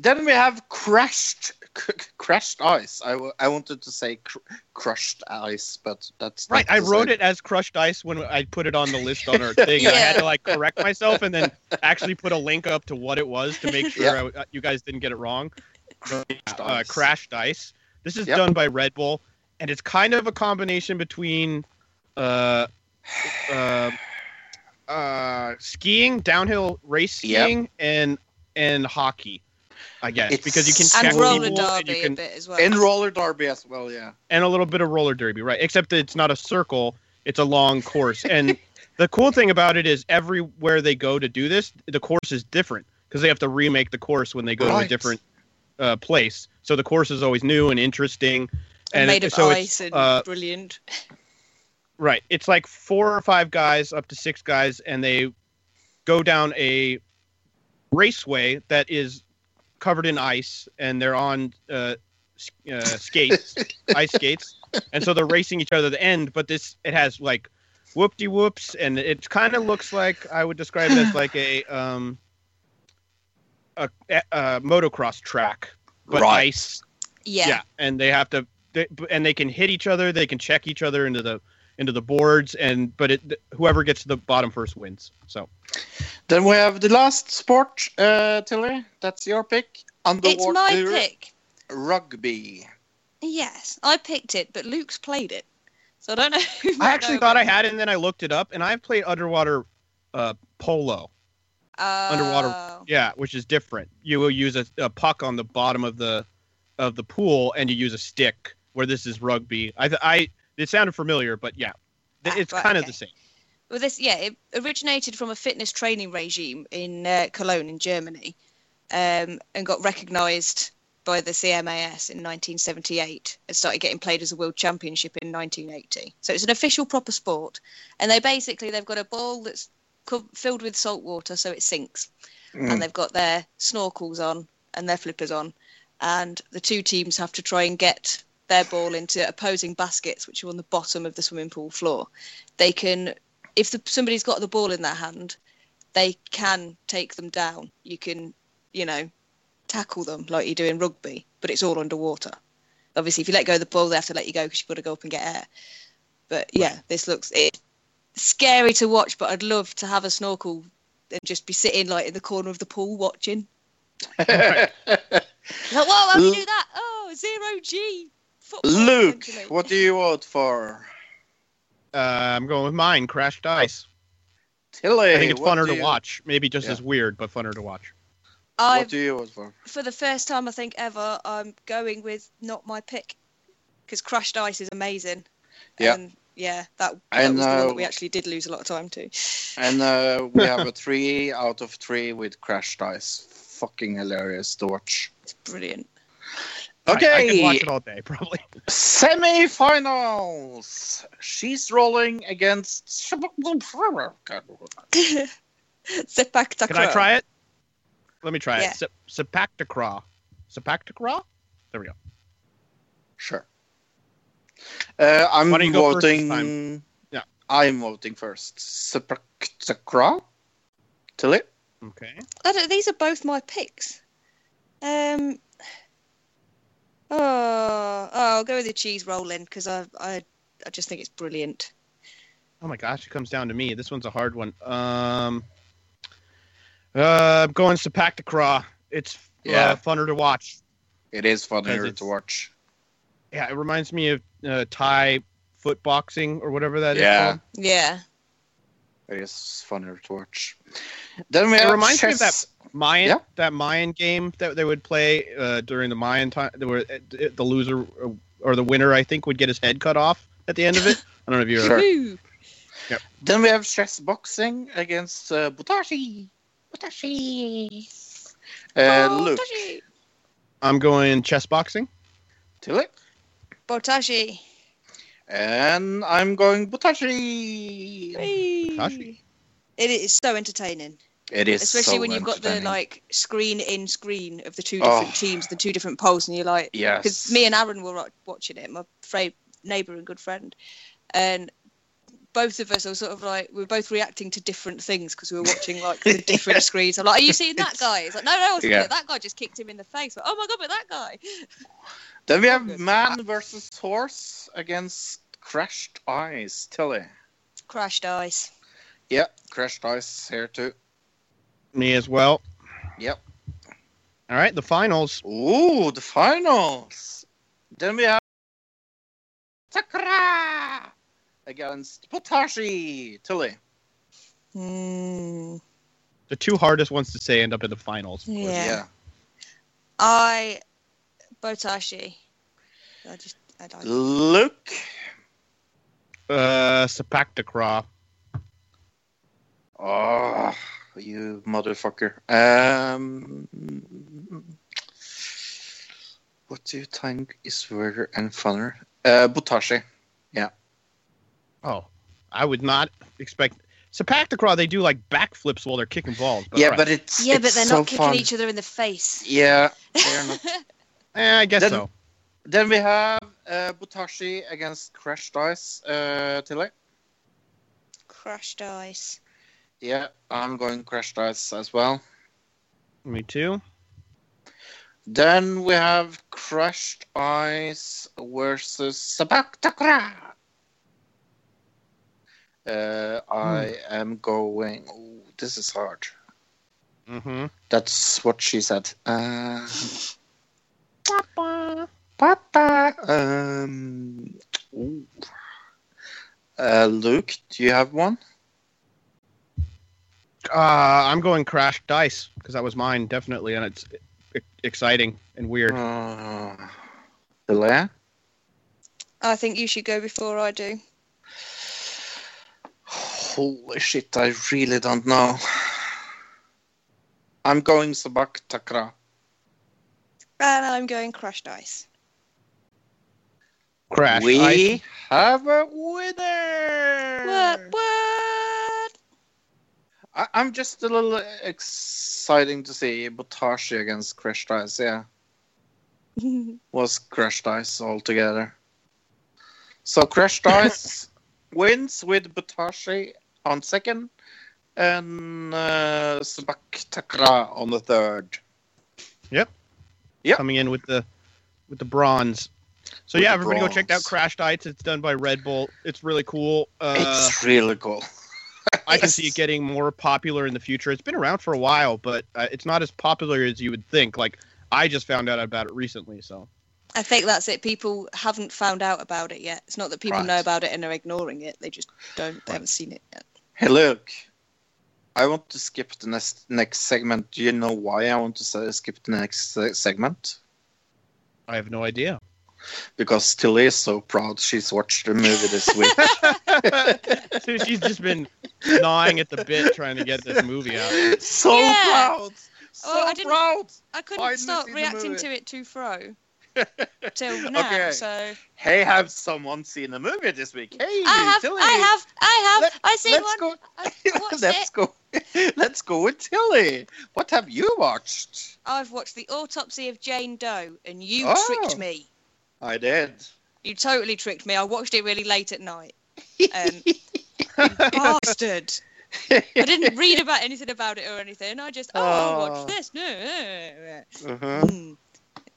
Speaker 1: Then we have crashed, c- crashed ice. I, w- I wanted to say cr- crushed ice, but that's
Speaker 2: Right. I wrote
Speaker 1: same.
Speaker 2: it as crushed ice when I put it on the list on our thing. and I had to like correct myself and then actually put a link up to what it was to make sure
Speaker 1: Yeah.
Speaker 2: I, you guys didn't get it wrong.
Speaker 1: Crashed
Speaker 2: uh,
Speaker 1: ice.
Speaker 2: crashed ice. This is
Speaker 1: Yep.
Speaker 2: done by Red Bull, and it's kind of a combination between uh, uh, uh, skiing, downhill race
Speaker 1: Yep.
Speaker 2: and and hockey. I guess
Speaker 1: It's-
Speaker 2: because you can
Speaker 3: And
Speaker 2: check
Speaker 3: roller
Speaker 2: people and
Speaker 3: derby
Speaker 2: you can,
Speaker 3: a bit as well.
Speaker 1: And roller derby as well. Yeah.
Speaker 2: and a little bit of roller derby, right? Except that it's not a circle; it's a long course. And the cool thing about it is, everywhere they go to do this, the course is different because they have to remake the course when they go to a different uh, place. So the course is always new and interesting.
Speaker 3: and made
Speaker 2: it-
Speaker 3: of
Speaker 2: so
Speaker 3: ice
Speaker 2: it's,
Speaker 3: and
Speaker 2: uh,
Speaker 3: brilliant.
Speaker 2: Right. It's like four or five guys, up to six guys, and they go down a raceway that is covered in ice, and they're on uh, uh, skates, ice skates, and so they're racing each other to the end. But this it has like whoop de whoops, and it kind of looks like I would describe it as like a um a, a, motocross track, but
Speaker 1: Right.
Speaker 2: ice
Speaker 3: Yeah.
Speaker 2: yeah, and they have to, they, and they can hit each other. They can check each other into the into the boards, and but it whoever gets to the bottom first wins. So
Speaker 1: Then we have the last sport, uh, Tilly. That's your pick. Underwater
Speaker 3: It's my pick.
Speaker 1: Rugby.
Speaker 3: Yes, I picked it, but Luke's played it. So I don't know. who
Speaker 2: I actually
Speaker 3: know
Speaker 2: thought I had it, and then I looked it up, and I've played underwater uh, polo.
Speaker 3: it.
Speaker 2: underwater-
Speaker 3: Oh.
Speaker 2: Yeah, which is different. You will use a, a puck on the bottom of the of the pool, and you use a stick. Where this is rugby. I th- I it sounded familiar, but yeah,
Speaker 3: Ah,
Speaker 2: it's
Speaker 3: right,
Speaker 2: kind of the same.
Speaker 3: Well, this yeah, it originated from a fitness training regime in uh, Cologne in Germany, um, and got recognised by the CMAS in 1978 and started getting played as a world championship in 1980. So it's an official proper sport, and they basically they've got a ball that's co- filled with salt water so it sinks,
Speaker 1: Mm.
Speaker 3: and they've got their snorkels on and their flippers on, and the two teams have to try and get their ball into opposing baskets which are on the bottom of the swimming pool floor. They can if the, somebody's got the ball in their hand, they can take them down. You can, you know, tackle them like you do in rugby, but it's all underwater. Obviously, if you let go of the ball, they have to let you go because you've got to go up and get air. But yeah, this looks it scary to watch. But I'd love to have a snorkel and just be sitting like in the corner of the pool watching. Like, whoa, how do you do that? Oh, zero G. Football,
Speaker 1: Luke,
Speaker 3: essentially.
Speaker 1: what do you vote for?
Speaker 2: Uh, I'm going with mine. Crashed ice.
Speaker 1: Tilly,
Speaker 2: I think it's funner to
Speaker 1: you-
Speaker 2: watch. Maybe just
Speaker 1: Yeah.
Speaker 2: as weird, but funner to watch.
Speaker 3: I've
Speaker 1: What do you vote for?
Speaker 3: for the first time I think ever, I'm going with not my pick because crushed ice is amazing.
Speaker 1: Yeah.
Speaker 3: And yeah, that,
Speaker 1: I
Speaker 3: that was the one
Speaker 1: know.
Speaker 3: that we actually did lose a lot of time to.
Speaker 1: And uh, we have a three out of three with crashed ice. Fucking hilarious to watch.
Speaker 3: It's brilliant.
Speaker 2: I- I,
Speaker 1: Okay,
Speaker 2: could watch it all day probably.
Speaker 1: semi-finals. Cheese rolling against.
Speaker 3: Sepak
Speaker 2: Can I
Speaker 3: takraw.
Speaker 2: try it? Let me try
Speaker 3: Yeah.
Speaker 2: it. Sep- Sepactacraw. Sepactacraw? There we go.
Speaker 1: Sure. Uh, I'm
Speaker 2: Why go first
Speaker 1: voting.
Speaker 2: Yeah.
Speaker 1: I'm voting first. Sepaktakra. Tilly.
Speaker 2: Okay.
Speaker 3: I don't- these are both my picks. Um. Oh, oh, I'll go with the cheese rolling because I, I, I just think it's brilliant.
Speaker 2: Oh my gosh, it comes down to me. This one's a hard one. Um, uh, I'm going to Sepactacraw. It's
Speaker 1: Yeah.
Speaker 2: uh, funner to watch.
Speaker 1: It is
Speaker 2: funner
Speaker 1: to watch.
Speaker 2: Yeah, it reminds me of uh, Thai foot boxing or whatever that is
Speaker 1: Yeah.
Speaker 2: called.
Speaker 3: Yeah.
Speaker 1: It is funner to watch. Then we
Speaker 2: It
Speaker 1: have
Speaker 2: reminds me of
Speaker 1: chess.
Speaker 2: Mayan,
Speaker 1: Yeah.
Speaker 2: that Mayan game that they would play uh, during the Mayan time, where uh, the loser uh, or the winner, I think, would get his head cut off at the end of it. I don't know if you
Speaker 1: Sure.
Speaker 3: Woo.
Speaker 1: Then we have chess boxing against uh, Butashi. Butashi. Uh, Luke.
Speaker 2: I'm going chess boxing.
Speaker 1: Tilly.
Speaker 3: Botashi.
Speaker 1: And I'm going Butashi.
Speaker 2: Botashi.
Speaker 3: It is so entertaining,
Speaker 1: It is
Speaker 3: especially
Speaker 1: so
Speaker 3: when you've got the like screen in screen of the two different oh. teams, the two different polls, and you're like,
Speaker 1: Yes.
Speaker 3: because me and Aaron were watching it, my fra- neighbour and good friend, and both of us are sort of like we are both reacting to different things because we were watching like the different screens. I'm like, are you seeing that guy? It's like, no, no,
Speaker 1: Yeah.
Speaker 3: that guy just kicked him in the face. Like, oh my god, but that guy.
Speaker 1: Then we have man versus horse against crashed ice. Tilly.
Speaker 3: Crashed ice.
Speaker 1: Yeah, crashed ice here too.
Speaker 2: Me as well.
Speaker 1: Yep.
Speaker 2: All right, the finals.
Speaker 1: Ooh, the finals. Then we have Takara against Potashi. Tilly.
Speaker 3: Hmm.
Speaker 2: The two hardest ones to say end up in the finals. of course.
Speaker 3: Yeah. I Botashi. I just I don't.
Speaker 1: Luke.
Speaker 2: Uh, Sepak Takraw.
Speaker 1: Oh, you motherfucker. Um, what do you think is weirder and funner? Uh, Butashi. Yeah.
Speaker 2: Oh, I would not expect Sepak Takraw. They do like backflips while they're kicking balls. But
Speaker 1: yeah,
Speaker 2: all right.
Speaker 1: but it's
Speaker 3: yeah, but they're
Speaker 1: so
Speaker 3: not kicking
Speaker 1: fun.
Speaker 3: each other in the face.
Speaker 1: Yeah, they're not.
Speaker 2: Eh, I guess
Speaker 1: Then-
Speaker 2: so.
Speaker 1: then we have uh, Butashi against Crashed Ice. Uh, Tilly.
Speaker 3: Crushed ice.
Speaker 1: Yeah, I'm going Crashed Ice as well.
Speaker 2: Me too.
Speaker 1: Then we have Crushed Ice versus Sabaktakra. Uh, I am going. Ooh, this is hard.
Speaker 2: Mm-hmm.
Speaker 1: That's what she said. Uh, Papa. Um, ooh. uh, Luke, do you have one?
Speaker 2: Uh, I'm going Crashed Ice because that was mine definitely, and it's exciting and weird.
Speaker 1: Uh, Leia?
Speaker 3: I think you should go before I do.
Speaker 1: Holy shit, I really don't know. I'm going Sabak Takra.
Speaker 3: And I'm going Crashed Ice.
Speaker 2: Crash
Speaker 1: we
Speaker 2: Ice.
Speaker 1: have a winner!
Speaker 3: What? What?
Speaker 1: I, I'm just a little exciting to see Botashi against Crashed Ice, yeah. Was Crashed Ice altogether. So Crashed Ice wins with Botashi on second and uh, Sabak Takra on the third. Yep.
Speaker 2: coming in with the with the bronze. So
Speaker 1: With
Speaker 2: yeah,
Speaker 1: the
Speaker 2: everybody go check out. Crashed Ice. It's done by Red Bull. It's really cool. Uh,
Speaker 1: it's really cool.
Speaker 2: I can see it getting more popular in the future. It's been around for a while, but uh, it's not as popular as you would think. Like I just found out about it recently, so
Speaker 3: I think that's it. People haven't found out about it yet. It's not that people
Speaker 1: Right.
Speaker 3: know about it and are ignoring it. They just don't. They haven't seen it yet.
Speaker 1: Hey, look. I want to skip the next next segment. Do you know why I want to skip the next segment?
Speaker 2: I have no idea.
Speaker 1: Because Tilly is so proud she's watched the movie this week.
Speaker 2: so she's just been gnawing at the bit trying to get this movie out.
Speaker 1: so
Speaker 3: Yeah.
Speaker 1: proud. So
Speaker 3: Oh, I didn't-
Speaker 1: proud.
Speaker 3: I couldn't
Speaker 1: Finally
Speaker 3: start reacting to it too fro till now.
Speaker 1: Okay.
Speaker 3: So
Speaker 1: Hey, have someone seen the movie this week? Hey,
Speaker 3: I have,
Speaker 1: Tilly.
Speaker 3: I have, I have.
Speaker 1: Let-
Speaker 3: I seen
Speaker 1: let's
Speaker 3: one.
Speaker 1: go.
Speaker 3: I
Speaker 1: let's
Speaker 3: it.
Speaker 1: go. Let's go with Tilly. What have you watched?
Speaker 3: I've watched the autopsy of Jane Doe, and you
Speaker 1: Oh.
Speaker 3: tricked me.
Speaker 1: I did.
Speaker 3: You totally tricked me. I watched it really late at night. Um, bastard. I didn't read about anything about it or anything. I just, oh, I'll
Speaker 1: Oh.
Speaker 3: watch this. No.
Speaker 1: Uh-huh.
Speaker 3: Mm.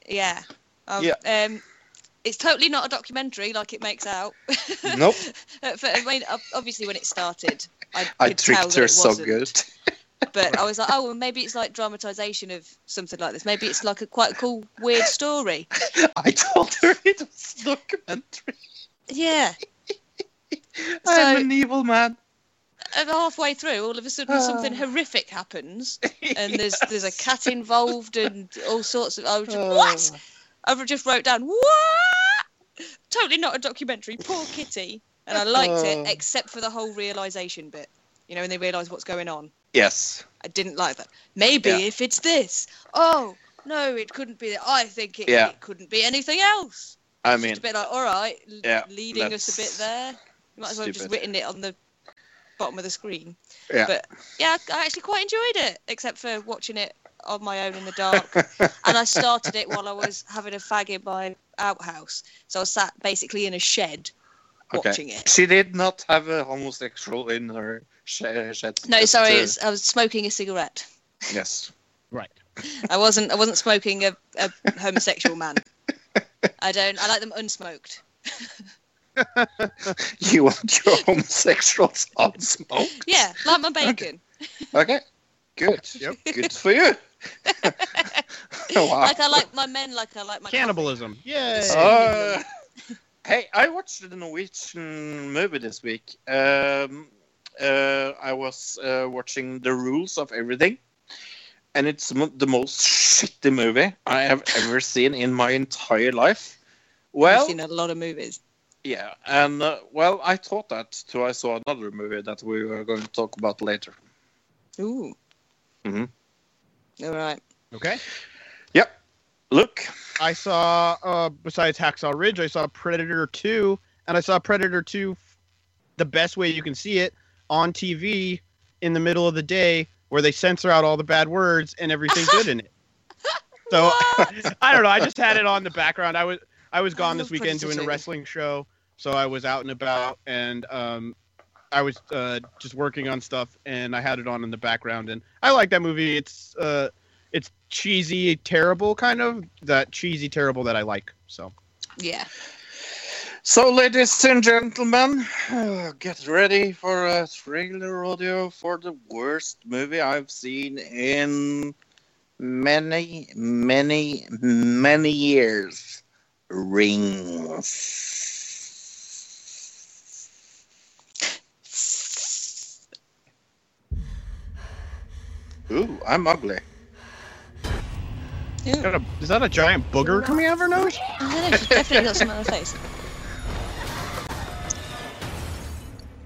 Speaker 3: Yeah. Um,
Speaker 1: Yeah.
Speaker 3: Um, it's totally not a documentary like it makes out.
Speaker 1: Nope.
Speaker 3: For, I mean, obviously, when it started, I,
Speaker 1: I tricked her so good.
Speaker 3: But I was like, oh, well, maybe it's like dramatization of something like this. Maybe it's like a quite cool, weird story.
Speaker 1: I told her it was a documentary.
Speaker 3: Yeah.
Speaker 1: I'm
Speaker 3: So-
Speaker 1: an evil man.
Speaker 3: And halfway through, all of a sudden, ah. something horrific happens, and there's there's a cat involved, and all sorts of. I was just,
Speaker 1: Oh.
Speaker 3: what? I just wrote down what? Totally not a documentary. Poor kitty. And I liked it, ah. except for the whole realization bit. You know, when they realise what's going on.
Speaker 1: Yes.
Speaker 3: I didn't like that. Maybe
Speaker 1: Yeah.
Speaker 3: if it's this. Oh no, it couldn't be. I think it,
Speaker 1: Yeah.
Speaker 3: it couldn't be anything else.
Speaker 1: I mean,
Speaker 3: just a bit like, all right,
Speaker 1: Yeah,
Speaker 3: leading us a bit there. You might as well have just written it on the bottom of the screen.
Speaker 1: yeah.
Speaker 3: But yeah, I actually quite enjoyed it, except for watching it on my own in the dark. and I started it while I was having a fag in my outhouse. So I sat basically in a shed watching it.
Speaker 1: She did not have a homosexual in her.
Speaker 3: No,
Speaker 1: Just,
Speaker 3: sorry,
Speaker 1: uh,
Speaker 3: was, I was smoking a cigarette.
Speaker 1: yes.
Speaker 2: Right.
Speaker 3: I wasn't. I wasn't smoking a, a homosexual man. I don't. I like them unsmoked.
Speaker 1: You want your homosexuals on smoke?
Speaker 3: Yeah, like my bacon.
Speaker 1: Okay. Good.
Speaker 2: Yep.
Speaker 1: Good for you. wow.
Speaker 3: Like I like my men. Like I like my
Speaker 2: Cannibalism. Yay.
Speaker 1: Uh, hey, I watched the Norwegian movie this week. Um, I was uh, watching The Rules of Everything, and it's mo- the most shitty movie I have ever seen in my entire life.
Speaker 3: Well, I've
Speaker 1: Well,
Speaker 3: seen a lot of movies.
Speaker 1: yeah, and uh, well, I thought that till I saw another movie that we were going to talk about later.
Speaker 3: Ooh.
Speaker 1: Mm-hmm.
Speaker 3: All right.
Speaker 2: Okay. Yep.
Speaker 1: Look,
Speaker 2: I saw, uh, besides Hacksaw Ridge, I saw Predator 2, and I saw Predator 2 the best way you can see it on TV in the middle of the day where they censor out all the bad words and everything good in it. So I don't know. I just had it on the background. I was I was gone this weekend doing a wrestling show, so I was out and about, and um, I was uh, just working on stuff, and I had it on in the background, and I like that movie. It's uh, it's cheesy, terrible kind of that cheesy, terrible that I like. So
Speaker 3: Yeah.
Speaker 1: So, ladies and gentlemen, uh, get ready for a trailer audio for the worst movie I've seen in many, many, many years. Rings. Ooh, I'm ugly.
Speaker 3: Ew.
Speaker 2: Got a- is that a giant booger coming out of her nose?
Speaker 3: I don't know. She's definitely got something on her face.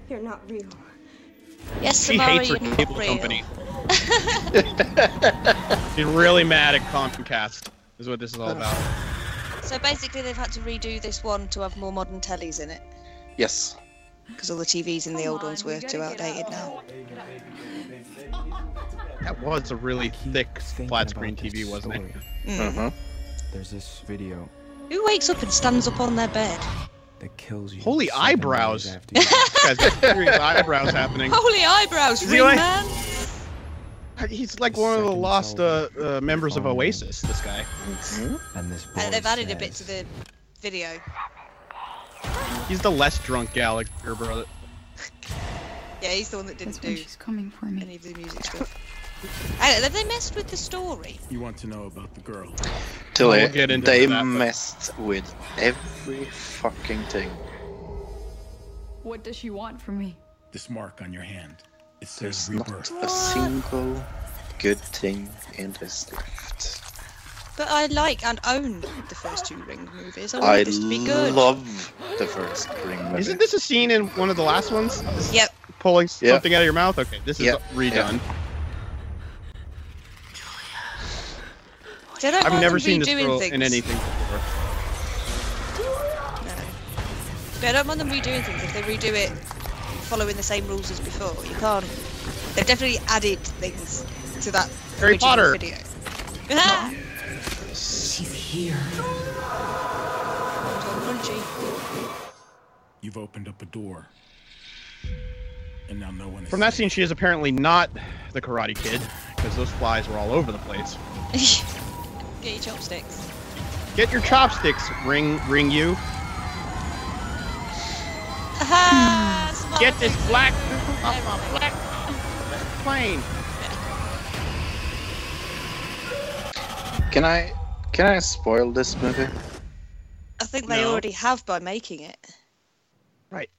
Speaker 7: You're not real.
Speaker 3: Yes,
Speaker 2: She
Speaker 3: Samara,
Speaker 2: hates her
Speaker 3: you're
Speaker 2: cable
Speaker 3: real.
Speaker 2: company. She's really mad at Comcast. Is what this is all about.
Speaker 3: So basically, they've had to redo this one to have more modern tellies in it
Speaker 1: Yes.
Speaker 3: because all the TVs in the old ones were too outdated now.
Speaker 2: That was a really thick flat screen TV, wasn't it?
Speaker 3: Mm.
Speaker 1: Uh-huh.
Speaker 8: There's this video
Speaker 3: Who wakes up and stands up on their bed?
Speaker 8: That kills you.
Speaker 2: Holy eyebrows.
Speaker 8: days after you-
Speaker 2: Guys, serious eyebrows happening.
Speaker 3: Holy eyebrows,
Speaker 2: Is
Speaker 3: ring
Speaker 2: like-
Speaker 3: man!
Speaker 2: He's like
Speaker 8: The
Speaker 2: one of the
Speaker 8: second
Speaker 2: lost uh, uh, members of. Oasis. This guy.
Speaker 8: And this
Speaker 3: And they've
Speaker 8: voice
Speaker 3: added a bit to the video.
Speaker 2: He's the less drunk Gallagher brother.
Speaker 3: Yeah, he's the one that didn't
Speaker 7: That's
Speaker 3: do
Speaker 7: she's coming for me.
Speaker 3: any of the music stuff. I have they messed with the story?
Speaker 9: You want to know about the girl?
Speaker 1: Tilly,
Speaker 2: We'll get into
Speaker 1: they
Speaker 2: that, but-
Speaker 1: messed with every fucking thing.
Speaker 7: What does she want from me?
Speaker 9: This mark on your hand. It says
Speaker 1: There's not a single good thing in this left.
Speaker 3: But I like and own the first two Ring movies. I want
Speaker 1: I
Speaker 3: this to be good.
Speaker 1: love the first Ring movie.
Speaker 2: Isn't this a scene in one of the last ones?
Speaker 3: Yep.
Speaker 2: Pulling
Speaker 1: Yeah.
Speaker 2: something out of your mouth? Okay, this is
Speaker 1: Yeah.
Speaker 2: redone.
Speaker 3: See, I don't
Speaker 2: I've never seen this girl
Speaker 3: things.
Speaker 2: in anything before.
Speaker 3: No. But I don't mind them redoing things if they redo it following the same rules as before. You can't. They've definitely added things to that
Speaker 2: Harry Potter.
Speaker 3: video.
Speaker 7: She's here.
Speaker 9: You've opened up a door. And now no one is
Speaker 2: From that scene, she is apparently not the Karate Kid because those flies were all over the place.
Speaker 3: Get your chopsticks.
Speaker 2: Get your chopsticks, ring ring you. Get this black uh, off uh, my black plane.
Speaker 1: Can I can I spoil this movie?
Speaker 3: I think they
Speaker 2: no.
Speaker 3: already have by making it. Right.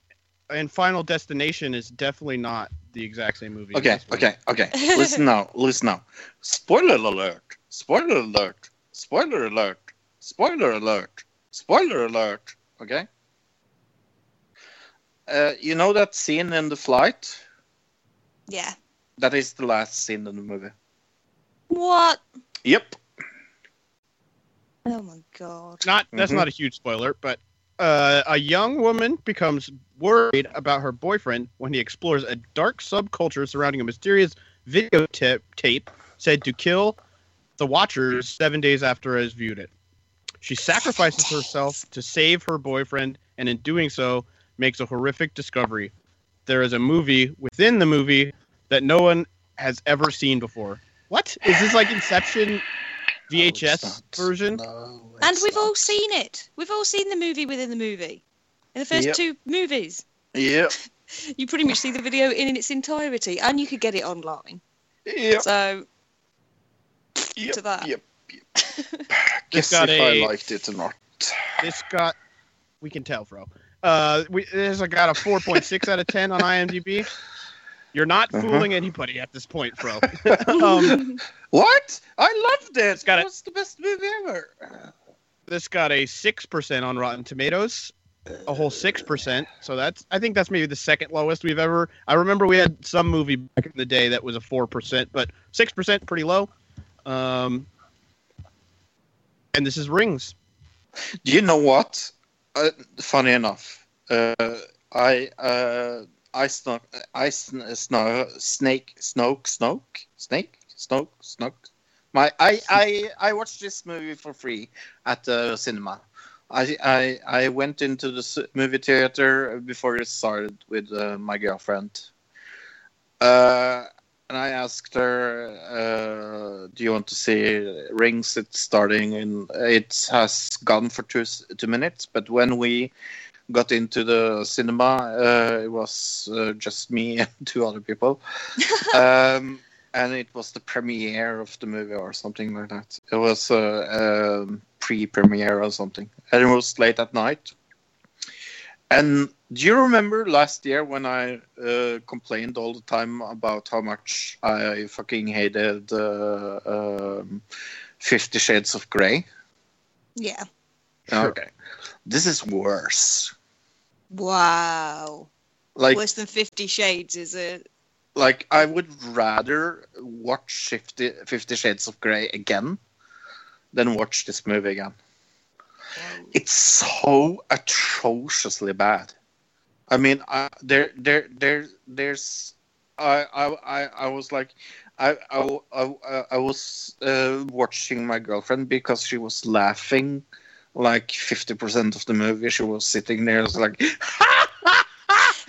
Speaker 2: And Final Destination is definitely not the exact same movie.
Speaker 1: Okay, okay, okay. listen now, listen now. Spoiler alert. Spoiler alert! Spoiler alert! Spoiler alert! Spoiler alert! Okay. Uh, you know that scene in the flight?
Speaker 3: Yeah.
Speaker 1: That is the last scene in the movie.
Speaker 3: What?
Speaker 1: Yep.
Speaker 3: Oh my god.
Speaker 2: Not that's
Speaker 1: Mhm.
Speaker 2: not a huge spoiler, but uh, a young woman becomes worried about her boyfriend when he explores a dark subculture surrounding a mysterious videotape tape said to kill the watchers seven days after has viewed it. She sacrifices herself to save her boyfriend, and in doing so, makes a horrific discovery. There is a movie within the movie that no one has ever seen before. What is this like Inception VHS
Speaker 1: not.
Speaker 2: version?
Speaker 1: No,
Speaker 3: And we've all seen it. We've all seen the movie within the movie. In the first
Speaker 1: Yep.
Speaker 3: two movies.
Speaker 1: Yep.
Speaker 3: You pretty much see the video in its entirety and you could get it online.
Speaker 1: Yep.
Speaker 3: So
Speaker 1: Yep.
Speaker 3: to that.
Speaker 1: Yep. Guess
Speaker 2: got
Speaker 1: if I
Speaker 2: a-
Speaker 1: liked it or not.
Speaker 2: This got we can tell, bro. Uh, we this got a 4.6 out of 10 on IMDb. You're not
Speaker 1: Uh-huh.
Speaker 2: fooling anybody at this point, bro. um,
Speaker 1: What? I loved it.
Speaker 2: It's got
Speaker 1: it
Speaker 2: it.
Speaker 1: was the best movie ever.
Speaker 2: this got a six percent on Rotten Tomatoes, a whole six percent. So that's I think that's maybe the second lowest we've ever. I remember we had some movie back in the day that was a four percent, but six percent pretty low. Um, and this is Rings.
Speaker 1: Do you know what? Uh, funny enough, uh, I uh, I snuck I sn- snow snake snoke snoke snake snoke snoke. My I I I watched this movie for free at the cinema. I I I went into the movie theater before it started with uh, my girlfriend. Uh, and I asked her, uh, "Do you want to see Rings? It's starting, and it has gone for two two minutes. But when we got into the cinema, uh, it was uh, just me and two other people, um, and it was the premiere of the movie or something like that. It was a um, pre-premiere or something, and it was late at night. And do you remember last year when I uh, complained all the time about how much I fucking hated uh, um, Fifty Shades of Grey?
Speaker 3: Yeah.
Speaker 1: Okay, this is worse.
Speaker 3: Wow.
Speaker 1: Like,
Speaker 3: Worse than Fifty Shades is it?
Speaker 1: like I would rather watch 50, 50 Shades of Grey again than watch this movie again. It's so atrociously bad. I mean, there, there, there, there's. I, I, I, I was like, I, I, I, I was uh, watching my girlfriend because she was laughing like fifty percent of the movie. She was sitting there, was like,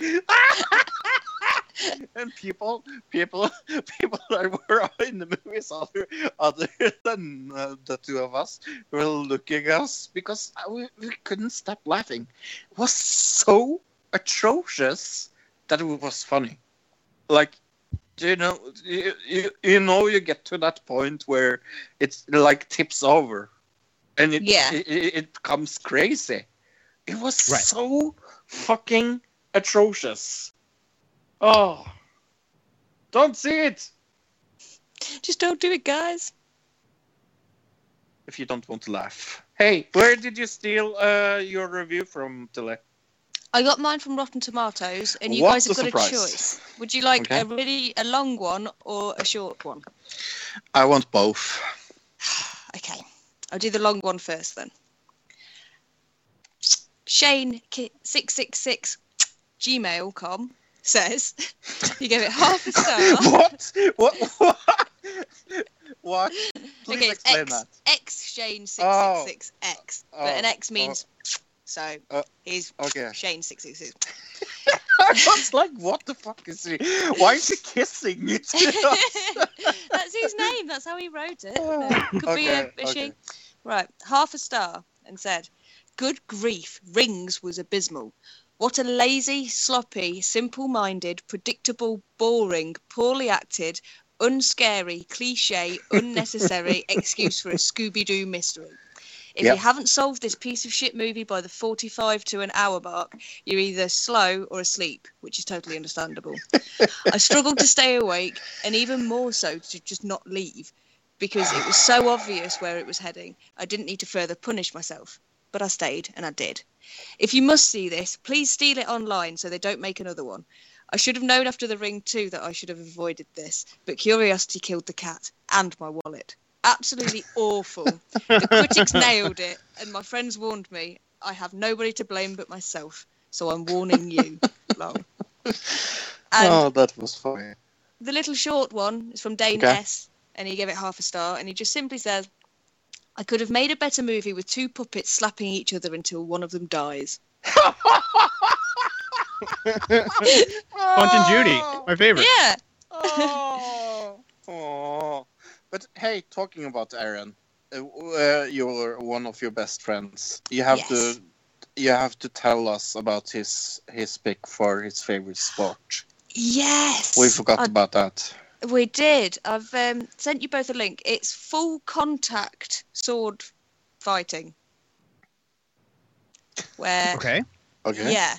Speaker 1: and people, people, people that were in the movies other, other than uh, the two of us were looking at us because uh, we, we couldn't stop laughing. It was so atrocious that it was funny. Like, do you know, you, you, you know, you get to that point where it's like tips over, and it
Speaker 3: Yeah.
Speaker 1: it, it, it becomes crazy. It was
Speaker 2: Right.
Speaker 1: so fucking atrocious. Oh, don't see it
Speaker 3: just don't do it, guys.
Speaker 1: if you don't want to laugh. Hey, where did you steal uh, your review from, Tilly?
Speaker 3: I got mine from Rotten Tomatoes, and you
Speaker 1: What
Speaker 3: guys have
Speaker 1: a
Speaker 3: got
Speaker 1: surprise.
Speaker 3: a choice. Would you like
Speaker 1: Okay.
Speaker 3: a really a long one or a short one?
Speaker 1: I want both.
Speaker 3: Okay, I'll do the long one first then. Shane six six six gmail.com says you gave it half a star.
Speaker 1: what? What? What? what? Please
Speaker 3: okay, it's
Speaker 1: explain
Speaker 3: X,
Speaker 1: that.
Speaker 3: X Shane six
Speaker 1: Oh.
Speaker 3: six six X,
Speaker 1: Oh,
Speaker 3: but an X
Speaker 1: oh.
Speaker 3: means so.
Speaker 1: Uh,
Speaker 3: he's
Speaker 1: okay.
Speaker 3: Shane six six six.
Speaker 1: I was like, what the fuck is he? Why is he kissing?
Speaker 3: That's his name. That's how he wrote it. No, could be a,
Speaker 1: Okay,
Speaker 3: she. Right, half a star, and said, "Good grief, Rings was abysmal. What a lazy, sloppy, simple-minded, predictable, boring, poorly acted, unscary, cliche, unnecessary excuse for a Scooby Doo mystery. If
Speaker 1: Yep.
Speaker 3: you haven't solved this piece of shit movie by the 45 to an hour mark, you're either slow or asleep, which is totally understandable. I struggled to stay awake, and even more so to just not leave, because it was so obvious where it was heading. I didn't need to further punish myself, but I stayed, and I did. If you must see this, please steal it online so they don't make another one. I should have known after the ring too that I should have avoided this, but curiosity killed the cat and my wallet. Absolutely awful. The critics nailed it, and my friends warned me. I have nobody to blame but myself, so I'm warning you. Long. Oh, and
Speaker 1: oh, that was funny.
Speaker 3: the little short one is from Dane
Speaker 1: Okay.
Speaker 3: S, and he gave it half a star, and he just simply says, "I could have made a better movie with two puppets slapping each other until one of them dies."
Speaker 2: Punch and Judy, my favorite.
Speaker 3: Yeah.
Speaker 1: Oh. Aw. But hey, talking about Aaron, uh, uh, you're one of your best friends. You have
Speaker 3: Yes.
Speaker 1: to, you have to tell us about his his pick for his favorite sport.
Speaker 3: Yes.
Speaker 1: We forgot
Speaker 3: I-
Speaker 1: about that.
Speaker 3: We did. I've um, sent you both a link. It's full contact sword fighting. Where
Speaker 2: Okay.
Speaker 1: Okay.
Speaker 3: yeah,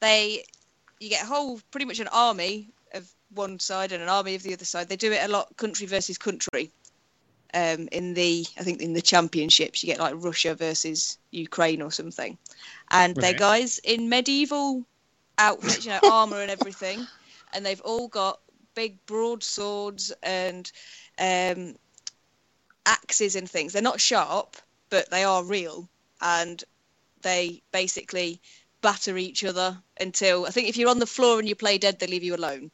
Speaker 3: they you get a whole pretty much an army of one side and an army of the other side. They do it a lot country versus country. Um, in the I think in the championships you get like Russia versus Ukraine or something, and they're guys in medieval outfits, you know, armor and everything, and they've all got big broadswords and um, axes and things. They're not sharp, but they are real, and they basically batter each other until I think if you're on the floor and you play dead, they leave you alone.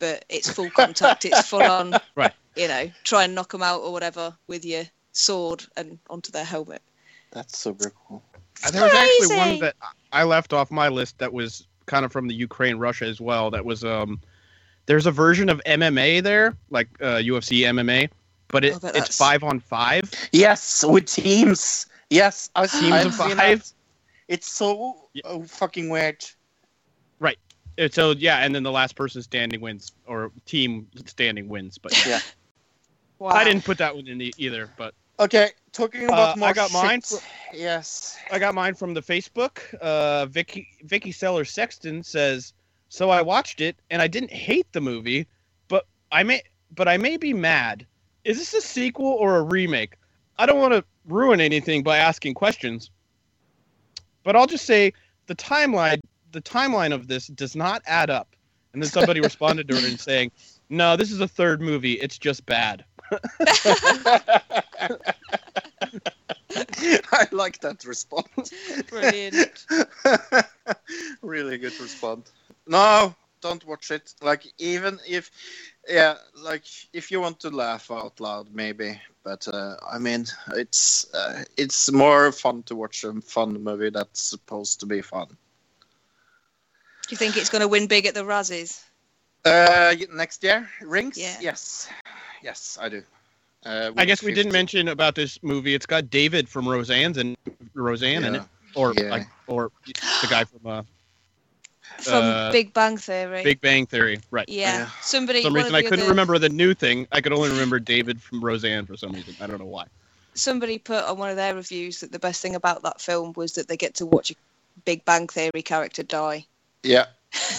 Speaker 3: But it's full contact. it's full on.
Speaker 2: Right.
Speaker 3: You know, try and knock them out or whatever with your sword and onto their helmet.
Speaker 1: That's super cool.
Speaker 2: Uh, There was actually one that I left off my list that was kind of from the Ukraine Russia as well. That was um, there's a version of MMA there, like uh, UFC MMA, but it,
Speaker 3: Oh,
Speaker 2: it's
Speaker 3: that's-
Speaker 2: five on five.
Speaker 1: Yes, with teams. Yes, I
Speaker 2: Teams
Speaker 1: I've
Speaker 2: of five?
Speaker 1: It's so
Speaker 2: Yeah.
Speaker 1: uh, fucking weird.
Speaker 2: Uh, So yeah, and then the last person standing wins, or team standing wins. But
Speaker 1: Yeah.
Speaker 3: Wow.
Speaker 2: I didn't put that one in the, either. But
Speaker 1: Okay, talking about
Speaker 2: Uh,
Speaker 1: more
Speaker 2: I got mine
Speaker 1: shit. Yes.
Speaker 2: I got mine from the Facebook. Uh, Vicky Vicky Seller Sexton says, "So I watched it and I didn't hate the movie, but I may but I may be mad. Is this a sequel or a remake? I don't want to ruin anything by asking questions, but I'll just say the timeline the timeline of this does not add up." And then somebody responded to her and saying, "No, this is a third movie. It's just bad."
Speaker 1: I like that response.
Speaker 3: Brilliant.
Speaker 1: really good response. No, don't watch it. Like even if, yeah, like if you want to laugh out loud, maybe. But uh, I mean, it's uh, it's more fun to watch a fun movie that's supposed to be fun.
Speaker 3: Do you think it's going to win big at the Razzies?
Speaker 1: Uh, next year, Rings.
Speaker 3: Yeah.
Speaker 1: Yes, yes, I do. Uh,
Speaker 2: I guess we didn't mention about this movie. It's got David from Roseanne's and Roseanne in it, or
Speaker 1: Yeah.
Speaker 2: like, or the guy from uh,
Speaker 3: From
Speaker 2: Uh,
Speaker 3: Big Bang Theory.
Speaker 2: Big Bang Theory, right?
Speaker 3: yeah.
Speaker 1: Yeah.
Speaker 3: Somebody.
Speaker 2: For some reason, I couldn't
Speaker 3: other-
Speaker 2: remember the new thing. I could only remember David from Roseanne for some reason. I don't know why.
Speaker 3: somebody put on one of their reviews that the best thing about that film was that they get to watch a Big Bang Theory character die.
Speaker 1: Yeah,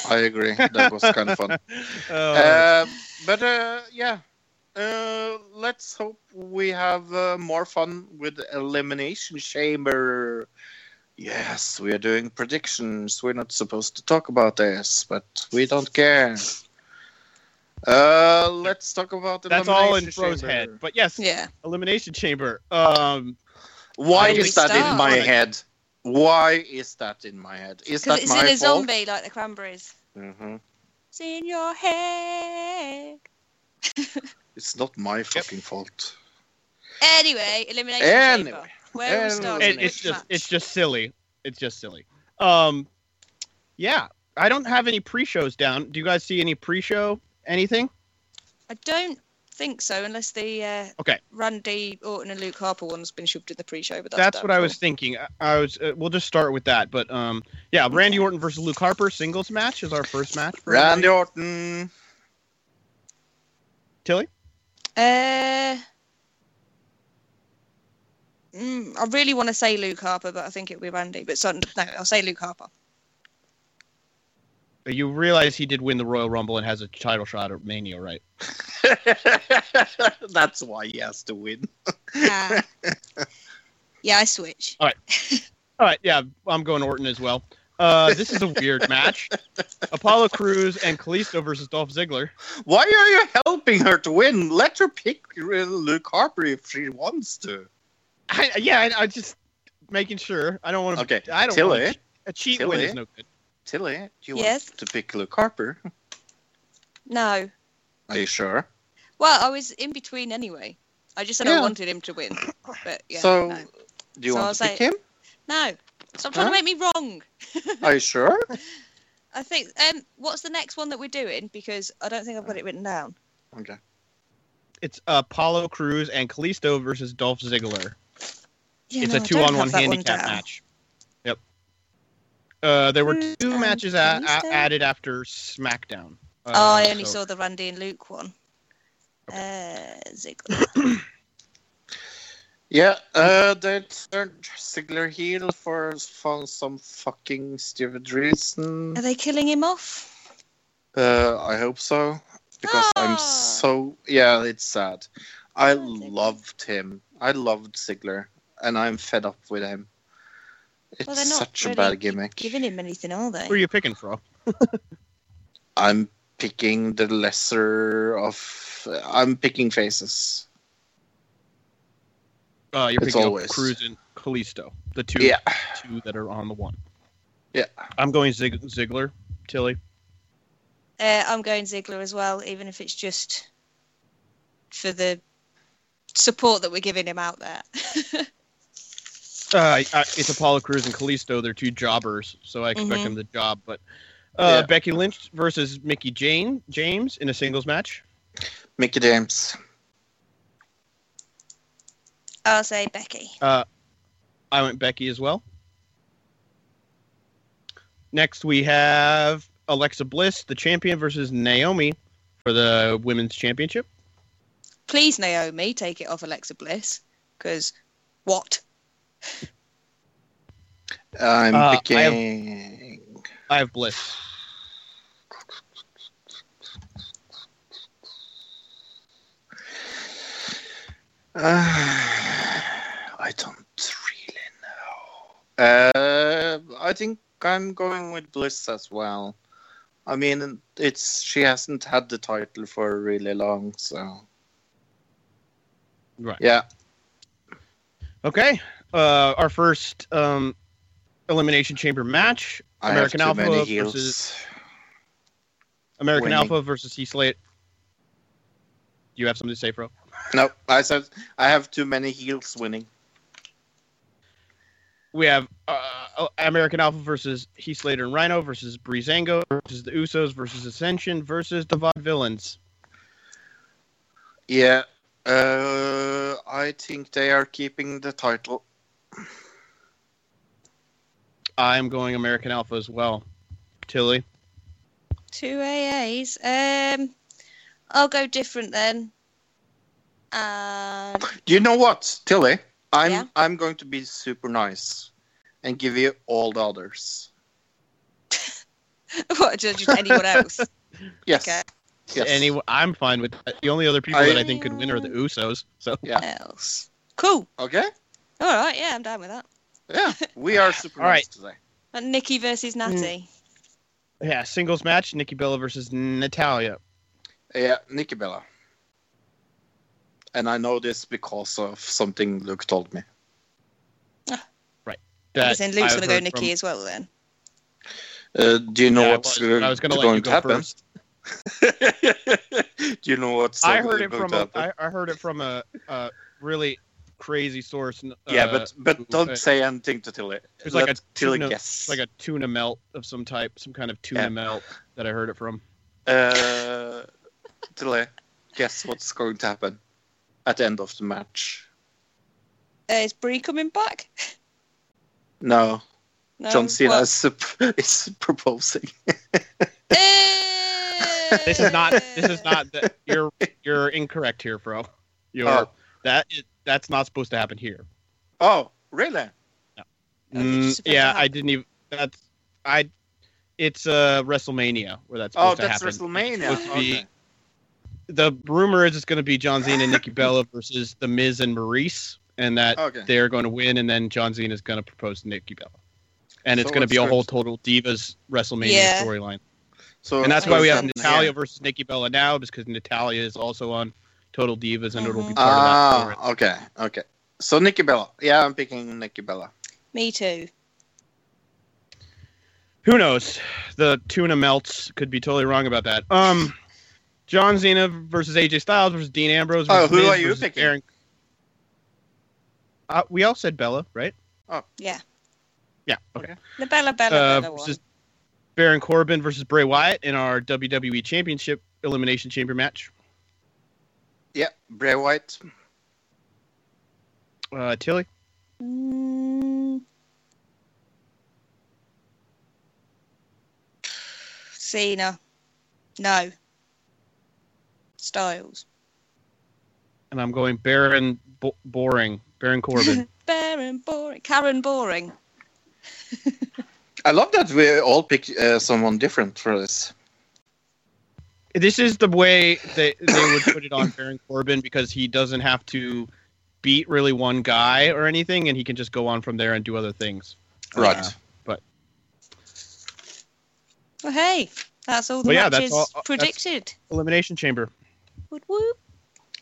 Speaker 1: I agree. That was kind of fun.
Speaker 2: Oh,
Speaker 1: Uh, but uh, yeah, uh, let's hope we have uh, more fun with Elimination Chamber. Yes, we are doing predictions. We're not supposed to talk about this, but we don't care. Uh, let's talk about the
Speaker 2: that's all in
Speaker 1: Elimination
Speaker 2: Fro's
Speaker 1: Chamber.
Speaker 2: head. But yes,
Speaker 3: Yeah.
Speaker 2: Elimination Chamber. Um,
Speaker 1: Why is
Speaker 3: we
Speaker 1: that in my head? Why is that in my head? Is
Speaker 3: Because
Speaker 1: that
Speaker 3: it's
Speaker 1: my
Speaker 3: in a
Speaker 1: fault?
Speaker 3: zombie like the Cranberries.
Speaker 1: hmm
Speaker 3: It's in your head.
Speaker 1: It's not my fucking fault.
Speaker 3: Anyway, Elimination
Speaker 1: Anyway.
Speaker 3: Chamber. Where are we
Speaker 2: it, it's just
Speaker 3: match?
Speaker 2: it's just silly. It's just silly. Um, yeah, I don't have any pre-shows down. Do you guys see any pre-show anything?
Speaker 3: I don't think so, unless the uh,
Speaker 2: Okay.
Speaker 3: Randy Orton and Luke Harper one's been shoved in the pre-show. But that's,
Speaker 2: That's, what I was thinking. I, I was. Uh, we'll just start with that. But um, yeah, Randy Orton versus Luke Harper singles match is our first match. for
Speaker 1: Randy. Orton.
Speaker 2: Tilly?
Speaker 3: Uh, mm, I really want to say Luke Harper, but I think it'll be Randy. But so, no, I'll say Luke Harper.
Speaker 2: You realize he did win the Royal Rumble and has a title shot at Mania, right?
Speaker 1: That's why he has to win.
Speaker 3: Ah. yeah, I switch.
Speaker 2: All right, Alright, yeah, I'm going Orton as well. Uh, this is a weird match. Apollo Crews and Kalisto versus Dolph Ziggler.
Speaker 1: Why are you helping her to win? Let her pick Luke Harper if she wants to.
Speaker 2: I, yeah, I, I just making sure. I don't want to.
Speaker 1: Okay,
Speaker 2: I don't
Speaker 1: Tilly.
Speaker 2: want a cheat win is no good.
Speaker 1: Tilly, do you
Speaker 3: Yes?
Speaker 1: want to pick Luke Harper?
Speaker 3: No.
Speaker 1: Are you sure?
Speaker 3: Well, I was in between anyway. I just said I wanted him to win. But yeah,
Speaker 1: so,
Speaker 3: no.
Speaker 1: do you
Speaker 3: So
Speaker 1: want
Speaker 3: I'll
Speaker 1: to pick
Speaker 3: say-
Speaker 1: him?
Speaker 3: No. Stop trying
Speaker 1: Huh?
Speaker 3: to make me wrong.
Speaker 1: Are you sure?
Speaker 3: I think. Um, what's the next one that we're doing? Because I don't think I've got it written down.
Speaker 1: Okay.
Speaker 2: It's Apollo Crews and Kalisto versus Dolph Ziggler.
Speaker 3: Yeah,
Speaker 2: it's
Speaker 3: no,
Speaker 2: a
Speaker 3: I
Speaker 2: two on one handicap
Speaker 3: down.
Speaker 2: match. Yep. Uh, there were
Speaker 3: Cruz
Speaker 2: two
Speaker 3: and
Speaker 2: matches a- a- added after SmackDown. Uh,
Speaker 3: oh, I only
Speaker 2: so-
Speaker 3: saw the Randy and Luke one. Uh, Ziggler.
Speaker 1: Yeah, uh, they turned Ziggler heel for, for some fucking stupid reason.
Speaker 3: Are they killing him off?
Speaker 1: Uh, I hope so. Because I'm
Speaker 3: Ah.
Speaker 1: so. Yeah, it's sad. I
Speaker 3: Oh,
Speaker 1: loved him. I loved Ziggler. And I'm fed up with him. It's
Speaker 3: Well, they're not
Speaker 1: such a bad gimmick.
Speaker 3: Giving him anything, are they?
Speaker 2: Who are you picking, from?
Speaker 1: I'm picking the lesser of. I'm picking faces.
Speaker 2: Uh, you're
Speaker 1: It's
Speaker 2: picking
Speaker 1: always-
Speaker 2: up Crews and Kalisto, the two
Speaker 1: Yeah.
Speaker 2: two that are on the one.
Speaker 1: Yeah.
Speaker 2: I'm going Zig- Ziggler, Tilly.
Speaker 3: Uh, I'm going Ziggler as well, even if it's just for the support that we're giving him out there.
Speaker 2: Uh, I, it's Apollo Crews and Kalisto. They're two jobbers, so I expect
Speaker 3: Mhm.
Speaker 2: them to job. But uh,
Speaker 1: Yeah.
Speaker 2: Becky Lynch versus Mickie Jane James in a singles match.
Speaker 1: Mickie James.
Speaker 3: I'll say Becky.
Speaker 2: Uh, I went Becky as well. Next, we have Alexa Bliss, the champion, versus Naomi for the women's championship.
Speaker 3: Please, Naomi, take it off Alexa Bliss. Because what?
Speaker 1: I'm
Speaker 2: Uh, I have-
Speaker 1: picking.
Speaker 2: I have Bliss.
Speaker 1: Uh, I don't really know. Uh, I think I'm going with Bliss as well. I mean, it's she hasn't had the title for really long, so
Speaker 2: Right.
Speaker 1: yeah.
Speaker 2: Okay. Uh, our first um, elimination chamber match:
Speaker 1: I
Speaker 2: American Alpha versus American
Speaker 1: Winning.
Speaker 2: Alpha versus Heath Slater. Do you have something to say, Fro?
Speaker 1: No, I said I have too many heels winning.
Speaker 2: We have uh, American Alpha versus Heath Slater and Rhyno versus Breezango versus the Usos versus Ascension versus the Vaudevillains.
Speaker 1: Yeah, uh, I think they are keeping the title.
Speaker 2: I'm going American Alpha as well. Tilly.
Speaker 3: Two AAs. Um, I'll go different then. And
Speaker 1: Do you know what, Tilly? I'm
Speaker 3: Yeah?
Speaker 1: I'm going to be super nice and give you all the others.
Speaker 3: what? Just just anyone else?
Speaker 1: Yes.
Speaker 3: Okay.
Speaker 1: Yes.
Speaker 2: Any, I'm fine with that. The only other people
Speaker 1: I-
Speaker 2: that I think could win are the Usos. So
Speaker 1: Yeah.
Speaker 3: Else. Cool.
Speaker 1: Okay.
Speaker 3: All right. Yeah, I'm down with that.
Speaker 1: Yeah. We are super
Speaker 2: All
Speaker 1: nice
Speaker 2: right.
Speaker 1: today.
Speaker 3: And Nikki versus Natty.
Speaker 2: yeah, singles match: Nikki Bella versus Natalya.
Speaker 1: Yeah, Nikki Bella. And I know this because of something Luke told me.
Speaker 2: That
Speaker 3: then Luke's going to go Nikki
Speaker 2: from-
Speaker 3: as well then.
Speaker 1: Uh, do you know
Speaker 2: Yeah,
Speaker 1: what's
Speaker 2: was-
Speaker 1: uh,
Speaker 2: I was gonna let you
Speaker 1: to
Speaker 2: go
Speaker 1: happen?
Speaker 2: first.
Speaker 1: do you know what's
Speaker 2: I
Speaker 1: uh,
Speaker 2: heard it from
Speaker 1: to
Speaker 2: a,
Speaker 1: happen?
Speaker 2: I, I heard it from a, a really crazy source. Uh,
Speaker 1: yeah, but but don't
Speaker 2: uh,
Speaker 1: say anything to Tilly.
Speaker 2: It's like a
Speaker 1: Tilly
Speaker 2: tuna,
Speaker 1: guess.
Speaker 2: it's like a tuna melt of some type, some kind of tuna
Speaker 1: Yeah.
Speaker 2: melt that I heard it from.
Speaker 1: Uh, Tilly, guess what's going to happen at the end of the match?
Speaker 3: Uh, is Brie coming back?
Speaker 1: No,
Speaker 3: No.
Speaker 1: John Cena
Speaker 3: What?
Speaker 1: is, sup- is proposing.
Speaker 3: Eh,
Speaker 2: This is not. This is not. The, you're you're incorrect here, bro. You're
Speaker 1: Oh.
Speaker 2: that. Is, that's not supposed to happen here.
Speaker 1: Oh, really?
Speaker 3: Okay,
Speaker 2: Mm,
Speaker 3: just supposed to
Speaker 2: yeah. I didn't even. That's I. It's uh WrestleMania where that's
Speaker 1: Oh,
Speaker 2: to
Speaker 1: that's
Speaker 2: happen.
Speaker 1: WrestleMania.
Speaker 2: Supposed to be-
Speaker 1: Okay.
Speaker 2: The rumor is it's going to be John Cena and Nikki Bella versus The Miz and Maryse, and that
Speaker 1: Okay.
Speaker 2: they're going to win, and then John Cena is going to propose to Nikki Bella, and it's going to be a whole total divas WrestleMania
Speaker 3: Yeah.
Speaker 2: storyline,
Speaker 1: So
Speaker 2: and that's why we have
Speaker 3: Makes sense.
Speaker 2: Natalya versus Nikki Bella now, because Natalya is also on Total Divas, and it'll be part of that
Speaker 1: Ah, okay, okay. So Nikki Bella. Yeah, I'm picking Nikki Bella.
Speaker 3: Me too.
Speaker 2: Who knows? The tuna melts. Could be totally wrong about that. Um, John Cena versus AJ Styles versus Dean Ambrose.
Speaker 1: Oh, who
Speaker 2: Miz
Speaker 1: are you
Speaker 2: versus
Speaker 1: picking?
Speaker 2: Baron- Uh, we all said Bella, right?
Speaker 3: Oh, yeah.
Speaker 2: Yeah. Okay.
Speaker 3: The Bella Bella
Speaker 2: Uh,
Speaker 3: Bella one.
Speaker 2: versus Baron Corbin versus Bray Wyatt in our WWE Championship Elimination Chamber match.
Speaker 1: Yeah, Bray Wyatt.
Speaker 2: Uh, Tilly.
Speaker 3: Mm. Cena. No. Styles.
Speaker 2: And I'm going Baron Bo- Boring. Baron Corbin.
Speaker 3: Baron Boring. Karen Boring.
Speaker 1: I love that we all pick uh, someone different for this.
Speaker 2: This is the way they they would put it on Baron Corbin because he doesn't have to beat really one guy or anything, and he can just go on from there and do other things.
Speaker 1: Right.
Speaker 2: Uh, but
Speaker 3: Well, hey, that's all the
Speaker 2: Well, yeah, that's
Speaker 3: matches
Speaker 2: all- that's-
Speaker 3: predicted.
Speaker 2: Elimination Chamber.
Speaker 3: Whoop whoop.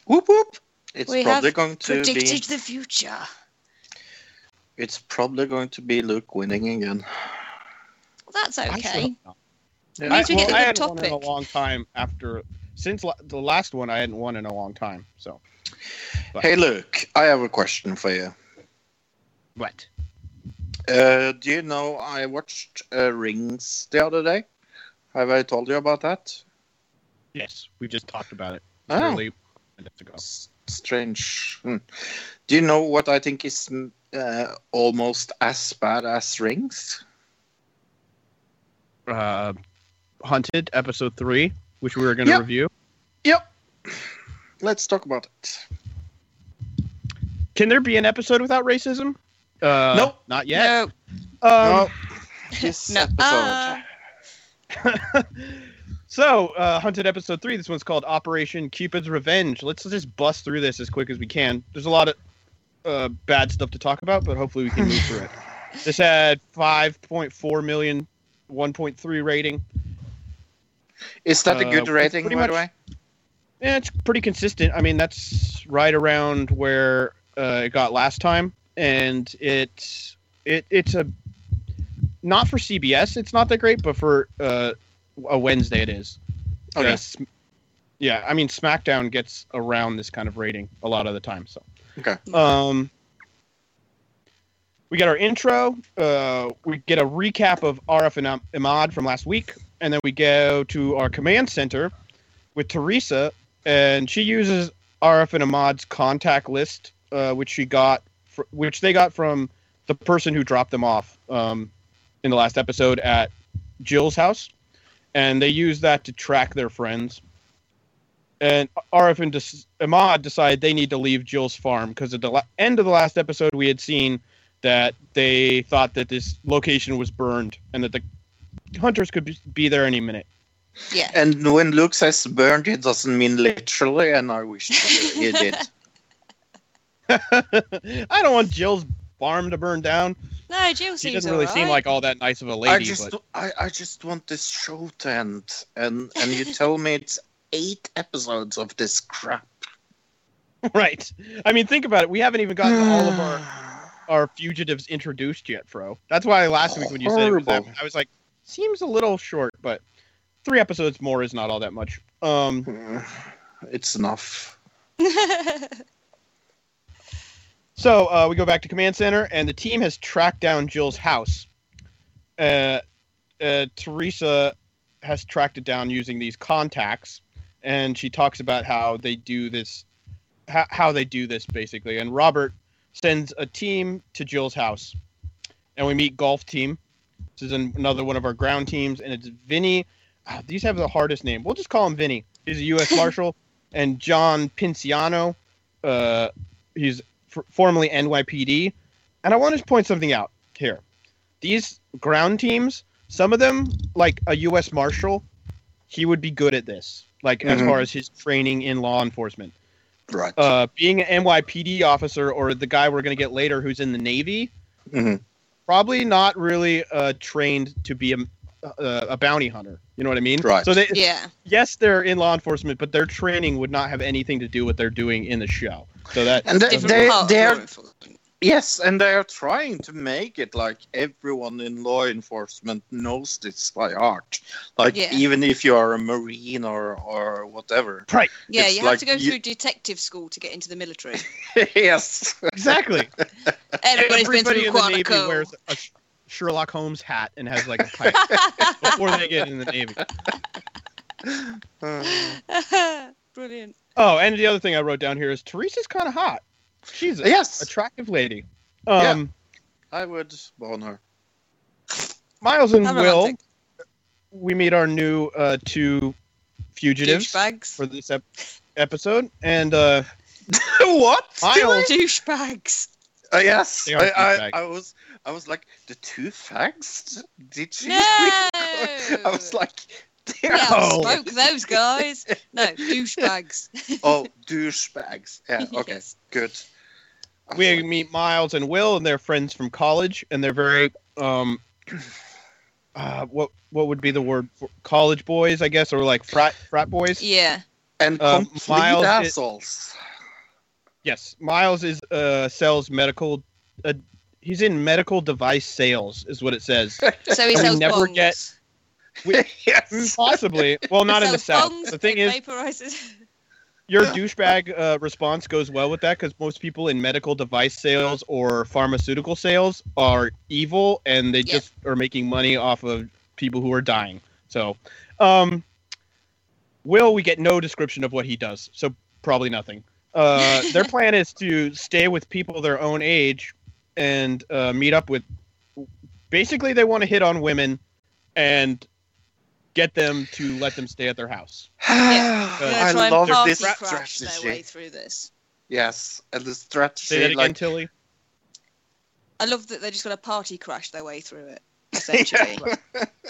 Speaker 1: Whoop whoop. It's
Speaker 3: We
Speaker 1: probably
Speaker 3: have
Speaker 1: going to
Speaker 3: Predicted
Speaker 1: be.
Speaker 3: the future.
Speaker 1: It's probably going to be Luke winning again.
Speaker 3: Well, that's
Speaker 2: I sure
Speaker 3: okay.
Speaker 2: Hope not. I,
Speaker 3: means we
Speaker 2: well,
Speaker 3: get
Speaker 2: I hadn't won in a long time after since la- the last one. I hadn't won in a long time. So But-
Speaker 1: Hey, Luke, I have a question for you.
Speaker 2: what?
Speaker 1: Uh, do you know I watched uh, Rings the other day? Have I told you about that?
Speaker 2: Yes, we just talked about it.
Speaker 1: Oh.
Speaker 2: Literally minutes ago.
Speaker 1: S- strange. Hmm. Do you know what I think is mm, uh, almost as bad as Rings?
Speaker 2: Uh, Hunted episode three, which we were going to
Speaker 1: Yep.
Speaker 2: review.
Speaker 1: Yep. Let's talk about it.
Speaker 2: Can there be an episode without racism? Uh,
Speaker 1: Nope.
Speaker 2: not yet.
Speaker 3: No.
Speaker 2: Um,
Speaker 1: No. This
Speaker 3: No.
Speaker 1: episode.
Speaker 3: Ah.
Speaker 2: so, uh, Hunted episode three. This one's called Operation Cupid's Revenge. Let's just bust through this as quick as we can. There's a lot of uh, bad stuff to talk about, but hopefully we can move through it. This had 5.4 million, 1.3 rating.
Speaker 1: Is that a
Speaker 2: Uh,
Speaker 1: good
Speaker 2: it's
Speaker 1: rating, by the
Speaker 2: much-
Speaker 1: way?
Speaker 2: Yeah, it's pretty consistent. I mean, that's right around where uh, it got last time, and it's it it's a not for CBS. It's not that great, but for uh, a Wednesday, it is.
Speaker 1: Okay.
Speaker 2: Uh, yeah, I mean, SmackDown gets around this kind of rating a lot of the time. So.
Speaker 1: Okay.
Speaker 2: Um. We get our intro. Uh, we get a recap of RF and Ahmad from last week, and then we go to our command center with Teresa, and she uses RF and Ahmad's contact list, uh, which she got, which they got from the person who dropped them off um, in the last episode at Jill's house, and they use that to track their friends. And RF and Ahmad decide they need to leave Jill's farm because at the la- end of the last episode, we had seen that they thought that this location was burned and that the hunters could be- be there any minute.
Speaker 3: Yeah.
Speaker 1: And when Luke says burned, it doesn't mean literally, and I wish he did.
Speaker 2: I don't want Jill's farm to burn down.
Speaker 3: No, Jill
Speaker 2: She
Speaker 3: seems
Speaker 2: doesn't really seem like all that nice of a lady.
Speaker 1: I just,
Speaker 2: but
Speaker 1: I, I just want this show to end, and and you tell me it's eight episodes of this crap.
Speaker 2: right. I mean, think about it. We haven't even gotten all of our our fugitives introduced yet, Fro. That's why last week when you said it was that, I was like, seems a little short, but three episodes more is not all that much. Um,
Speaker 1: It's enough.
Speaker 2: So uh, we go back to command center, and the team has tracked down Jill's house. Uh, uh, Teresa has tracked it down using these contacts, and she talks about how they do this, how, how they do this basically. And Robert sends a team to Jill's house, and we meet golf team. This is an, another one of our ground teams, and it's Vinny ah, these have the hardest name. We'll just call him Vinny. He's a U.S. Marshal, and John Pinciano. Uh, he's f- formerly NYPD. And I want to point something out here. These ground teams, some of them, like a U.S. Marshal, he would be good at this. Like as
Speaker 1: Mhm.
Speaker 2: far as his training in law enforcement.
Speaker 1: Right.
Speaker 2: Uh, being an NYPD officer or the guy we're going to get later who's in the Navy,
Speaker 1: Mhm.
Speaker 2: probably not really uh, trained to be a, a, a bounty hunter. You know what I mean?
Speaker 1: Right.
Speaker 2: So they,
Speaker 3: Yeah.
Speaker 2: yes, they're in law enforcement, but their training would not have anything to do with what they're doing in the show. So that
Speaker 1: And they,
Speaker 3: Different
Speaker 1: they,
Speaker 3: part of law
Speaker 1: they're
Speaker 3: enforcement.
Speaker 1: Yes, and they are trying to make it like everyone in law enforcement knows this by heart. Like
Speaker 3: Yeah.
Speaker 1: even if you are a marine or or whatever.
Speaker 2: right,
Speaker 3: Yeah,
Speaker 1: It's
Speaker 3: you have to go
Speaker 1: you-
Speaker 3: through detective school to get into the military.
Speaker 1: yes.
Speaker 2: exactly.
Speaker 3: Everybody's been
Speaker 2: Everybody
Speaker 3: through
Speaker 2: in the Navy wears a Sherlock Holmes hat and has like a pipe before they get in the Navy.
Speaker 3: Brilliant.
Speaker 2: Oh, and the other thing I wrote down here is Teresa's kind of hot. She's a
Speaker 1: yes.
Speaker 2: attractive lady.
Speaker 1: Yeah.
Speaker 2: Um,
Speaker 1: I would bone her.
Speaker 2: Miles and Will,
Speaker 3: romantic.
Speaker 2: we meet our new uh, two fugitives
Speaker 3: Douchebags.
Speaker 2: for this ep- episode, and uh,
Speaker 1: what?
Speaker 2: Miles.
Speaker 3: Douchebags.
Speaker 1: Uh, yes. I, I. I was I was like the two fags? Did she?
Speaker 3: No.
Speaker 1: I was like they're
Speaker 3: Yeah,
Speaker 2: Oh.
Speaker 3: spoke those guys. No, douchebags.
Speaker 1: oh douchebags. Yeah, okay,
Speaker 3: Yes.
Speaker 1: good.
Speaker 2: We meet Miles and Will, and they're friends from college, and they're very um, uh, what what would be the word for college boys, I guess, or like frat frat boys.
Speaker 3: Yeah.
Speaker 1: and
Speaker 2: uh,
Speaker 1: complete
Speaker 2: Miles is-
Speaker 1: assholes.
Speaker 2: Yes, Miles is uh sells medical. Uh, he's in medical device sales, is what it says.
Speaker 3: So he
Speaker 2: We
Speaker 3: sells
Speaker 2: never
Speaker 3: bongs.
Speaker 2: get- We-
Speaker 1: yes.
Speaker 2: Possibly. Well, not in the south. The thing is,
Speaker 3: vaporizers.
Speaker 2: your douchebag uh, response goes well with that because most people in medical device sales or pharmaceutical sales are evil and they
Speaker 3: Yeah.
Speaker 2: just are making money off of people who are dying. So, um, Will, we get no description of what he does, so probably nothing. Uh, their plan is to stay with people their own age and uh, meet up with. Basically, they want to hit on women and get them to let them stay at their house.
Speaker 3: Yeah.
Speaker 1: I
Speaker 3: and
Speaker 1: love this
Speaker 3: crash their way
Speaker 1: strategy.
Speaker 3: through this.
Speaker 1: Yes, and the
Speaker 2: Say that
Speaker 1: strategy
Speaker 2: again,
Speaker 1: like
Speaker 2: Tilly.
Speaker 3: I love that they're just going to party crash their way through it. Essentially.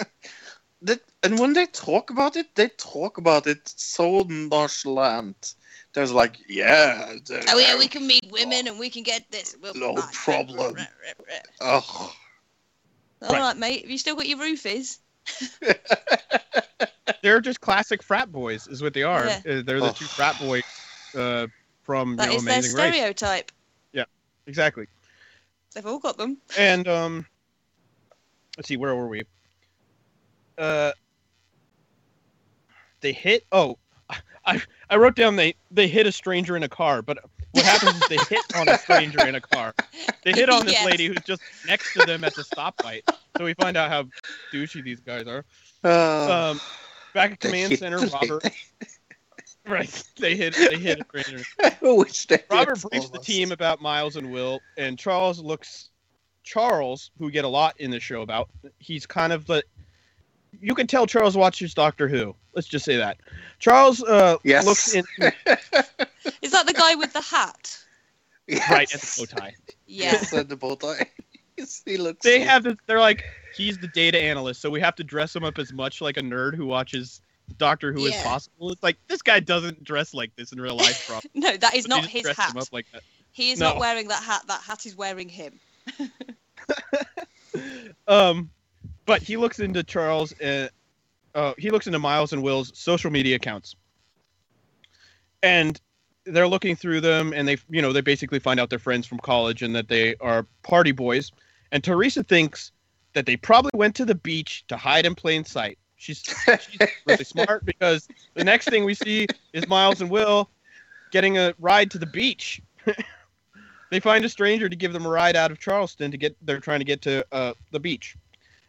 Speaker 1: that, and when they talk about it, they talk about it so nonchalant. There's like, yeah, the-
Speaker 3: Oh yeah, we can meet women and we can get this. We'll
Speaker 1: No problem. oh,
Speaker 3: All
Speaker 2: Right.
Speaker 3: right, mate. Have you still got your roofies?
Speaker 2: They're just classic frat boys, is what they are.
Speaker 3: Yeah.
Speaker 2: Uh, They're the
Speaker 1: Oh.
Speaker 2: two frat boys uh, from
Speaker 3: That
Speaker 2: you know,
Speaker 3: is their
Speaker 2: Amazing Race.
Speaker 3: stereotype.
Speaker 2: Exactly.
Speaker 3: They've all got them.
Speaker 2: And um, let's see, where were we? Uh, they hit. Oh, I I wrote down they they hit a stranger in a car, but what happens is they hit on a stranger in a car. They hit on this
Speaker 3: Yes.
Speaker 2: lady who's just next to them at the stoplight. So we find out how douchey these guys are.
Speaker 1: uh,
Speaker 2: Um, back at command center, Robert. Right, they hit they hit a stranger.
Speaker 1: I wish
Speaker 2: Robert
Speaker 1: did
Speaker 2: briefs the team about Miles and Will, and Charles looks. Charles, who we get a lot in the show about, he's kind of the. You can tell Charles watches Doctor Who. Let's just say that. Charles uh,
Speaker 1: Yes.
Speaker 2: looks in
Speaker 3: Is that the guy with the hat?
Speaker 1: Yes.
Speaker 2: right at the bow tie.
Speaker 3: Yeah.
Speaker 1: Yes, and the bow tie. He looks.
Speaker 2: They
Speaker 1: so-
Speaker 2: have this. They're like he's the data analyst, so we have to dress him up as much like a nerd who watches Doctor Who as possible. It's like this guy doesn't dress like this in real life, bro.
Speaker 3: No, that is
Speaker 2: But
Speaker 3: not his hat.
Speaker 2: like.
Speaker 3: He is
Speaker 2: No.
Speaker 3: not wearing that hat. That hat is wearing him.
Speaker 2: um, but he looks into Charles. Uh, uh, he looks into Miles and Will's social media accounts, and they're looking through them, and they, you know, they basically find out they're friends from college and that they are party boys. And Teresa thinks that they probably went to the beach to hide in plain sight. She's, she's really smart because the next thing we see is Miles and Will getting a ride to the beach. they find a stranger to give them a ride out of Charleston to get. They're trying to get to uh, the beach,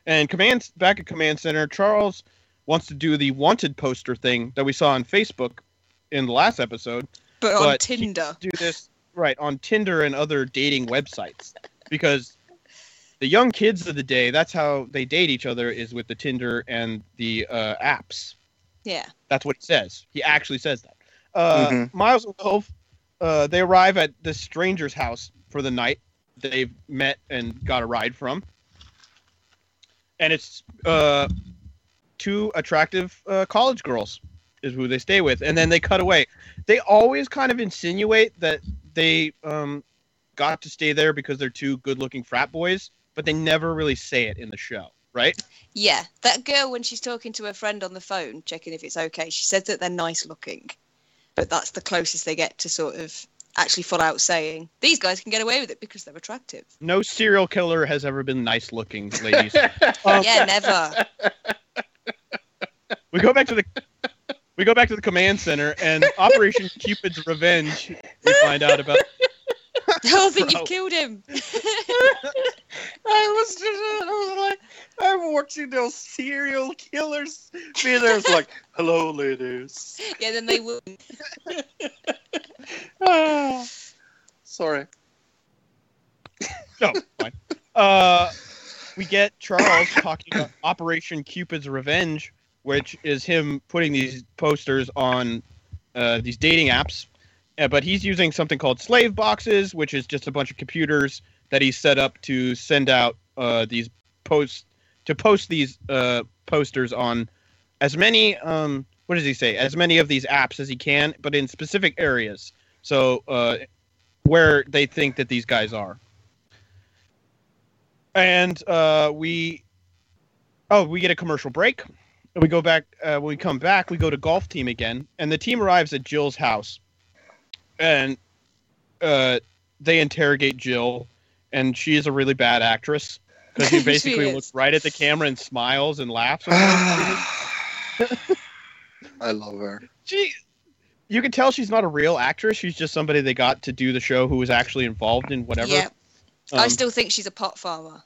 Speaker 2: and command back at command center, Charles wants to do the wanted poster thing that we saw on Facebook in the last episode.
Speaker 3: But on
Speaker 2: But he-
Speaker 3: Tinder.
Speaker 2: Do this right on Tinder and other dating websites because the young kids of the day, that's how they date each other is with the Tinder and the uh, apps.
Speaker 3: Yeah.
Speaker 2: That's what he says. He actually says that. Uh,
Speaker 1: Mhm.
Speaker 2: Miles and Wilf, uh, they arrive at this stranger's house for the night they've met and got a ride from. And it's uh, two attractive uh, college girls is who they stay with. And then they cut away. They always kind of insinuate that they um, got to stay there because they're two good looking frat boys, but they never really say it in the show, right?
Speaker 3: Yeah. That girl, when she's talking to her friend on the phone, checking if it's okay, she says that they're nice looking. But that's the closest they get to sort of actually full out saying, these guys can get away with it because they're attractive.
Speaker 2: No serial killer has ever been nice looking, ladies. Um,
Speaker 3: yeah, never.
Speaker 2: we go back to the we go back to the command center and Operation Cupid's Revenge. We find out about
Speaker 3: I think
Speaker 2: Bro.
Speaker 3: you've killed him.
Speaker 1: I was just, I was like, I'm watching those serial killers videos. Like, hello, ladies.
Speaker 3: yeah, then they would.
Speaker 1: Ah, sorry.
Speaker 2: no fine. Uh, we get Charles talking about Operation Cupid's Revenge, which is him putting these posters on uh, these dating apps. Uh, but he's using something called slave boxes, which is just a bunch of computers that he's set up to send out uh, these posts to post these uh, posters on as many um, what does he say as many of these apps as he can, but in specific areas. So uh, where they think that these guys are. And uh, we, oh, we get a commercial break. And we go back. Uh, when we come back, we go to golf team again, and the team arrives at Jill's house, and uh, they interrogate Jill, and she is a really bad actress because she
Speaker 3: She
Speaker 2: basically
Speaker 3: is.
Speaker 2: looks right at the camera and smiles and laughs.
Speaker 1: I love her.
Speaker 2: she, you can tell she's not a real actress. She's just somebody they got to do the show who was actually involved in whatever.
Speaker 3: Yeah. I
Speaker 2: Um,
Speaker 3: still think she's a pot farmer.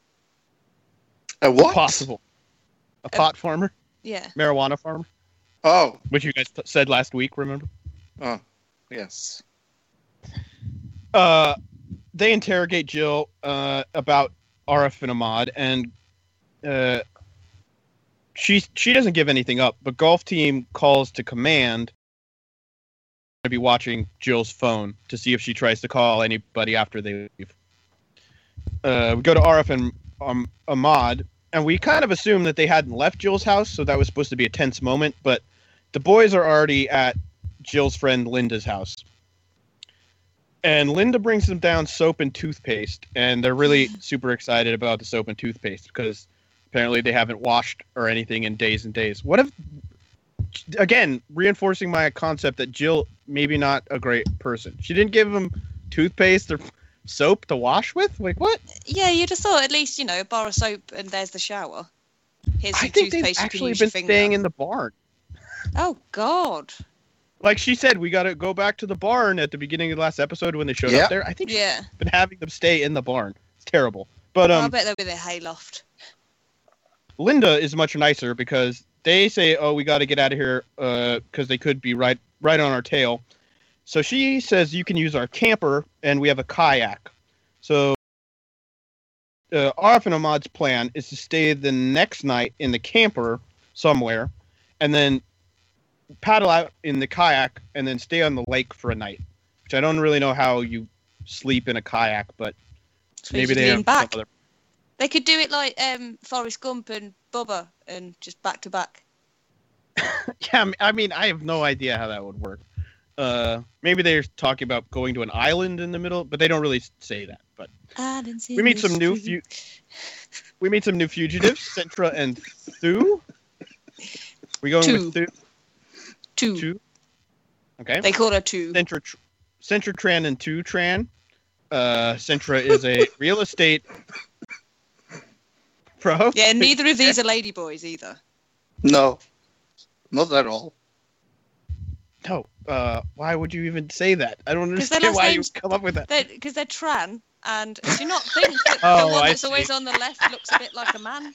Speaker 1: A what?
Speaker 2: possible. A pot farmer,
Speaker 3: Yeah.
Speaker 2: marijuana farmer,
Speaker 1: Oh,
Speaker 2: which you guys t- said last week. Remember?
Speaker 1: oh, yes.
Speaker 2: Uh, they interrogate Jill uh, about Arif and Ahmad, and uh, she she doesn't give anything up. But golf team calls to command to be watching Jill's phone to see if she tries to call anybody after they leave. Uh, we go to Arif and um, Ahmad, and we kind of assume that they hadn't left Jill's house, so that was supposed to be a tense moment. But the boys are already at Jill's friend Linda's house and Linda brings them down soap and toothpaste, and they're really super excited about the soap and toothpaste because apparently they haven't washed or anything in days and days. What if, again, reinforcing my concept that Jill maybe not a great person. She didn't give them toothpaste or soap to wash with. Like what?
Speaker 3: Yeah, you just thought at least, you know, a bar of soap and there's the shower. Here's
Speaker 2: I think they've
Speaker 3: toothpaste can
Speaker 2: actually been
Speaker 3: finger.
Speaker 2: staying in the barn.
Speaker 3: Oh, God.
Speaker 2: Like she said, we got to go back to the barn at the beginning of the last episode when they showed
Speaker 1: Yeah.
Speaker 2: up there. I think she's
Speaker 3: Yeah.
Speaker 2: been having them stay in the barn. It's terrible. But um,
Speaker 3: I bet they'll be the hayloft.
Speaker 2: Linda is much nicer because they say, "Oh, we got to get out of here because they could be right right on our tail." So she says you can use our camper and we have a kayak. So uh, Arif and Ahmad's plan is to stay the next night in the camper somewhere, and then paddle out in the kayak and then stay on the lake for a night. Which I don't really know how you sleep in a kayak, but
Speaker 3: So
Speaker 2: maybe they have
Speaker 3: back.
Speaker 2: other
Speaker 3: They could do it like um, Forrest Gump and Bubba and just back to back.
Speaker 2: Yeah, I mean- I have no idea how that would work. Uh, maybe they're talking about going to an island in the middle, but they don't really say that. But we meet some new fu- we meet some new fugitives, Centra and Thu. We going
Speaker 3: Two.
Speaker 2: with Thu.
Speaker 3: Two.
Speaker 2: Two. Okay.
Speaker 3: They call her two.
Speaker 2: Centra, Tr- Centra Tran and Two Tran. Uh, Centra is a real estate pro.
Speaker 3: Yeah, neither of these are ladyboys either.
Speaker 1: No, not at all.
Speaker 2: No. Uh, why would you even say that? I don't understand why you come up with that.
Speaker 3: Because they're, Tran, and do you not think that
Speaker 2: Oh,
Speaker 3: the one
Speaker 2: I
Speaker 3: that's
Speaker 2: see.
Speaker 3: always on the left looks a bit like a man?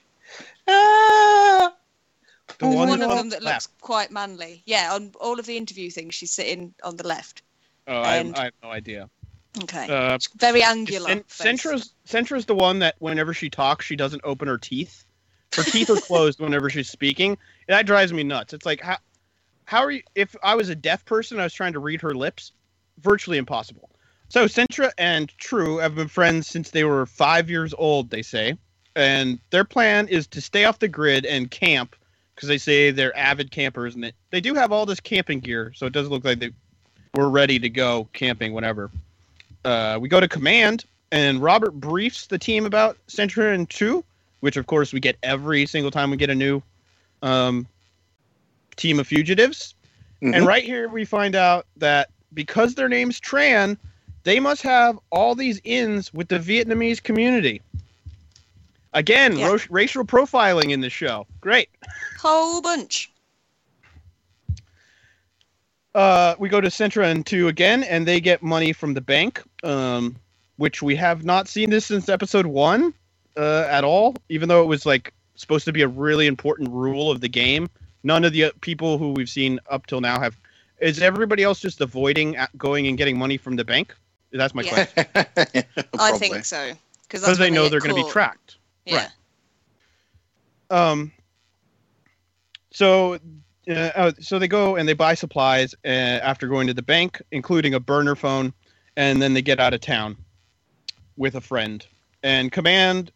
Speaker 1: Ah,
Speaker 2: The
Speaker 3: There's
Speaker 2: one
Speaker 3: one of them that
Speaker 2: left.
Speaker 3: looks quite manly. Yeah, on all of the interview things, she's sitting on the left.
Speaker 2: Oh, I,
Speaker 3: and-
Speaker 2: I have no idea.
Speaker 3: Okay.
Speaker 2: Uh,
Speaker 3: It's very angular.
Speaker 2: Cen-
Speaker 3: face.
Speaker 2: Centra's Centra's the one that whenever she talks, she doesn't open her teeth. Her teeth are closed whenever she's speaking. And that drives me nuts. It's like how how are you? If I was a deaf person, I was trying to read her lips, virtually impossible. So Centra and True have been friends since they were five years old. They say, and their plan is to stay off the grid and camp because they say they're avid campers and they, they do have all this camping gear, so it does look like they were ready to go camping whenever. Uh, we go to command, and Robert briefs the team about Centra and Two, which of course we get every single time we get a new um, team of fugitives.
Speaker 1: Mhm.
Speaker 2: And right here we find out that because their name's Tran, they must have all these ins with the Vietnamese community. Again,
Speaker 3: Yeah.
Speaker 2: ro- racial profiling in the show. Great.
Speaker 3: Whole bunch.
Speaker 2: Uh, we go to Centra and 2 again, and they get money from the bank, um, which we have not seen this since episode 1 uh, at all, even though it was like supposed to be a really important rule of the game. None of the uh, people who we've seen up till now have. Is everybody else just avoiding going and getting money from the bank? That's my
Speaker 3: Yeah.
Speaker 2: question.
Speaker 3: I think so. Because
Speaker 2: Because they know they're going to be tracked.
Speaker 3: Yeah.
Speaker 2: Right. Um. So, uh, uh, so they go and they buy supplies uh, after going to the bank, including a burner phone, and then they get out of town with a friend. And command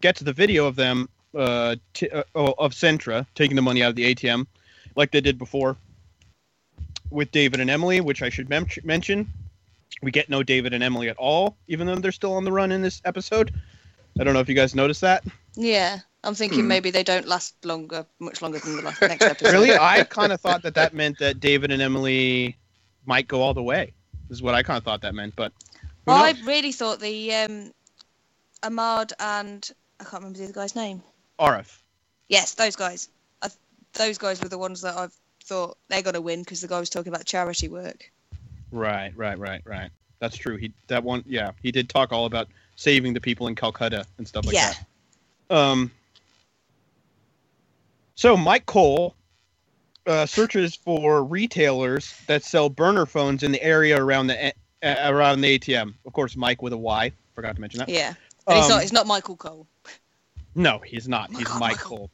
Speaker 2: gets the video of them uh, t- uh, oh, of Centra taking the money out of the ATM, like they did before with David and Emily, which I should mem- mention. We get no David and Emily at all, even though they're still on the run in this episode. I don't know if you guys noticed that.
Speaker 3: Yeah. I'm thinking
Speaker 1: Hmm.
Speaker 3: maybe they don't last longer, much longer than the last, next episode.
Speaker 2: really i kind of thought that that meant that david and emily might go all the way this is what i kind of thought that meant but who
Speaker 3: I really thought the um, Ahmad and I can't remember the other guy's name.
Speaker 2: Arif.
Speaker 3: Yes, those guys. I, those guys were the ones that I've thought they're going to win because the guy was talking about charity work.
Speaker 2: right right right right that's true he that one yeah he did talk all about saving the people in calcutta and stuff like
Speaker 3: yeah.
Speaker 2: that um so mike cole uh, searches for retailers that sell burner phones in the area around the uh, around the atm of course mike with a y forgot to mention that
Speaker 3: Yeah.
Speaker 2: Um,
Speaker 3: not. It's not Michael Cole.
Speaker 2: No, he's not. He's Mike Cole.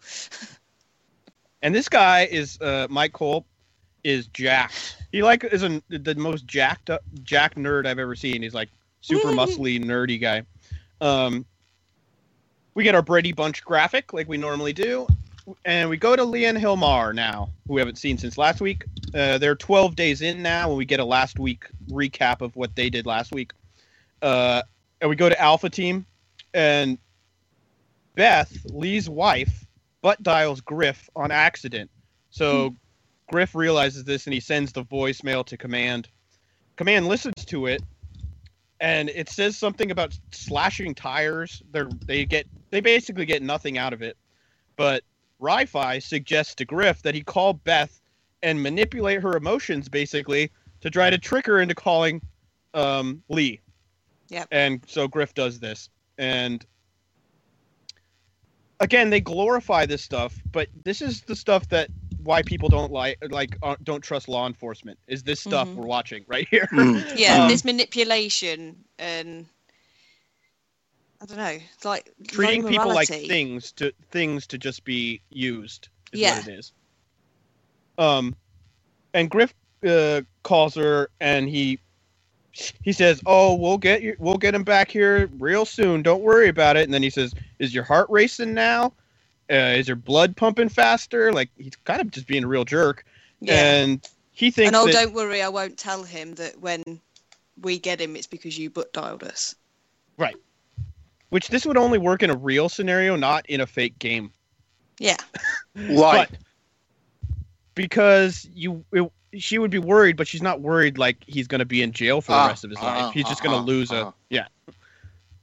Speaker 2: And this guy is uh, Mike Cole is jacked. He like is a, the most jacked up jack nerd I've ever seen. He's like super muscly nerdy guy. Um, we get our Brady Bunch graphic like we normally do, and we go to Lee and Hilmar now, who we haven't seen since last week. Uh, they're 12 days in now, and we get a last week recap of what they did last week. Uh, and we go to Alpha Team, and Beth, Lee's wife, butt dials Griff on accident. So Griff realizes this and he sends the voicemail to Command. Command listens to it and it says something about slashing tires. They're they get they basically get nothing out of it. But Ri-Fi suggests to Griff that he call Beth and manipulate her emotions basically to try to trick her into calling um, Lee.
Speaker 3: Yep.
Speaker 2: And so Griff does this. And again, they glorify this stuff, but this is the stuff that why people don't like like uh, don't trust law enforcement is this stuff
Speaker 3: Mhm.
Speaker 2: we're watching right here.
Speaker 1: Mm.
Speaker 3: Yeah.
Speaker 2: Um,
Speaker 3: this manipulation and I don't know, it's like
Speaker 2: Treating people like things to things to just be used is
Speaker 3: Yeah.
Speaker 2: what it is. Um, and Griff uh, calls her and he he says, "Oh, we'll get you. We'll get him back here real soon. Don't worry about it." And then he says, "Is your heart racing now? Uh, is your blood pumping faster?" Like he's kind of just being a real jerk.
Speaker 3: Yeah.
Speaker 2: And he thinks
Speaker 3: and oh,
Speaker 2: that,
Speaker 3: don't worry, I won't tell him that when we get him, it's because you butt dialed us. Right.
Speaker 2: Which this would only work in a real scenario, not in a fake game.
Speaker 3: Yeah.
Speaker 1: Why?
Speaker 2: But because you, it, she would be worried, but she's not worried like he's going to be in jail for the
Speaker 1: Ah,
Speaker 2: rest of his
Speaker 1: ah,
Speaker 2: life. He's just going
Speaker 1: ah,
Speaker 2: to lose
Speaker 1: ah.
Speaker 2: a yeah.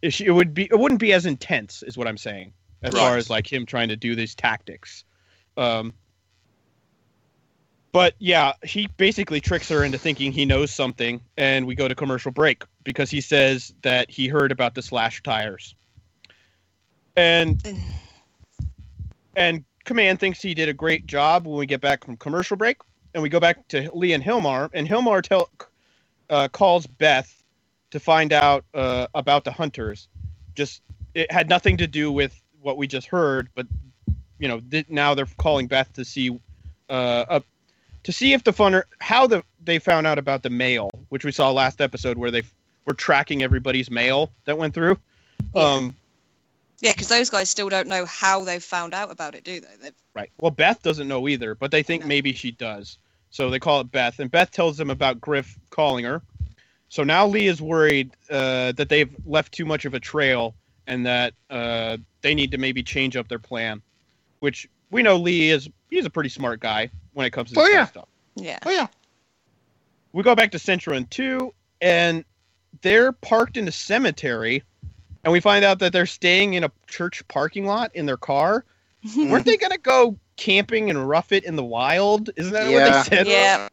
Speaker 2: If she, it would be it wouldn't be as intense, is what I'm saying, as
Speaker 1: Right.
Speaker 2: far as like him trying to do these tactics. Um, but yeah, he basically tricks her into thinking he knows something, and we go to commercial break because he says that he heard about the slash tires. And and Command thinks he did a great job when we get back from commercial break, and we go back to Lee and Hilmar, and Hilmar tell uh, calls Beth to find out uh, about the hunters. Just it had nothing to do with what we just heard, but you know th- now they're calling Beth to see uh, up to see if the funner how the they found out about the mail, which we saw last episode where they were tracking everybody's mail that went through. Um,
Speaker 3: Yeah, because those guys still don't know how they've found out about it, do they? They've,
Speaker 2: Right. Well, Beth doesn't know either, but they think maybe she does. So they call it Beth, and Beth tells them about Griff calling her. So now Lee is worried uh, that they've left too much of a trail and that uh, they need to maybe change up their plan. Which we know Lee is he's a pretty smart guy when it comes to this
Speaker 1: Oh, yeah.
Speaker 2: stuff.
Speaker 3: yeah.
Speaker 1: Oh yeah.
Speaker 2: We go back to Centra and two, and they're parked in a cemetery, and we find out that they're staying in a church parking lot in their car. Weren't they gonna go camping and rough it in the wild? Isn't that
Speaker 1: Yeah.
Speaker 2: what they said?
Speaker 3: Yeah.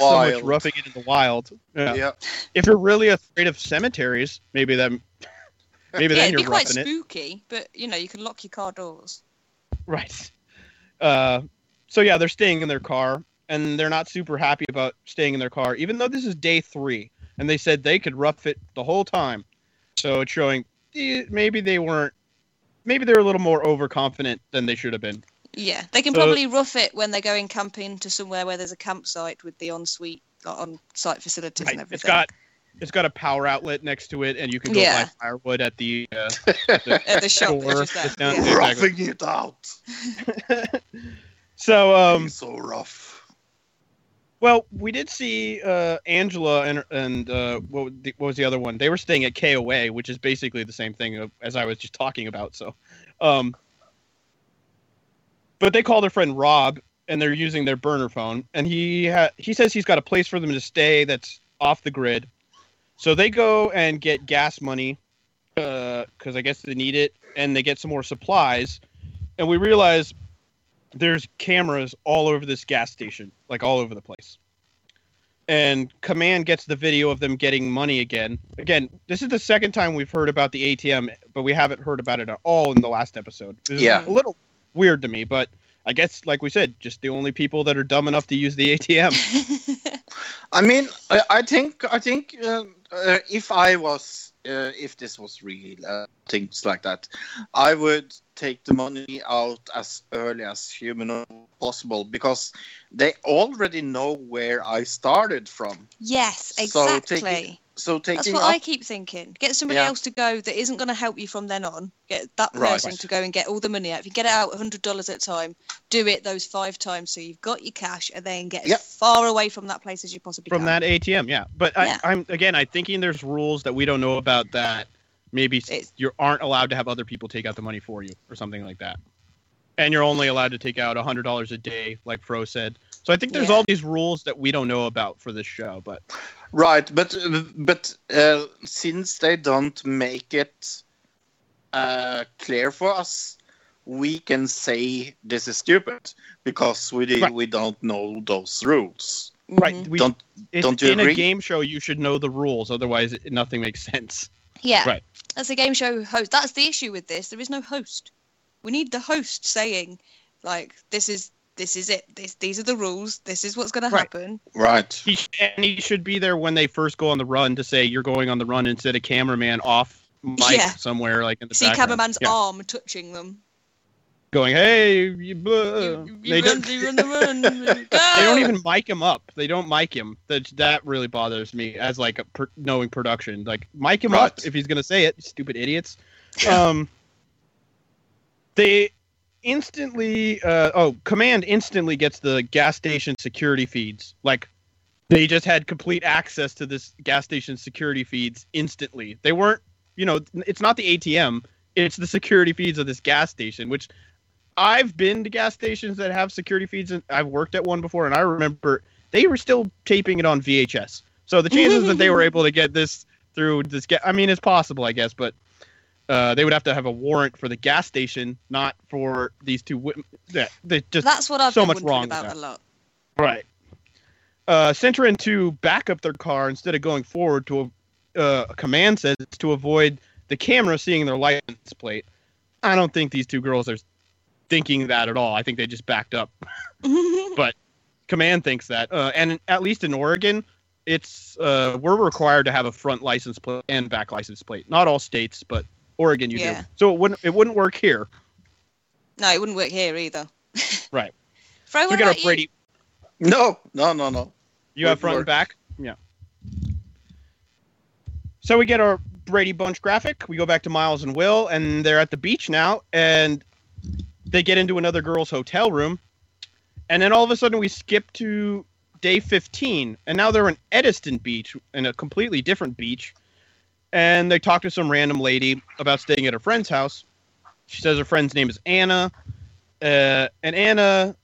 Speaker 2: So much roughing it in the wild. Yeah.
Speaker 1: Yeah.
Speaker 2: If you're really afraid of cemeteries, maybe that maybe
Speaker 3: yeah,
Speaker 2: then
Speaker 3: it'd be
Speaker 2: you're
Speaker 3: quite
Speaker 2: roughing it.
Speaker 3: spooky, but you know, you can lock your car doors.
Speaker 2: Right. Uh, so yeah, they're staying in their car, and they're not super happy about staying in their car, even though this is day three, and they said they could rough it the whole time. So it's showing eh, maybe they weren't, maybe they're a little more overconfident than they should have been.
Speaker 3: Yeah, they can
Speaker 2: So-
Speaker 3: probably rough it when they're going camping to somewhere where there's a campsite with the on-suite, like, on-site facilities
Speaker 2: Right.
Speaker 3: and everything.
Speaker 2: It's got it's got a power outlet next to it, and you can go
Speaker 3: Yeah.
Speaker 2: buy firewood at the uh, at the,
Speaker 3: At the shop,
Speaker 2: store.
Speaker 3: it's just there.
Speaker 2: Just down-
Speaker 3: Yeah.
Speaker 2: exactly.
Speaker 1: Roughing it out.
Speaker 2: So um,
Speaker 1: He's so rough.
Speaker 2: Well, we did see uh, Angela and and uh, what, was the, what was the other one? They were staying at KOA, which is basically the same thing as I was just talking about. So, um, but they call their friend Rob, and they're using their burner phone, and he ha- he says he's got a place for them to stay that's off the grid. So they go and get gas money uh, because I guess they need it, and they get some more supplies, and we realize there's cameras all over this gas station, like all over the place. And Command gets the video of them getting money again. Again, this is the second time we've heard about the ATM, but we haven't heard about it at all in the last episode.
Speaker 1: Yeah.
Speaker 2: a little weird to me, but I guess, like we said, just the only people that are dumb enough to use the ATM.
Speaker 1: I mean, I, I think I think uh, uh, if I was uh, if this was real uh, things like that, I would take the money out as early as humanly possible because they already know where I started from.
Speaker 3: yes,
Speaker 1: So
Speaker 3: exactly.
Speaker 1: Taking- So taking
Speaker 3: That's what
Speaker 1: up,
Speaker 3: I keep thinking. Get somebody
Speaker 1: Yeah.
Speaker 3: else to go that isn't going to help you from then on. Get that
Speaker 1: Right.
Speaker 3: person to go and get all the money out. If you get it out $100 at a time, do it those five times so you've got your cash and then get
Speaker 1: Yep.
Speaker 3: as far away from that place as you possibly can.
Speaker 2: from
Speaker 3: can.
Speaker 2: that ATM, yeah. But
Speaker 3: Yeah.
Speaker 2: I, I'm again, I'm thinking there's rules that we don't know about that maybe
Speaker 3: It's-
Speaker 2: you aren't allowed to have other people take out the money for you or something like that. And you're only allowed to take out hundred dollars a day, like Fro said. So I think there's
Speaker 3: Yeah.
Speaker 2: all these rules that we don't know about for this show. But
Speaker 1: right? But but uh, since they don't make it uh, clear for us, we can say this is stupid because we
Speaker 2: Right.
Speaker 1: we don't know those rules.
Speaker 2: right,
Speaker 3: Mhm.
Speaker 2: we,
Speaker 1: Don't
Speaker 2: it's,
Speaker 1: don't you
Speaker 2: in
Speaker 1: agree?
Speaker 2: a game show you should know the rules, otherwise nothing makes sense.
Speaker 3: Yeah.
Speaker 2: Right.
Speaker 3: That's a game show host. That's the issue with this. There is no host. We need the host saying, like, this is this is it. This these are the rules. This is what's going to happen.
Speaker 1: Right.
Speaker 2: He sh- and he should be there when they first go on the run to say you're going on the run instead of cameraman off mic
Speaker 3: Yeah.
Speaker 2: somewhere like in the
Speaker 3: See
Speaker 2: background.
Speaker 3: cameraman's
Speaker 2: Yeah.
Speaker 3: arm touching them.
Speaker 2: going, hey, you, blah.
Speaker 3: You, you
Speaker 2: they,
Speaker 3: run,
Speaker 2: don't,
Speaker 3: you run the run.
Speaker 2: they don't even mic him up. They don't mic him. That that really bothers me as like a per, knowing production. Like mic him up if he's gonna say it. Stupid idiots. Um, they instantly. Uh, oh, command instantly gets the gas station security feeds. Like they just had complete access to this gas station security feeds instantly. They weren't. You know, it's not the ATM. It's the security feeds of this gas station, which I've been to gas stations that have security feeds, and I've worked at one before, and I remember they were still taping it on VHS. So the chances that they were able to get this through this, I mean, it's possible, I guess, but uh, they would have to have a warrant for the gas station, not for these two. women. That they just
Speaker 3: That's what I've
Speaker 2: so much wrong
Speaker 3: about a lot.
Speaker 2: Right. Uh, Centra and Two back up their car instead of going forward to a, uh, a command says it's to avoid the camera seeing their license plate. I don't think these two girls are thinking that at all. I think they just backed up. but command thinks that. Uh, and at least in Oregon, it's uh, we're required to have a front license plate and back license plate. Not all states, but Oregon you
Speaker 3: Yeah.
Speaker 2: do. So it wouldn't it wouldn't work here.
Speaker 3: No, it wouldn't work here either.
Speaker 2: Right.
Speaker 3: Fro,
Speaker 2: So
Speaker 3: what
Speaker 2: we got
Speaker 3: about
Speaker 2: a Brady.
Speaker 1: No, no, no, no.
Speaker 2: You have front
Speaker 1: work.
Speaker 2: and back? Yeah. So we get our Brady Bunch graphic. We go back to Miles and Will, and they're at the beach now, and they get into another girl's hotel room. And then all of a sudden we skip to day 15, and now they're in Edisto Beach, in a completely different beach. And they talk to some random lady about staying at her friend's house. She says her friend's name is Anna. Uh, and Anna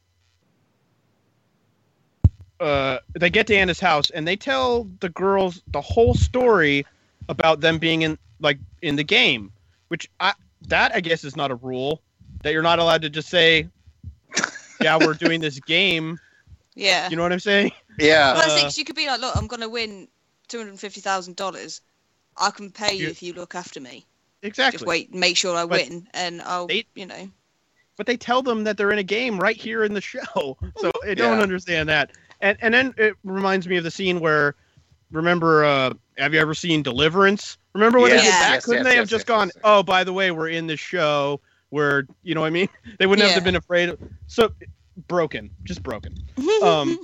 Speaker 2: uh, they get to Anna's house and they tell the girls the whole story about them being in like in the game, which I that I guess is not a rule that you're not allowed to just say, "Yeah, we're doing this game."
Speaker 3: Yeah.
Speaker 2: You know what I'm saying?
Speaker 1: Yeah.
Speaker 3: Well, that's
Speaker 2: Uh,
Speaker 3: it. 'cause You could be like, look, I'm going to win two hundred fifty thousand dollars. I can pay you
Speaker 2: You-
Speaker 3: if you look after me.
Speaker 2: Exactly.
Speaker 3: Just wait, make sure I
Speaker 2: But
Speaker 3: win, and I'll,
Speaker 2: they-
Speaker 3: you know.
Speaker 2: but they tell them that they're in a game right here in the show. So I don't
Speaker 1: Yeah.
Speaker 2: understand that. And and then it reminds me of the scene where remember uh have you ever seen Deliverance? Remember when they did that?
Speaker 1: yes,
Speaker 2: Couldn't
Speaker 1: yes,
Speaker 2: they have
Speaker 1: yes,
Speaker 2: just
Speaker 1: yes,
Speaker 2: gone,
Speaker 1: yes, yes.
Speaker 2: "Oh, by the way, we're in this show where, you know what I mean? They wouldn't have been afraid of so broken, just broken. Um,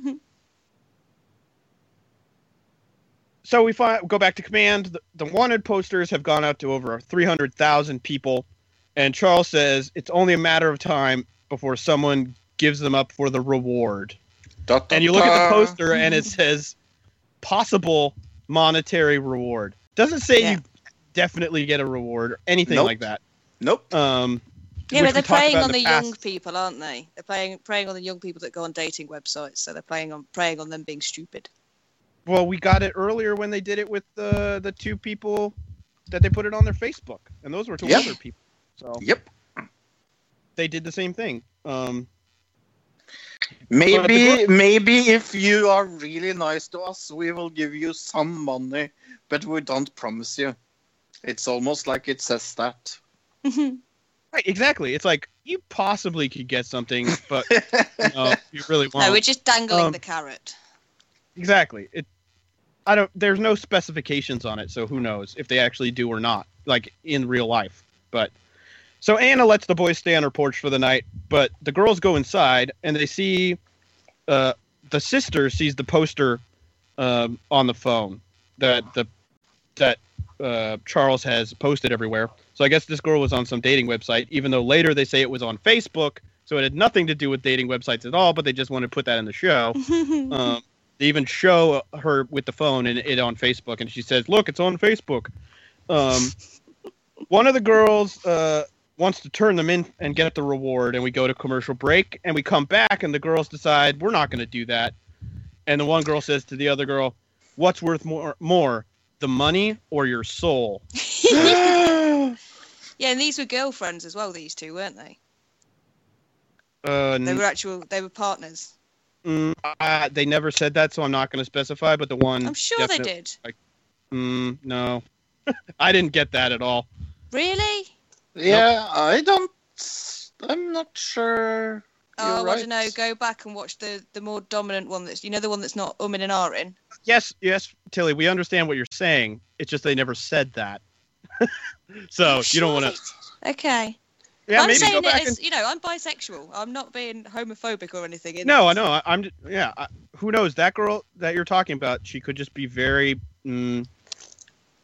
Speaker 2: So we find, go back to command. The, the wanted posters have gone out to over 300,000 people. And Charles says it's only a matter of time before someone gives them up for the reward.
Speaker 1: Dot,
Speaker 2: And you
Speaker 1: dot,
Speaker 2: look at the poster and it says possible monetary reward. Doesn't say
Speaker 3: Yeah.
Speaker 2: you definitely get a reward or anything
Speaker 1: Nope.
Speaker 2: like that.
Speaker 1: Nope.
Speaker 2: Um,
Speaker 3: yeah, but they're
Speaker 2: we talked
Speaker 3: preying on
Speaker 2: in
Speaker 3: the, young people, aren't they? They're preying preying on the young people that go on dating websites. So they're preying on preying on them being stupid.
Speaker 2: Well, we got it earlier when they did it with the the two people that they put it on their Facebook, and those were two
Speaker 1: Yep.
Speaker 2: older people. So
Speaker 1: Yep.
Speaker 2: they did the same thing. Um,
Speaker 1: Maybe, maybe if you are really nice to us, we will give you some money, but we don't promise you. It's almost like it says that.
Speaker 2: right, exactly. It's like you possibly could get something, but no, you really won't.
Speaker 3: No, we're just dangling
Speaker 2: Um,
Speaker 3: the carrot.
Speaker 2: exactly. It. I don't. There's no specifications on it, so who knows if they actually do or not, like in real life. But so Anna lets the boys stay on her porch for the night, but the girls go inside and they see uh, the sister sees the poster um, on the phone that the that uh, Charles has posted everywhere. So I guess this girl was on some dating website, even though later they say it was on Facebook. So it had nothing to do with dating websites at all, but they just wanted to put that in the show. Um, they even show her with the phone and it on Facebook, and she says, "Look, it's on Facebook." Um, one of the girls uh, wants to turn them in and get the reward, and we go to commercial break, and we come back, and the girls decide we're not going to do that, and the one girl says to the other girl, "What's worth more, more, the money or your soul?"
Speaker 3: yeah, and these were girlfriends as well. These two weren't they?
Speaker 2: Uh,
Speaker 3: They were actual. They were partners.
Speaker 2: Mm, uh, they never said that, so I'm not going to specify. But the one,
Speaker 3: I'm sure they
Speaker 2: definite-
Speaker 3: did.
Speaker 2: Mm, no, I didn't get that at all.
Speaker 3: Really?
Speaker 1: Yeah, I don't. I'm not sure.
Speaker 3: Oh,
Speaker 1: You're
Speaker 3: I
Speaker 1: right.
Speaker 3: don't know. Go back and watch the the more dominant one. That's you know the one that's not umming and ahhing.
Speaker 2: Yes, yes, Tilly, we understand what you're saying. It's just they never said that. so you don't want to.
Speaker 3: Okay.
Speaker 2: Yeah,
Speaker 3: I'm
Speaker 2: maybe
Speaker 3: saying
Speaker 2: go
Speaker 3: it as
Speaker 2: and.
Speaker 3: you know. I'm bisexual. I'm not being homophobic or anything. in
Speaker 2: No, I know. I, I'm. Yeah. I, who knows? That girl that you're talking about, she could just be very mm,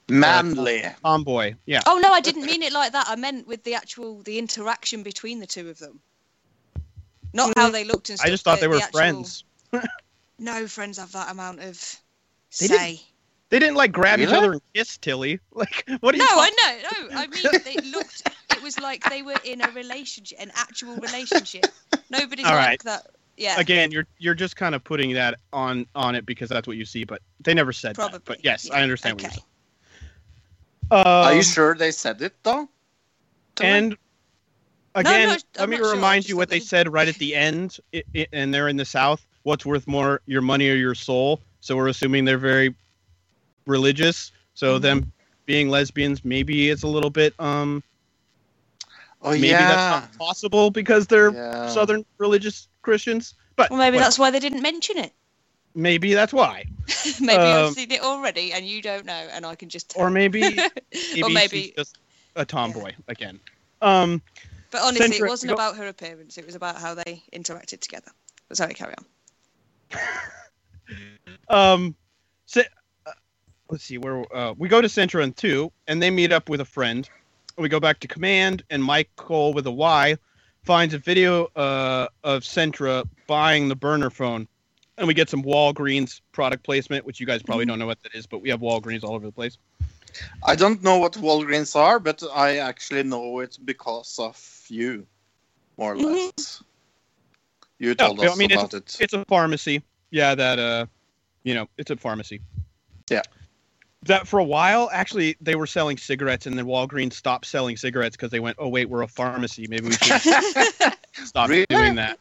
Speaker 1: Manly.
Speaker 2: tomboy. Yeah.
Speaker 3: Oh no, I didn't mean it like that. I meant with the actual the interaction between the two of them. Not how they looked and stuff.
Speaker 2: Mm, I just thought
Speaker 3: the-
Speaker 2: they were
Speaker 3: the actual-
Speaker 2: friends.
Speaker 3: No friends have that amount of
Speaker 2: They
Speaker 3: say.
Speaker 2: They didn't like grab each other and kiss Tilly. Like, what are you
Speaker 3: No,
Speaker 2: you?
Speaker 3: I know. No, I mean they looked. It was like they were in a relationship, an actual relationship. Nobody's
Speaker 2: All
Speaker 3: like
Speaker 2: right.
Speaker 3: that. Yeah.
Speaker 2: Again, you're you're just kind of putting that on on it because that's what you see, but they never said
Speaker 3: Probably.
Speaker 2: that. But yes, I understand
Speaker 3: Okay.
Speaker 2: what you're saying.
Speaker 1: Are
Speaker 2: Um,
Speaker 1: you sure they said it though? Tilly?
Speaker 2: And again,
Speaker 3: no,
Speaker 2: let
Speaker 3: I'm
Speaker 2: me
Speaker 3: not sure.
Speaker 2: Remind you what
Speaker 3: they
Speaker 2: they said right at the end, i i and they're in the South. What's worth more, your money or your soul? So we're assuming they're very religious. So
Speaker 3: Mm-hmm.
Speaker 2: them being lesbians, maybe it's a little bit um
Speaker 1: oh
Speaker 2: maybe
Speaker 1: yeah.
Speaker 2: that's not possible because they're
Speaker 1: Yeah.
Speaker 2: Southern religious Christians. But
Speaker 3: Well, maybe
Speaker 2: what-
Speaker 3: that's why they didn't mention it.
Speaker 2: maybe that's why.
Speaker 3: maybe I've
Speaker 2: Um,
Speaker 3: seen it already and you don't know, and I can just tell.
Speaker 2: Or maybe maybe,
Speaker 3: or
Speaker 2: she's
Speaker 3: maybe.
Speaker 2: just a tomboy again. Um,
Speaker 3: But honestly,
Speaker 2: Centra-
Speaker 3: it wasn't
Speaker 2: go-
Speaker 3: about her appearance. It was about how they interacted together. But sorry, carry on.
Speaker 2: um, so, uh, let's see where uh, we go to Centra and two, and they meet up with a friend. We go back to command, and Michael with a Y finds a video uh, of Centra buying the burner phone, and we get some Walgreens product placement, which you guys probably don't know what that is, but we have Walgreens all over the place.
Speaker 1: I don't know what Walgreens are, but I actually know it because of you, more or less. You
Speaker 2: No,
Speaker 1: told us
Speaker 2: I mean
Speaker 1: about
Speaker 2: it's,
Speaker 1: it.
Speaker 2: it's a pharmacy. Yeah, that uh, you know, it's a pharmacy.
Speaker 1: Yeah.
Speaker 2: That for a while, actually, they were selling cigarettes, and then Walgreens stopped selling cigarettes because they went, "Oh wait, we're a pharmacy. Maybe we should stop
Speaker 1: Really?
Speaker 2: doing that."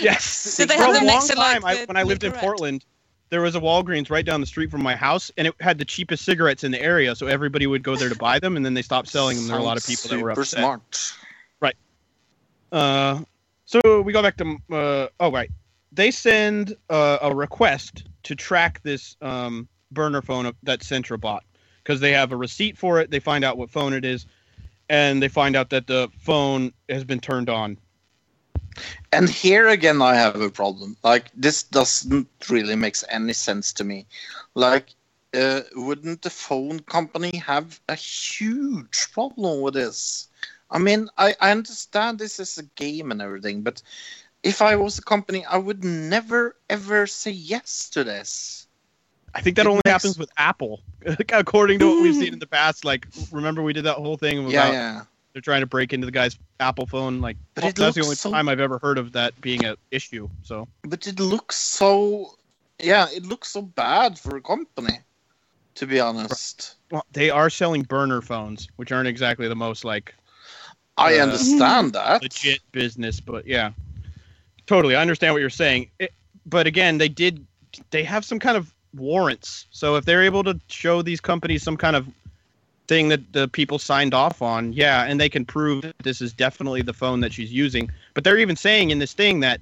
Speaker 2: Yes.
Speaker 3: Did they
Speaker 2: for
Speaker 3: have
Speaker 2: a long
Speaker 3: next to, like,
Speaker 2: time, I, when I lived in Portland, there was a Walgreens right down the street from my house, and it had the cheapest cigarettes in the area, so everybody would go there to buy them, and then they stopped selling them. There were a lot of people that were upset.
Speaker 1: smart.
Speaker 2: Uh, so we go back to uh, oh right, they send uh, a request to track this um, burner phone that Centra bought because they have a receipt for it. They find out what phone it is, and they find out that the phone has been turned on.
Speaker 1: And here again, I have a problem. Like this doesn't really makes any sense to me. Like, uh, wouldn't the phone company have a huge problem with this? I mean, I, I understand this is a game and everything, but if I was a company, I would never ever say yes to this.
Speaker 2: I think that
Speaker 1: It
Speaker 2: only
Speaker 1: makes-
Speaker 2: happens with Apple, according to what we've seen in the past. Like, remember we did that whole thing about
Speaker 1: Yeah, yeah.
Speaker 2: they're trying to break into the guy's Apple phone. Like, well, that's the only
Speaker 1: so-
Speaker 2: time I've ever heard of that being an issue. So.
Speaker 1: But it looks so, yeah, it looks so bad for a company, to be honest.
Speaker 2: Well, they are selling burner phones, which aren't exactly the most like
Speaker 1: I
Speaker 2: Uh,
Speaker 1: understand that.
Speaker 2: legit business, but yeah, totally. I understand what you're saying. It, but again, they did, they have some kind of warrants. So if they're able to show these companies some kind of thing that the people signed off on, yeah, and they can prove that this is definitely the phone that she's using. But they're even saying in this thing that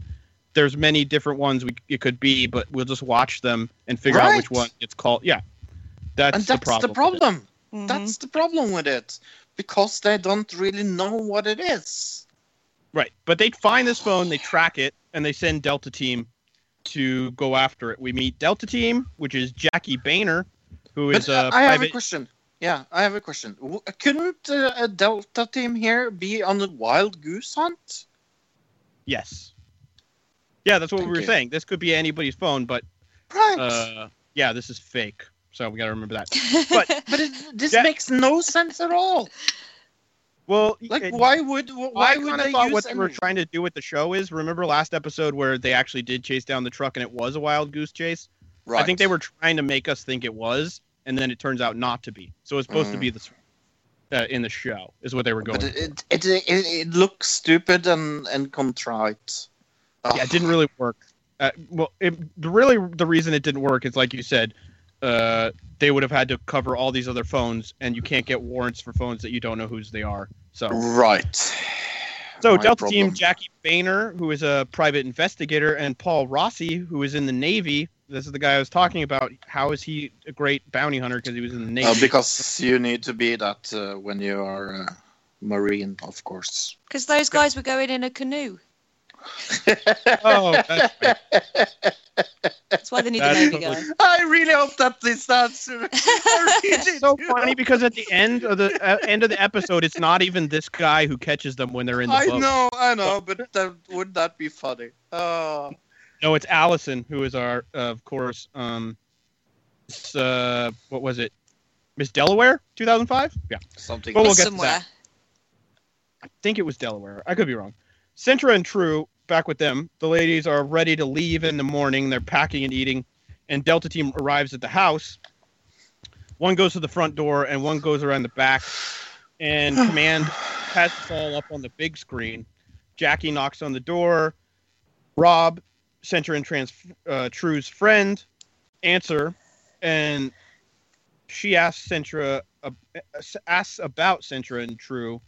Speaker 2: there's many different ones we, it could be, but we'll just watch them and figure out which one it's called. Yeah, that's,
Speaker 1: and that's
Speaker 2: the problem.
Speaker 1: the problem.
Speaker 3: Mhm.
Speaker 1: That's the problem with it, because they don't really know what it is.
Speaker 2: Right. But they find this phone, they track it, and they send Delta Team to go after it. We meet Delta Team, which is Jackie Boehner, who is
Speaker 1: But uh,
Speaker 2: a
Speaker 1: I have a question. Yeah, I have a question. W- Couldn't uh, a Delta team here be on a wild goose hunt?
Speaker 2: Yes. Yeah, that's what
Speaker 1: Thank
Speaker 2: we were
Speaker 1: you.
Speaker 2: saying. This could be anybody's phone, but
Speaker 1: Right.
Speaker 2: uh, yeah, this is fake. So we got to remember that. But
Speaker 1: but it, this
Speaker 2: Ja-
Speaker 1: makes no sense at all.
Speaker 2: Well,
Speaker 1: Like,
Speaker 2: it-
Speaker 1: why would why
Speaker 2: I
Speaker 1: would they
Speaker 2: thought what they were trying to do with the show is remember last episode where they actually did chase down the truck and it was a wild goose chase.
Speaker 1: Right.
Speaker 2: I think they were trying to make us think it was, and then it turns out not to be. So it's supposed to
Speaker 1: Mm.
Speaker 2: be this uh, in the show is what they were going.
Speaker 1: But it, it, it, it, looks stupid and, and contrite.
Speaker 2: yeah, it didn't really work. Uh, well, it, really the reason it didn't work is like you said, uh, they would have had to cover all these other phones, and you can't get warrants for phones that you don't know whose they are. So,
Speaker 1: Right.
Speaker 2: so
Speaker 1: My
Speaker 2: Delta Team. Jackie Boehner, who is a private investigator, and Paul Rossi, who is in the Navy. This is the guy I was talking about. How is he a great bounty hunter? Because he was in the Navy.
Speaker 1: Uh, because you need to be that uh, when you are uh, Marine, of course.
Speaker 3: Because those guys were going in a canoe.
Speaker 2: oh, that's right.
Speaker 3: That's why they need the
Speaker 2: That's
Speaker 3: Navy
Speaker 2: totally-
Speaker 3: guy.
Speaker 1: I really hope that this answer.
Speaker 2: It's so funny because at the end of the uh, end of the episode, it's not even this guy who catches them when they're in the
Speaker 1: I
Speaker 2: boat.
Speaker 1: know, I know, but that, would that be funny? Oh.
Speaker 2: No, it's Allison who is our, uh, of course, um, uh, what was it? Miss Delaware, 2005. Yeah,
Speaker 1: Something.
Speaker 2: Well, we'll
Speaker 3: It's
Speaker 2: get to that. I think it was Delaware. I could be wrong. Centra and True back with them. The ladies are ready to leave in the morning. They're packing and eating, and Delta Team arrives at the house. One goes to the front door, and one goes around the back. And Command has us all up on the big screen. Jackie knocks on the door. Rob, Centra and Trans uh, True's friend, answer, and she asks Centra uh, asks about Centra and True,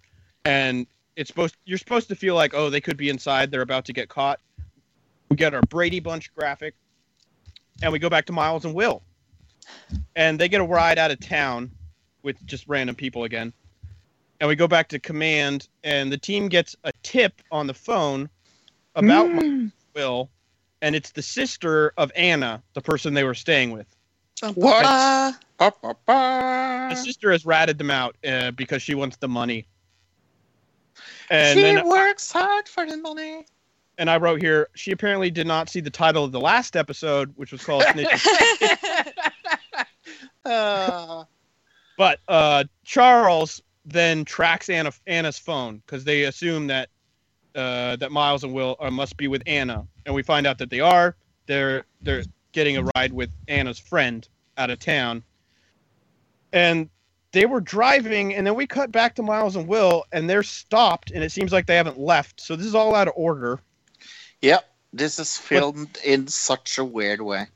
Speaker 2: and it's supposed you're supposed to feel like oh they could be inside they're about to get caught. We get our Brady Bunch graphic, and we go back to Miles and Will, and they get a ride out of town with just random people again, and we go back to command, and the team gets a tip on the phone about Miles and Will, and it's the sister of Anna, the person they were staying with.
Speaker 1: What? Ba, ba, ba.
Speaker 2: The sister has ratted them out uh, because she wants the money. And
Speaker 1: she works hard for the money.
Speaker 2: and I wrote here, she apparently did not see the title of the last episode, which was called Snitches.
Speaker 1: Uh,
Speaker 2: but uh, Charles then tracks Anna, Anna's phone because they assume that uh, that Miles and Will uh, must be with Anna, and we find out that they are. They're they're getting a ride with Anna's friend out of town, and they were driving, and then we cut back to Miles and Will, and they're stopped, and it seems like they haven't left. So this is all out of order.
Speaker 1: yep, this is filmed in such a weird way.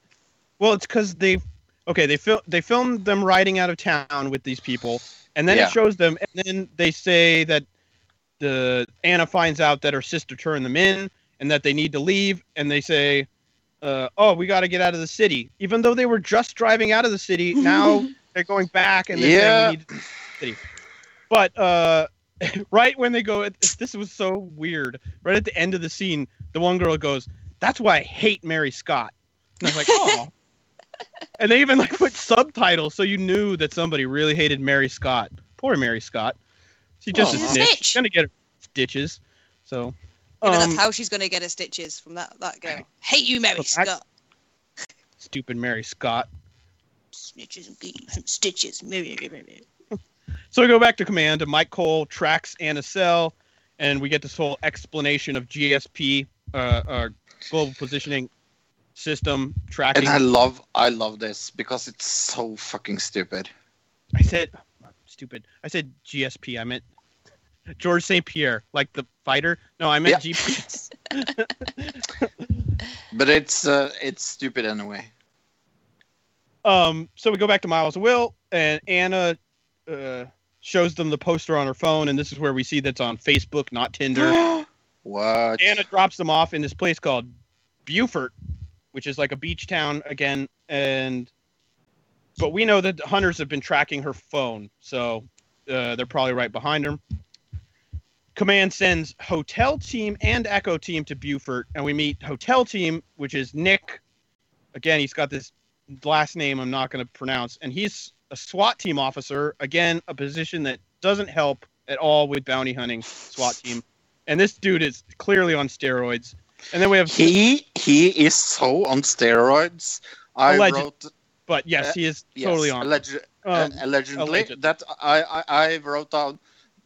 Speaker 2: Well, it's because they, okay, they fil- they filmed them riding out of town with these people, and then
Speaker 1: Yeah.
Speaker 2: it shows them, and then they say that the Anna finds out that her sister turned them in, and that they need to leave, and they say, uh, "Oh, we got to get out of the city," even though they were just driving out of the city. Now they're going back, and they're saying
Speaker 1: Yeah.
Speaker 2: we need to city. But uh, right when they go, this was so weird. Right at the end of the scene, the one girl goes, "That's why I hate Mary Scott." And I was like, "Oh." and they even like put subtitles so you knew that somebody really hated Mary Scott. Poor Mary Scott. She just
Speaker 1: Aw.
Speaker 2: a snitch.
Speaker 3: snitch.
Speaker 2: She's gonna get her stitches. So
Speaker 3: yeah,
Speaker 2: um,
Speaker 3: that's how she's going to get her stitches from that, that girl. Hate you, Mary Scott.
Speaker 2: stupid Mary Scott.
Speaker 3: Snitches and bees and stitches.
Speaker 2: So we go back to command, and Mike Cole tracks Anna Cell, and we get this whole explanation of GSP, uh, uh, global positioning system tracking.
Speaker 1: And I love, I love this because it's so fucking stupid.
Speaker 2: I said stupid. I said GSP. I meant George St. Pierre, like the fighter. No, I meant
Speaker 1: Yeah.
Speaker 2: GPS.
Speaker 1: But it's, uh, it's stupid anyway.
Speaker 2: Um, so we go back to Miles and Will, and Anna uh, shows them the poster on her phone, and this is where we see that's on Facebook, not Tinder.
Speaker 1: what?
Speaker 2: Anna drops them off in this place called Beaufort, which is like a beach town again, and but we know that the hunters have been tracking her phone, so uh, they're probably right behind her. Command sends hotel team and echo team to Beaufort, and we meet hotel team, which is Nick. Again, he's got this last name I'm not going to pronounce, and he's a SWAT team officer. Again, a position that doesn't help at all with bounty hunting SWAT team. And this dude is clearly on steroids. And then we have,
Speaker 1: He he is so on steroids. I
Speaker 2: Alleged-
Speaker 1: wrote
Speaker 2: but yes, he is
Speaker 1: yes,
Speaker 2: totally on.
Speaker 1: alleged-
Speaker 2: Um,
Speaker 1: uh, allegedly
Speaker 2: alleged.
Speaker 1: that I, I I wrote down.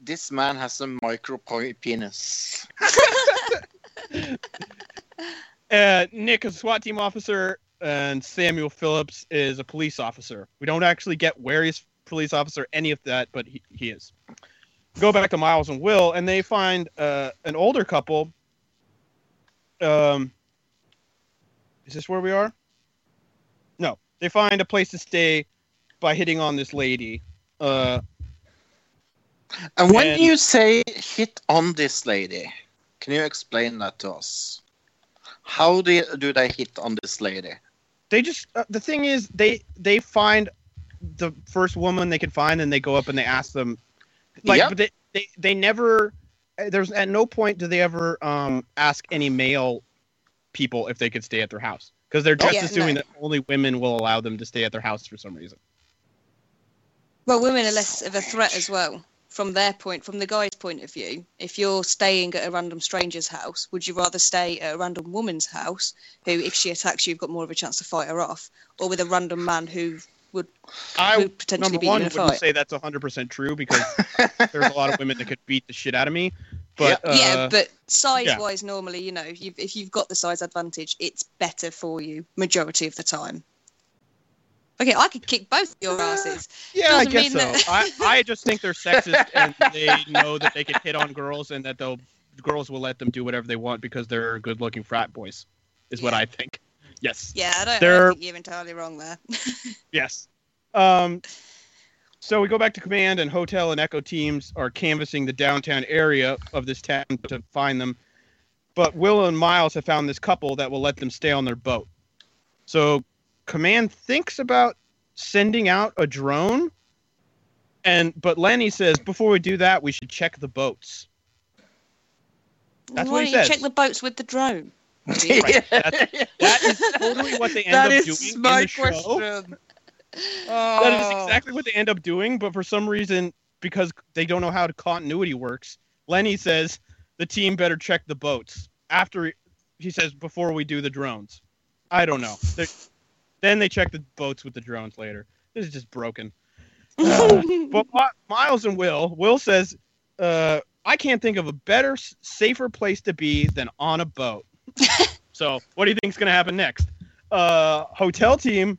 Speaker 1: This man has a micro penis.
Speaker 2: Uh, Nick a SWAT team officer, and Samuel Phillips is a police officer. We don't actually get where he's police officer, any of that, but he, he is. Go back to Miles and Will, and they find uh, an older couple. Um, is this where we are? No, they find a place to stay by hitting on this lady. Uh,
Speaker 1: And when
Speaker 2: And-
Speaker 1: you say hit on this lady, can you explain that to us? How do, do they hit on this lady?
Speaker 2: They just uh, the thing is they they find the first woman they can find and they go up and they ask them like
Speaker 1: Yep.
Speaker 2: but they, they they never uh, there's at no point do they ever um ask any male people if they could stay at their house because they're just
Speaker 3: Yeah,
Speaker 2: assuming
Speaker 3: no.
Speaker 2: that only women will allow them to stay at their house for some reason
Speaker 3: Well, women are less of a threat as well. From their point, from the guy's point of view, if you're staying at a random stranger's house, would you rather stay at a random woman's house, who, if she attacks you, you've got more of a chance to fight her off, or with a random man who would
Speaker 2: i
Speaker 3: would potentially
Speaker 2: number one
Speaker 3: in a
Speaker 2: wouldn't say that's 100% true because there's a lot of women that could beat the shit out of me but
Speaker 3: yeah,
Speaker 2: uh,
Speaker 3: but size-wise, normally, you know, you've, if you've got the size advantage, it's better for you majority of the time. Okay, I could kick both your asses.
Speaker 2: Yeah, I guess so.
Speaker 3: that-
Speaker 2: I, I just think they're sexist and they know that they can hit on girls and that they'll girls will let them do whatever they want because they're good looking frat boys, is what I think. Yes.
Speaker 3: Yeah, I don't, I
Speaker 2: They're-
Speaker 3: don't think you're entirely wrong there.
Speaker 2: Yes. Um so we go back to command and hotel and echo teams are canvassing the downtown area of this town to find them. But Will and Miles have found this couple that will let them stay on their boat. So command thinks about sending out a drone, and but Lenny says before we do that, we should check the boats. That's
Speaker 3: Why
Speaker 2: what he
Speaker 3: don't you
Speaker 2: says.
Speaker 3: check the boats with the drone?
Speaker 2: Right. That's- that is totally what they end
Speaker 1: That
Speaker 2: up
Speaker 1: is
Speaker 2: doing in
Speaker 1: my
Speaker 2: the show.
Speaker 1: question.
Speaker 2: That is
Speaker 1: Oh.
Speaker 2: exactly what they end up doing, but for some reason, because they don't know how the continuity works, Lenny says the team better check the boats after he, he says before we do the drones. I don't know. They're- then they check the boats with the drones later. This is just broken. Uh, but Mi- Miles and Will, Will says, uh, I can't think of a better, safer place to be than on a boat. so, what do you think is going to happen next? Uh, hotel team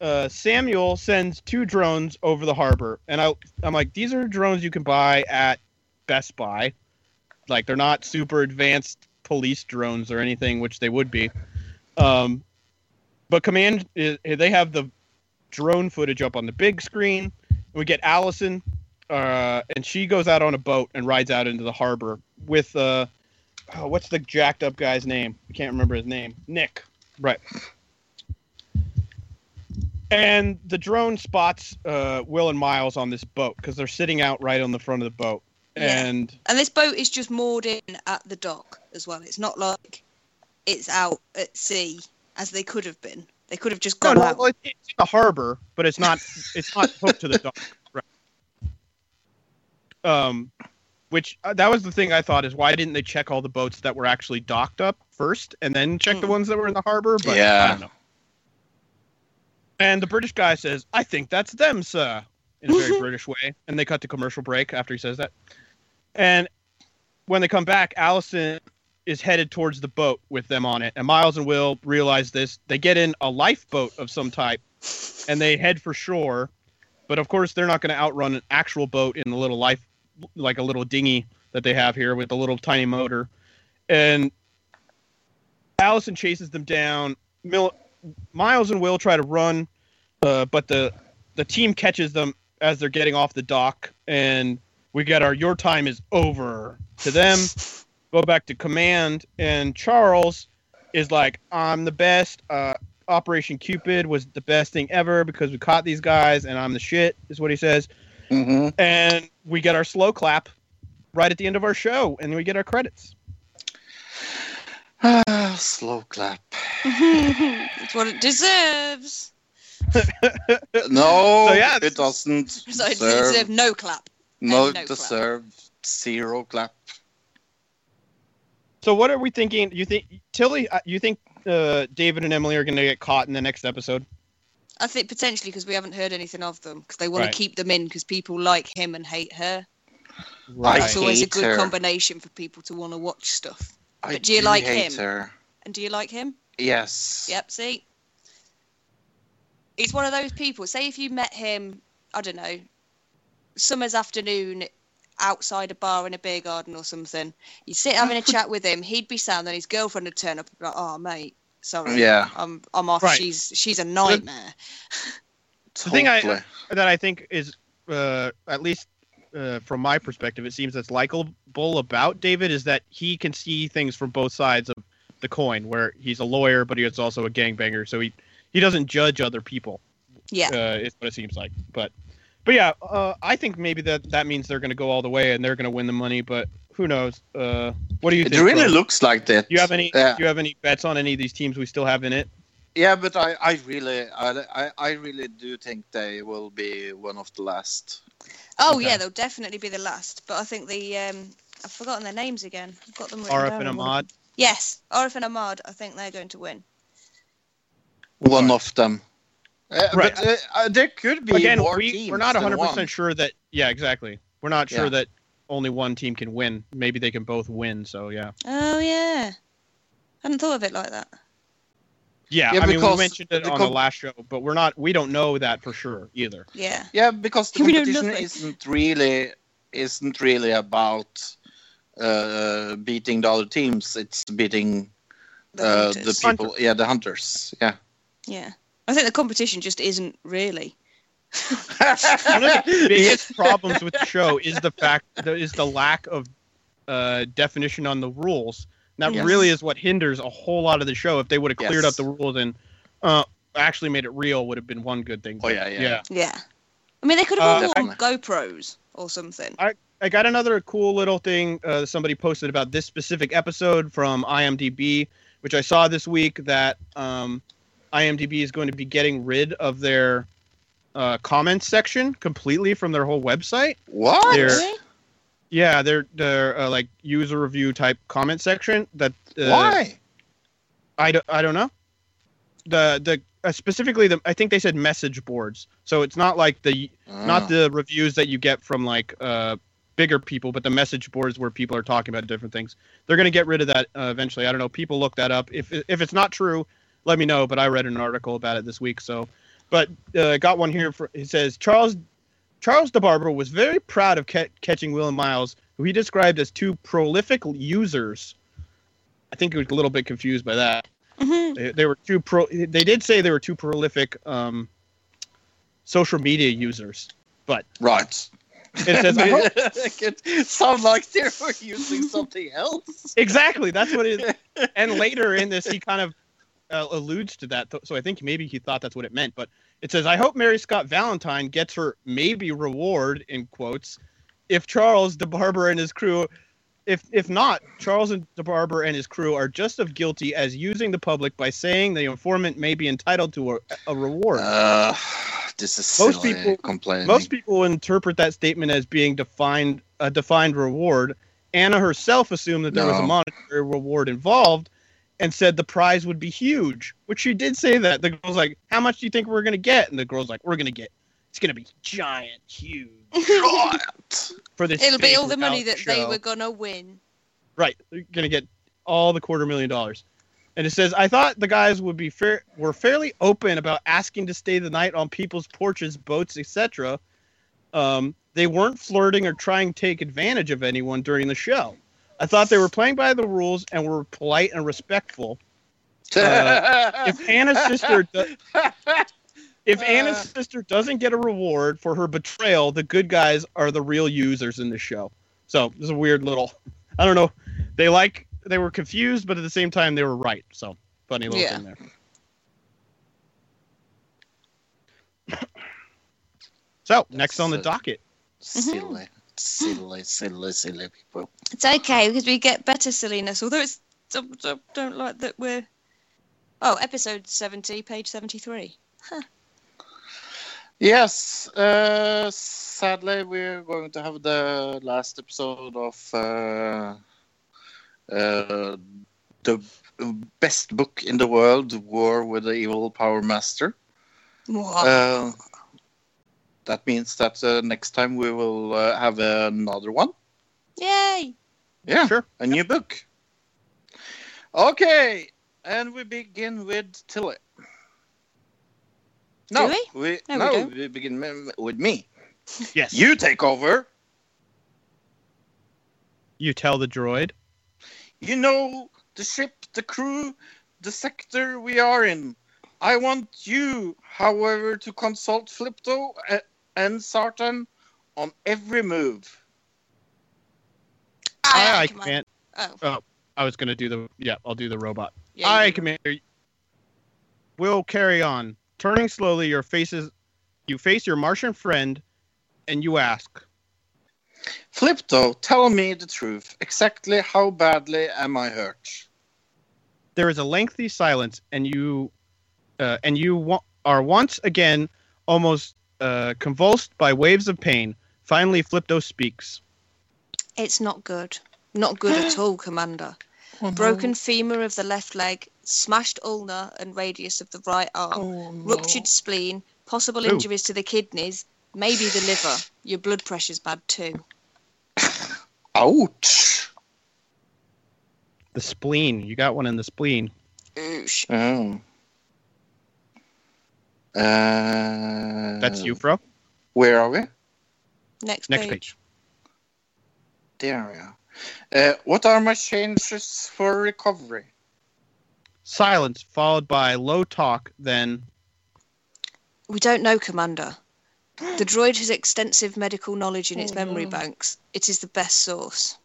Speaker 2: uh, Samuel sends two drones over the harbor, and I, I'm like, these are drones you can buy at Best Buy. Like they're not super advanced police drones or anything, which they would be. Um, but command, is, they have the drone footage up on the big screen. We get Allison, uh, and she goes out on a boat and rides out into the harbor with uh, oh, what's the jacked up guy's name? I can't remember his name. Nick. Right. And the drone spots uh, Will and Miles on this boat because they're sitting out right on the front of the boat.
Speaker 3: Yeah.
Speaker 2: And
Speaker 3: And this boat is just moored in at the dock as well. It's not like it's out at sea as they could have been. They could have just gone
Speaker 2: no,
Speaker 3: out.
Speaker 2: well, it's in the harbor, but it's not. It's not hooked to the dock. Right. Um, which uh, that was the thing I thought is why didn't they check all the boats that were actually docked up first and then check the
Speaker 3: Mm.
Speaker 2: ones that were in the harbor? But I
Speaker 1: Yeah.
Speaker 2: don't know. And the British guy says, "I think that's them, sir," in a very British way, and they cut to commercial break after he says that. And when they come back, Allison is headed towards the boat with them on it, and Miles and Will realize this. They get in a lifeboat of some type, and they head for shore. But of course, they're not going to outrun an actual boat in the little life, like a little dinghy that they have here with a little tiny motor. And Allison chases them down. Mil- Miles and Will try to run, uh, but the the team catches them as they're getting off the dock, and we get our "Your time is over" to them. Go back to command, and Charles is like, "I'm the best. Uh, Operation Cupid was the best thing ever because we caught these guys, and I'm the shit." Is what he says,
Speaker 1: Mhm.
Speaker 2: and we get our slow clap right at the end of our show, and we get our credits.
Speaker 1: Ah, slow clap.
Speaker 3: it's what it deserves.
Speaker 1: No,
Speaker 2: So, yeah,
Speaker 1: it doesn't
Speaker 3: So it
Speaker 1: deserve.
Speaker 3: deserves no clap.
Speaker 1: no,
Speaker 3: no clap.
Speaker 1: deserve zero clap.
Speaker 2: So what are we thinking? You think Tilly? uh, You think uh, David and Emily are going to get caught in the next episode?
Speaker 3: I think potentially because we haven't heard anything of them because they want
Speaker 2: Right.
Speaker 3: to keep them in because people like him and hate her.
Speaker 1: Right, I
Speaker 3: It's always a good
Speaker 1: her.
Speaker 3: combination for people to want to watch stuff.
Speaker 1: I
Speaker 3: But do you like
Speaker 1: hate
Speaker 3: him?
Speaker 1: Her.
Speaker 3: And do you like him?
Speaker 1: Yes.
Speaker 3: Yep, see? He's one of those people. Say if you met him, I don't know, summer's afternoon outside a bar in a beer garden or something. You'd sit having a chat with him, he'd be sound, then his girlfriend would turn up and be like, Oh mate, sorry.
Speaker 1: Yeah.
Speaker 3: I'm I'm off.
Speaker 2: Right.
Speaker 3: She's she's a nightmare.
Speaker 2: So, the thing I- That I think is, uh, at least uh, from my perspective, it seems that's likable about David is that he can see things from both sides of the coin. Where he's a lawyer, but he's also a gangbanger, so he he doesn't judge other people.
Speaker 3: Yeah.
Speaker 2: uh, is what it seems like. But but yeah, uh, I think maybe that that means they're going to go all the way and they're going to win the money. But who knows? Uh, what do you
Speaker 1: It
Speaker 2: think?
Speaker 1: really
Speaker 2: Bro?
Speaker 1: looks like that.
Speaker 2: Do you have any?
Speaker 1: Yeah.
Speaker 2: Do you have any bets on any of these teams we still have in it?
Speaker 1: Yeah, but I, I really, I, I, I really do think they will be one of the last.
Speaker 3: Oh
Speaker 2: Okay.
Speaker 3: yeah, they'll definitely be the last. But I think the um I've forgotten their names again. I've got them written
Speaker 2: Arif
Speaker 3: down
Speaker 2: and
Speaker 3: on one of
Speaker 2: Ahmad.
Speaker 3: Yes, Arif and Ahmad. I think they're going to win.
Speaker 1: One of them. Uh,
Speaker 2: Right.
Speaker 1: But uh, uh, there could be
Speaker 2: Again,
Speaker 1: more
Speaker 2: we,
Speaker 1: teams
Speaker 2: we're not
Speaker 1: than
Speaker 2: 100
Speaker 1: one.
Speaker 2: percent sure that. Yeah, exactly. We're not sure
Speaker 1: Yeah.
Speaker 2: that only one team can win. Maybe they can both win. So yeah.
Speaker 3: Oh yeah, hadn't thought of it like that.
Speaker 2: Yeah,
Speaker 1: Yeah,
Speaker 2: I mean we mentioned it
Speaker 1: the
Speaker 2: on
Speaker 1: com-
Speaker 2: the last show, but we're not. We don't know that for sure either.
Speaker 3: Yeah.
Speaker 1: Yeah, because the competition isn't really isn't really about uh, beating the other teams. It's beating
Speaker 3: The
Speaker 1: uh, the
Speaker 3: hunters.
Speaker 1: people. Yeah, the hunters. Yeah.
Speaker 3: Yeah. I think the competition just isn't really.
Speaker 2: One of the biggest problems with the show is the fact that is the lack of uh, definition on the rules. And that
Speaker 3: Yes.
Speaker 2: really is what hinders a whole lot of the show. If they would have cleared
Speaker 1: Yes.
Speaker 2: up the rules and uh, actually made it real would have been one good thing.
Speaker 1: Oh, yeah, yeah.
Speaker 2: yeah.
Speaker 3: Yeah. I mean, they could have
Speaker 2: Uh,
Speaker 3: all worn GoPros or something.
Speaker 2: I got another cool little thing uh, somebody posted about this specific episode from IMDb, which I saw this week that um, IMDb is going to be getting rid of their uh, comments section completely from their whole website.
Speaker 1: What?
Speaker 2: They're- Yeah, their their uh, like user review type comment section. That uh,
Speaker 1: Why?
Speaker 2: I don't, I don't know. The the uh, specifically the I think they said message boards. So it's not like the not
Speaker 1: Oh.
Speaker 2: the reviews that you get from like uh bigger people, but the message boards where people are talking about different things. They're going to get rid of that uh, eventually. I don't know. People look that up. If if it's not true, let me know. But I read an article about it this week. So, but uh, got one here. For, it says Charles Charles DeBarber was very proud of ca- catching Will and Miles, who he described as two prolific users. I think he was a little bit confused by that.
Speaker 3: Mhm.
Speaker 2: They, they were two pro. They did say they were two prolific um, social media users.
Speaker 1: But right.
Speaker 2: It says, I
Speaker 1: it could sound like they were using something else.
Speaker 2: exactly. That's what it is. And later in this, he kind of uh, alludes to that. So I think maybe he thought that's what it meant. But it says, I hope Mary Scott Valentine gets her maybe reward in quotes if Charles DeBarber and his crew. If, if not, Charles and DeBarber and his crew are just as guilty as using the public by saying the informant may be entitled to a, a reward.
Speaker 1: Uh, this is
Speaker 2: Most people-
Speaker 1: complaining.
Speaker 2: Most people interpret that statement as being defined a defined reward. Anna herself assumed that there was a monetary reward involved and said the prize would be huge, which she did say that. The girl's like, How much do you think we're gonna get? And the girl's like, We're gonna get it's gonna be giant, huge
Speaker 1: God.
Speaker 2: for this.
Speaker 3: It'll be all the money
Speaker 2: reality
Speaker 3: that they were gonna win.
Speaker 2: Right. They're gonna get all the quarter million dollars. And it says, I thought the guys would be fair were fairly open about asking to stay the night on people's porches, boats, etc. Um, they weren't flirting or trying to take advantage of anyone during the show. I thought they were playing by the rules and were polite and respectful. Uh, If Anna's sister do- if Anna's sister doesn't get a reward for her betrayal, the good guys are the real users in the show. So this is a weird little I don't know. They like they were confused, but at the same time they were right. So funny little
Speaker 3: Yeah.
Speaker 2: thing there. so next on the docket.
Speaker 1: silly, silly, silly, silly people.
Speaker 3: It's okay because we get better silliness. Although it's don't, don't, don't like that we're. Oh, episode seventy, page seventy-three.
Speaker 1: Yes, uh, sadly, we're going to have the last episode of uh, uh, the best book in the world, War with the Evil Power Master. Uh, that means that uh, next time we will uh, have another one.
Speaker 3: Yay!
Speaker 1: Yeah,
Speaker 2: Sure.
Speaker 1: a new book. Okay, and we begin with Tilly. No,
Speaker 3: Do
Speaker 1: we?
Speaker 3: No, we
Speaker 1: no,
Speaker 3: don't.
Speaker 1: we begin with me.
Speaker 2: Yes.
Speaker 1: You take over.
Speaker 2: You tell the droid.
Speaker 1: You know the ship, the crew, the sector we are in. I want you, however, to consult Flipto a- and Sartan on every move.
Speaker 2: Aye, aye,
Speaker 3: come on.
Speaker 2: command.
Speaker 3: Oh,
Speaker 2: I was gonna do the yeah. I'll do the robot.
Speaker 3: yeah.
Speaker 2: Aye,
Speaker 3: you-
Speaker 2: Commander. We'll carry on. Turning slowly, your faces, you face your Martian friend, and you ask,
Speaker 1: Flipto, tell me the truth. Exactly how badly am I hurt?
Speaker 2: There is a lengthy silence, and you, uh, and you wa- are once again almost uh, convulsed by waves of pain. Finally, Flipto speaks.
Speaker 3: It's not good. Not good at all, Commander.
Speaker 1: Oh,
Speaker 3: Broken femur of the left leg, smashed ulna and radius of the right arm,
Speaker 1: Oh, no.
Speaker 3: ruptured spleen, possible
Speaker 2: Ooh.
Speaker 3: injuries to the kidneys, maybe the liver. Your blood pressure's bad too.
Speaker 1: Ouch.
Speaker 2: The spleen. You got one in the spleen.
Speaker 3: Oosh.
Speaker 1: Oh. Uh,
Speaker 2: That's you, Fro.
Speaker 1: Where are we?
Speaker 3: Next,
Speaker 2: Next
Speaker 3: page.
Speaker 2: page.
Speaker 1: There we are. Uh, what are my chances for recovery?
Speaker 2: Silence followed by low talk. Then
Speaker 3: We don't know, Commander. The droid has extensive medical knowledge in its memory banks. It is the best source.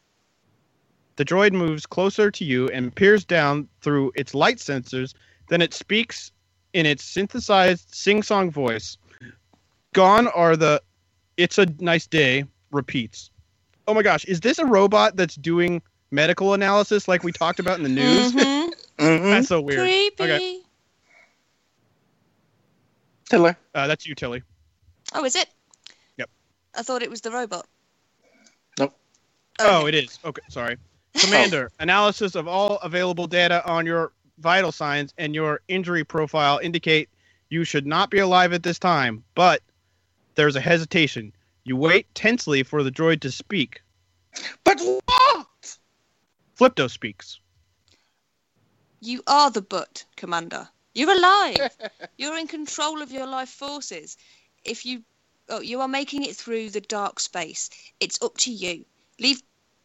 Speaker 2: The droid moves closer to you and peers down through its light sensors. Then it speaks in its synthesized sing-song voice. Gone are the "It's a nice day" repeats. Oh my gosh, is this a robot that's doing medical analysis like we talked about in the news?
Speaker 3: Mhm.
Speaker 1: Mhm.
Speaker 2: That's so weird.
Speaker 3: Creepy.
Speaker 2: Okay.
Speaker 1: Tilly.
Speaker 2: Uh, that's you, Tilly.
Speaker 3: Oh, is it?
Speaker 2: Yep.
Speaker 3: I thought it was the robot.
Speaker 1: Nope.
Speaker 2: Oh, it is. Okay, sorry. Commander, analysis of all available data on your vital signs and your injury profile indicate you should not be alive at this time, but there's a hesitation. You wait tensely for the droid to speak.
Speaker 1: But what?
Speaker 2: Flipto speaks.
Speaker 3: You are the butt, Commander. You're alive. You're in control of your life forces. If you, oh, you are making it through the dark space. It's up to you. Leave,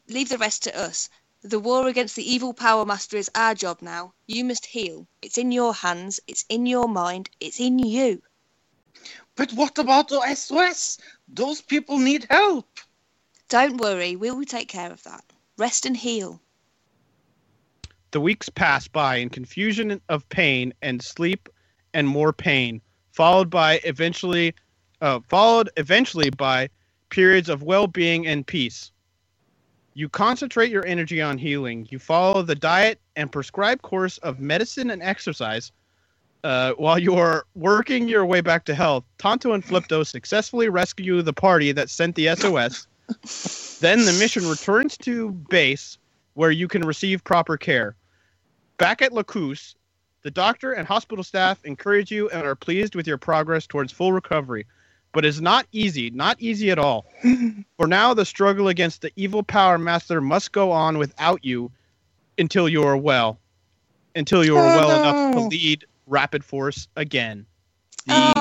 Speaker 3: leave the rest to us. The war against the evil power master is our job now. You must heal. It's in your hands. It's in your mind. It's in you.
Speaker 1: But what about the SOS? Those people need help.
Speaker 3: Don't worry. We will take care of that. Rest and heal.
Speaker 2: The weeks pass by in confusion of pain and sleep and more pain, followed by eventually uh, followed eventually by periods of well-being and peace. You concentrate your energy on healing. You follow the diet and prescribed course of medicine and exercise. Uh, while you are working your way back to health, Tonto and Flipto successfully rescue the party that sent the SOS. then the mission returns to base where you can receive proper care. Back at Lacus, the doctor and hospital staff encourage you and are pleased with your progress towards full recovery. But it's not easy, not easy at all. For now, the struggle against the evil power master must go on without you until you are well. Until you are
Speaker 1: Oh,
Speaker 2: well enough to lead Rapid Force again. The
Speaker 3: Oh,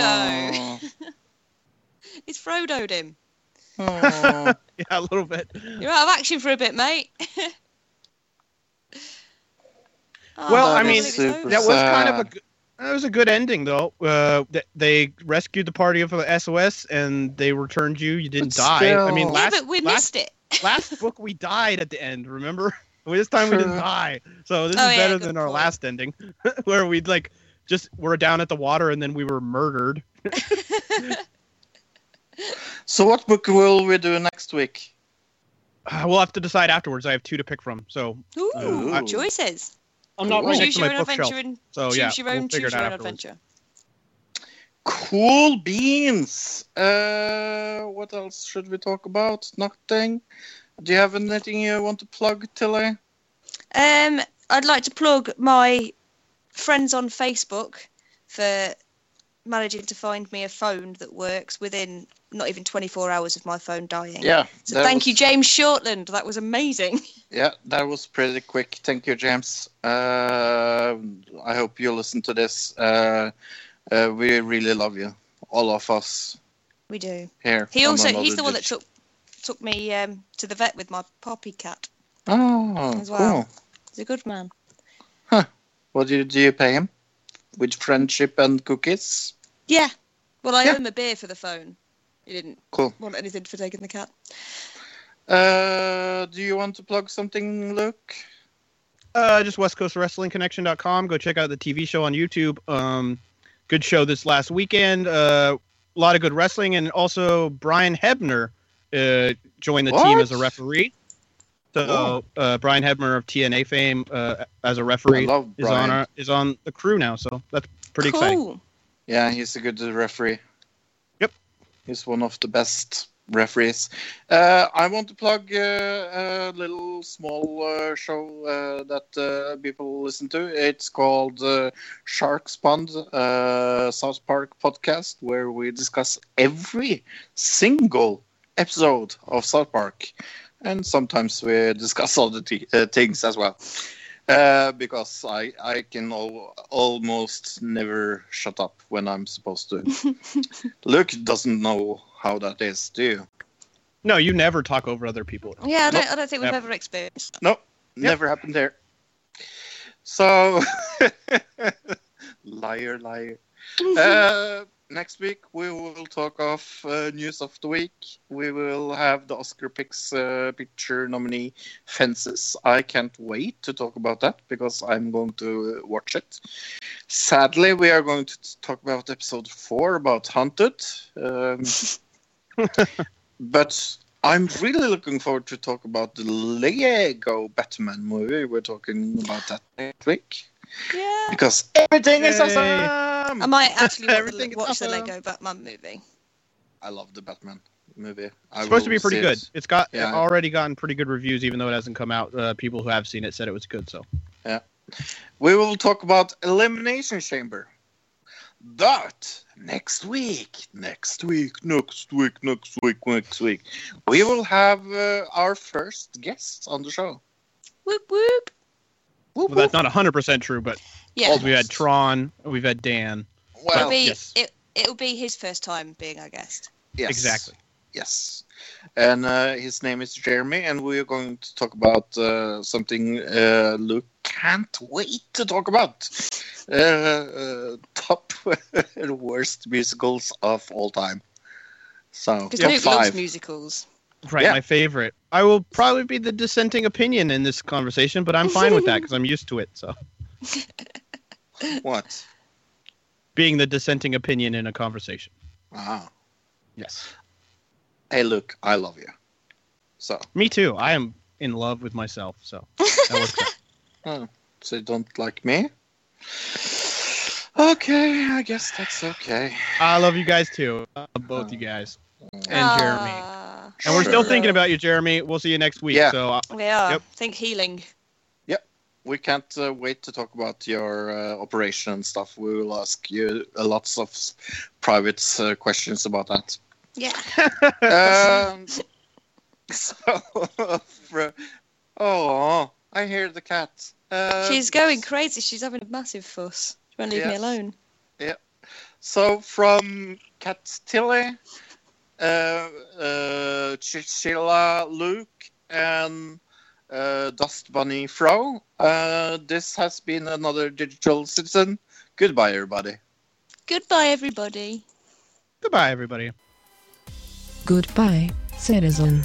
Speaker 1: Oh.
Speaker 3: Frodo. it's Frodo'd him.
Speaker 1: Oh.
Speaker 2: Yeah, a little bit.
Speaker 3: You're out of action for a bit, mate. Oh,
Speaker 2: Well, I mean, That was kind of a good, that was a good ending though. Uh, th- they rescued the party of the SOS and they returned you. You didn't
Speaker 1: But
Speaker 2: die. I mean,
Speaker 1: still-
Speaker 3: yeah,
Speaker 2: last
Speaker 3: but we
Speaker 2: last,
Speaker 3: missed it.
Speaker 2: last book we died at the end. Remember? Well, This time we didn't die. So this
Speaker 3: Oh,
Speaker 2: is
Speaker 3: yeah,
Speaker 2: better
Speaker 3: good
Speaker 2: than our
Speaker 3: point.
Speaker 2: last ending, where we'd like just were down at the water and then we were murdered.
Speaker 1: So what book will we do next week?
Speaker 2: Uh, we'll have to decide afterwards. I have two to pick from. So
Speaker 3: Ooh,
Speaker 1: Ooh.
Speaker 3: choices.
Speaker 2: I'm not
Speaker 1: Cool.
Speaker 2: right next
Speaker 3: Choose
Speaker 2: to
Speaker 3: your
Speaker 2: my
Speaker 3: own
Speaker 2: bookshelf.
Speaker 3: adventure and
Speaker 2: So
Speaker 3: choose
Speaker 2: yeah,
Speaker 3: your
Speaker 2: we'll
Speaker 3: own,
Speaker 2: figure
Speaker 3: choose
Speaker 2: it out
Speaker 3: own
Speaker 2: afterwards.
Speaker 3: adventure.
Speaker 1: Cool beans. Uh, what else should we talk about? Nothing. Do you have anything you want to plug, Tilly?
Speaker 3: Um, I'd like to plug my friends on Facebook for managing to find me a phone that works within not even 24 hours of my phone dying.
Speaker 1: Yeah.
Speaker 3: So thank
Speaker 1: was-
Speaker 3: you, James Shortland. That was amazing.
Speaker 1: Yeah, that was pretty quick. Thank you, James. Uh, I hope you listen to this. Uh, uh, we really love you, all of us
Speaker 3: We do.
Speaker 1: here.
Speaker 3: He also he's the one that took took me um, to the vet with my poppy cat.
Speaker 1: Oh,
Speaker 3: as well.
Speaker 1: cool.
Speaker 3: He's a good man. Huh.
Speaker 1: What do you, do you pay him? With friendship and cookies?
Speaker 3: Yeah. Well, I
Speaker 1: Yeah.
Speaker 3: owe him a beer for the phone. He didn't
Speaker 1: Cool.
Speaker 3: want anything for taking the cat.
Speaker 1: Uh, do you want to plug something, Luke?
Speaker 2: Uh, just westcoastwrestlingconnection.com. Go check out the TV show on YouTube. Um, good show this last weekend. Uh, a lot of good wrestling, and also Brian Hebner uh, joined the team as a referee. So uh, Brian Hebner of TNA fame uh, as a referee
Speaker 1: I
Speaker 2: is on our, is on the crew now. So that's pretty
Speaker 3: cool.
Speaker 2: exciting.
Speaker 1: Yeah, he's a good referee.
Speaker 2: Yep.
Speaker 1: He's one of the best referees. Uh, I want to plug uh, a little small uh, show uh, that uh, people listen to. It's called uh, Sharks Pond uh, South Park podcast, where we discuss every single episode of South Park. And sometimes we discuss other t- uh, things as well. Uh, because I, I can al- almost never shut up when I'm supposed to. Luke doesn't know how that is, do you?
Speaker 2: No, you never talk over other people.
Speaker 3: Yeah, I don't,
Speaker 1: Nope.
Speaker 3: I don't think we've
Speaker 2: Never.
Speaker 3: ever experienced.
Speaker 1: No, never happened there. So, liar, liar. uh, next week we will talk of uh, news of the week. We will have the Oscar Picks uh, picture nominee Fences. I can't wait to talk about that because I'm going to uh, watch it. Sadly, we are going to talk about episode four about Haunted. Um, but I'm really looking forward to talk about the Lego Batman movie. We're talking about that next week
Speaker 3: Yeah.
Speaker 1: because everything is
Speaker 2: Yay.
Speaker 3: I might actually watch,
Speaker 2: Everything
Speaker 3: the, watch the. Lego Batman movie.
Speaker 1: I love the Batman movie. I
Speaker 2: It's supposed to be pretty good.
Speaker 1: it.
Speaker 2: It's got
Speaker 1: Yeah.
Speaker 2: already gotten pretty good reviews, even though it hasn't come out. Uh, people who have seen it said it was good. So yeah,
Speaker 1: We will talk about Elimination Chamber. But next week, next week, next week, next week, next week, we will have uh, our first guest on the show.
Speaker 3: Whoop whoop.
Speaker 1: Whoop,
Speaker 2: well, that's
Speaker 1: whoop.
Speaker 2: not hundred percent true, but
Speaker 3: Yeah.
Speaker 2: we had Tron, we've had Dan.
Speaker 3: it'll
Speaker 1: well,
Speaker 3: be
Speaker 2: yes.
Speaker 3: it, it'll be his first time being our guest.
Speaker 1: yes,
Speaker 2: Exactly.
Speaker 1: Yes, and uh, his name is Jeremy, and we are going to talk about uh, something uh, Luke can't wait to talk about. Uh, uh, top worst musicals of all time. So
Speaker 3: Because
Speaker 1: top
Speaker 3: Luke loves
Speaker 1: five.
Speaker 3: musicals.
Speaker 2: Right,
Speaker 1: Yeah.
Speaker 2: my favorite. I will probably be the dissenting opinion in this conversation, but I'm fine with that because I'm used to it. So
Speaker 1: What?
Speaker 2: being the dissenting opinion in a conversation.
Speaker 1: Ah.
Speaker 2: Yes.
Speaker 1: Hey, Luke, I love you. So,
Speaker 2: Me too. I am in love with myself. So that works
Speaker 1: oh, so you don't like me? Okay, I guess that's okay.
Speaker 2: I love you guys too. I love both you guys and Jeremy.
Speaker 3: Ah,
Speaker 2: And we're still thinking about you, Jeremy. We'll see you next week.
Speaker 1: Yeah.
Speaker 2: So uh,
Speaker 3: We are.
Speaker 2: Yep.
Speaker 3: Think healing.
Speaker 1: We can't uh, wait to talk about your uh, operation and stuff. We will ask you uh, lots of private uh, questions about that.
Speaker 3: Yeah.
Speaker 1: um, so, for, oh, I hear the cat. Uh,
Speaker 3: She's going crazy. She's having a massive fuss. She won't leave me alone. Yeah.
Speaker 1: So from Cat Tilly, uh, uh, Chinchilla Luke, and uh, Dust Bunny Fro, uh, this has been another Digital Citizen. Goodbye, everybody.
Speaker 3: Goodbye, everybody.
Speaker 2: goodbye, everybody.
Speaker 4: Goodbye, citizen.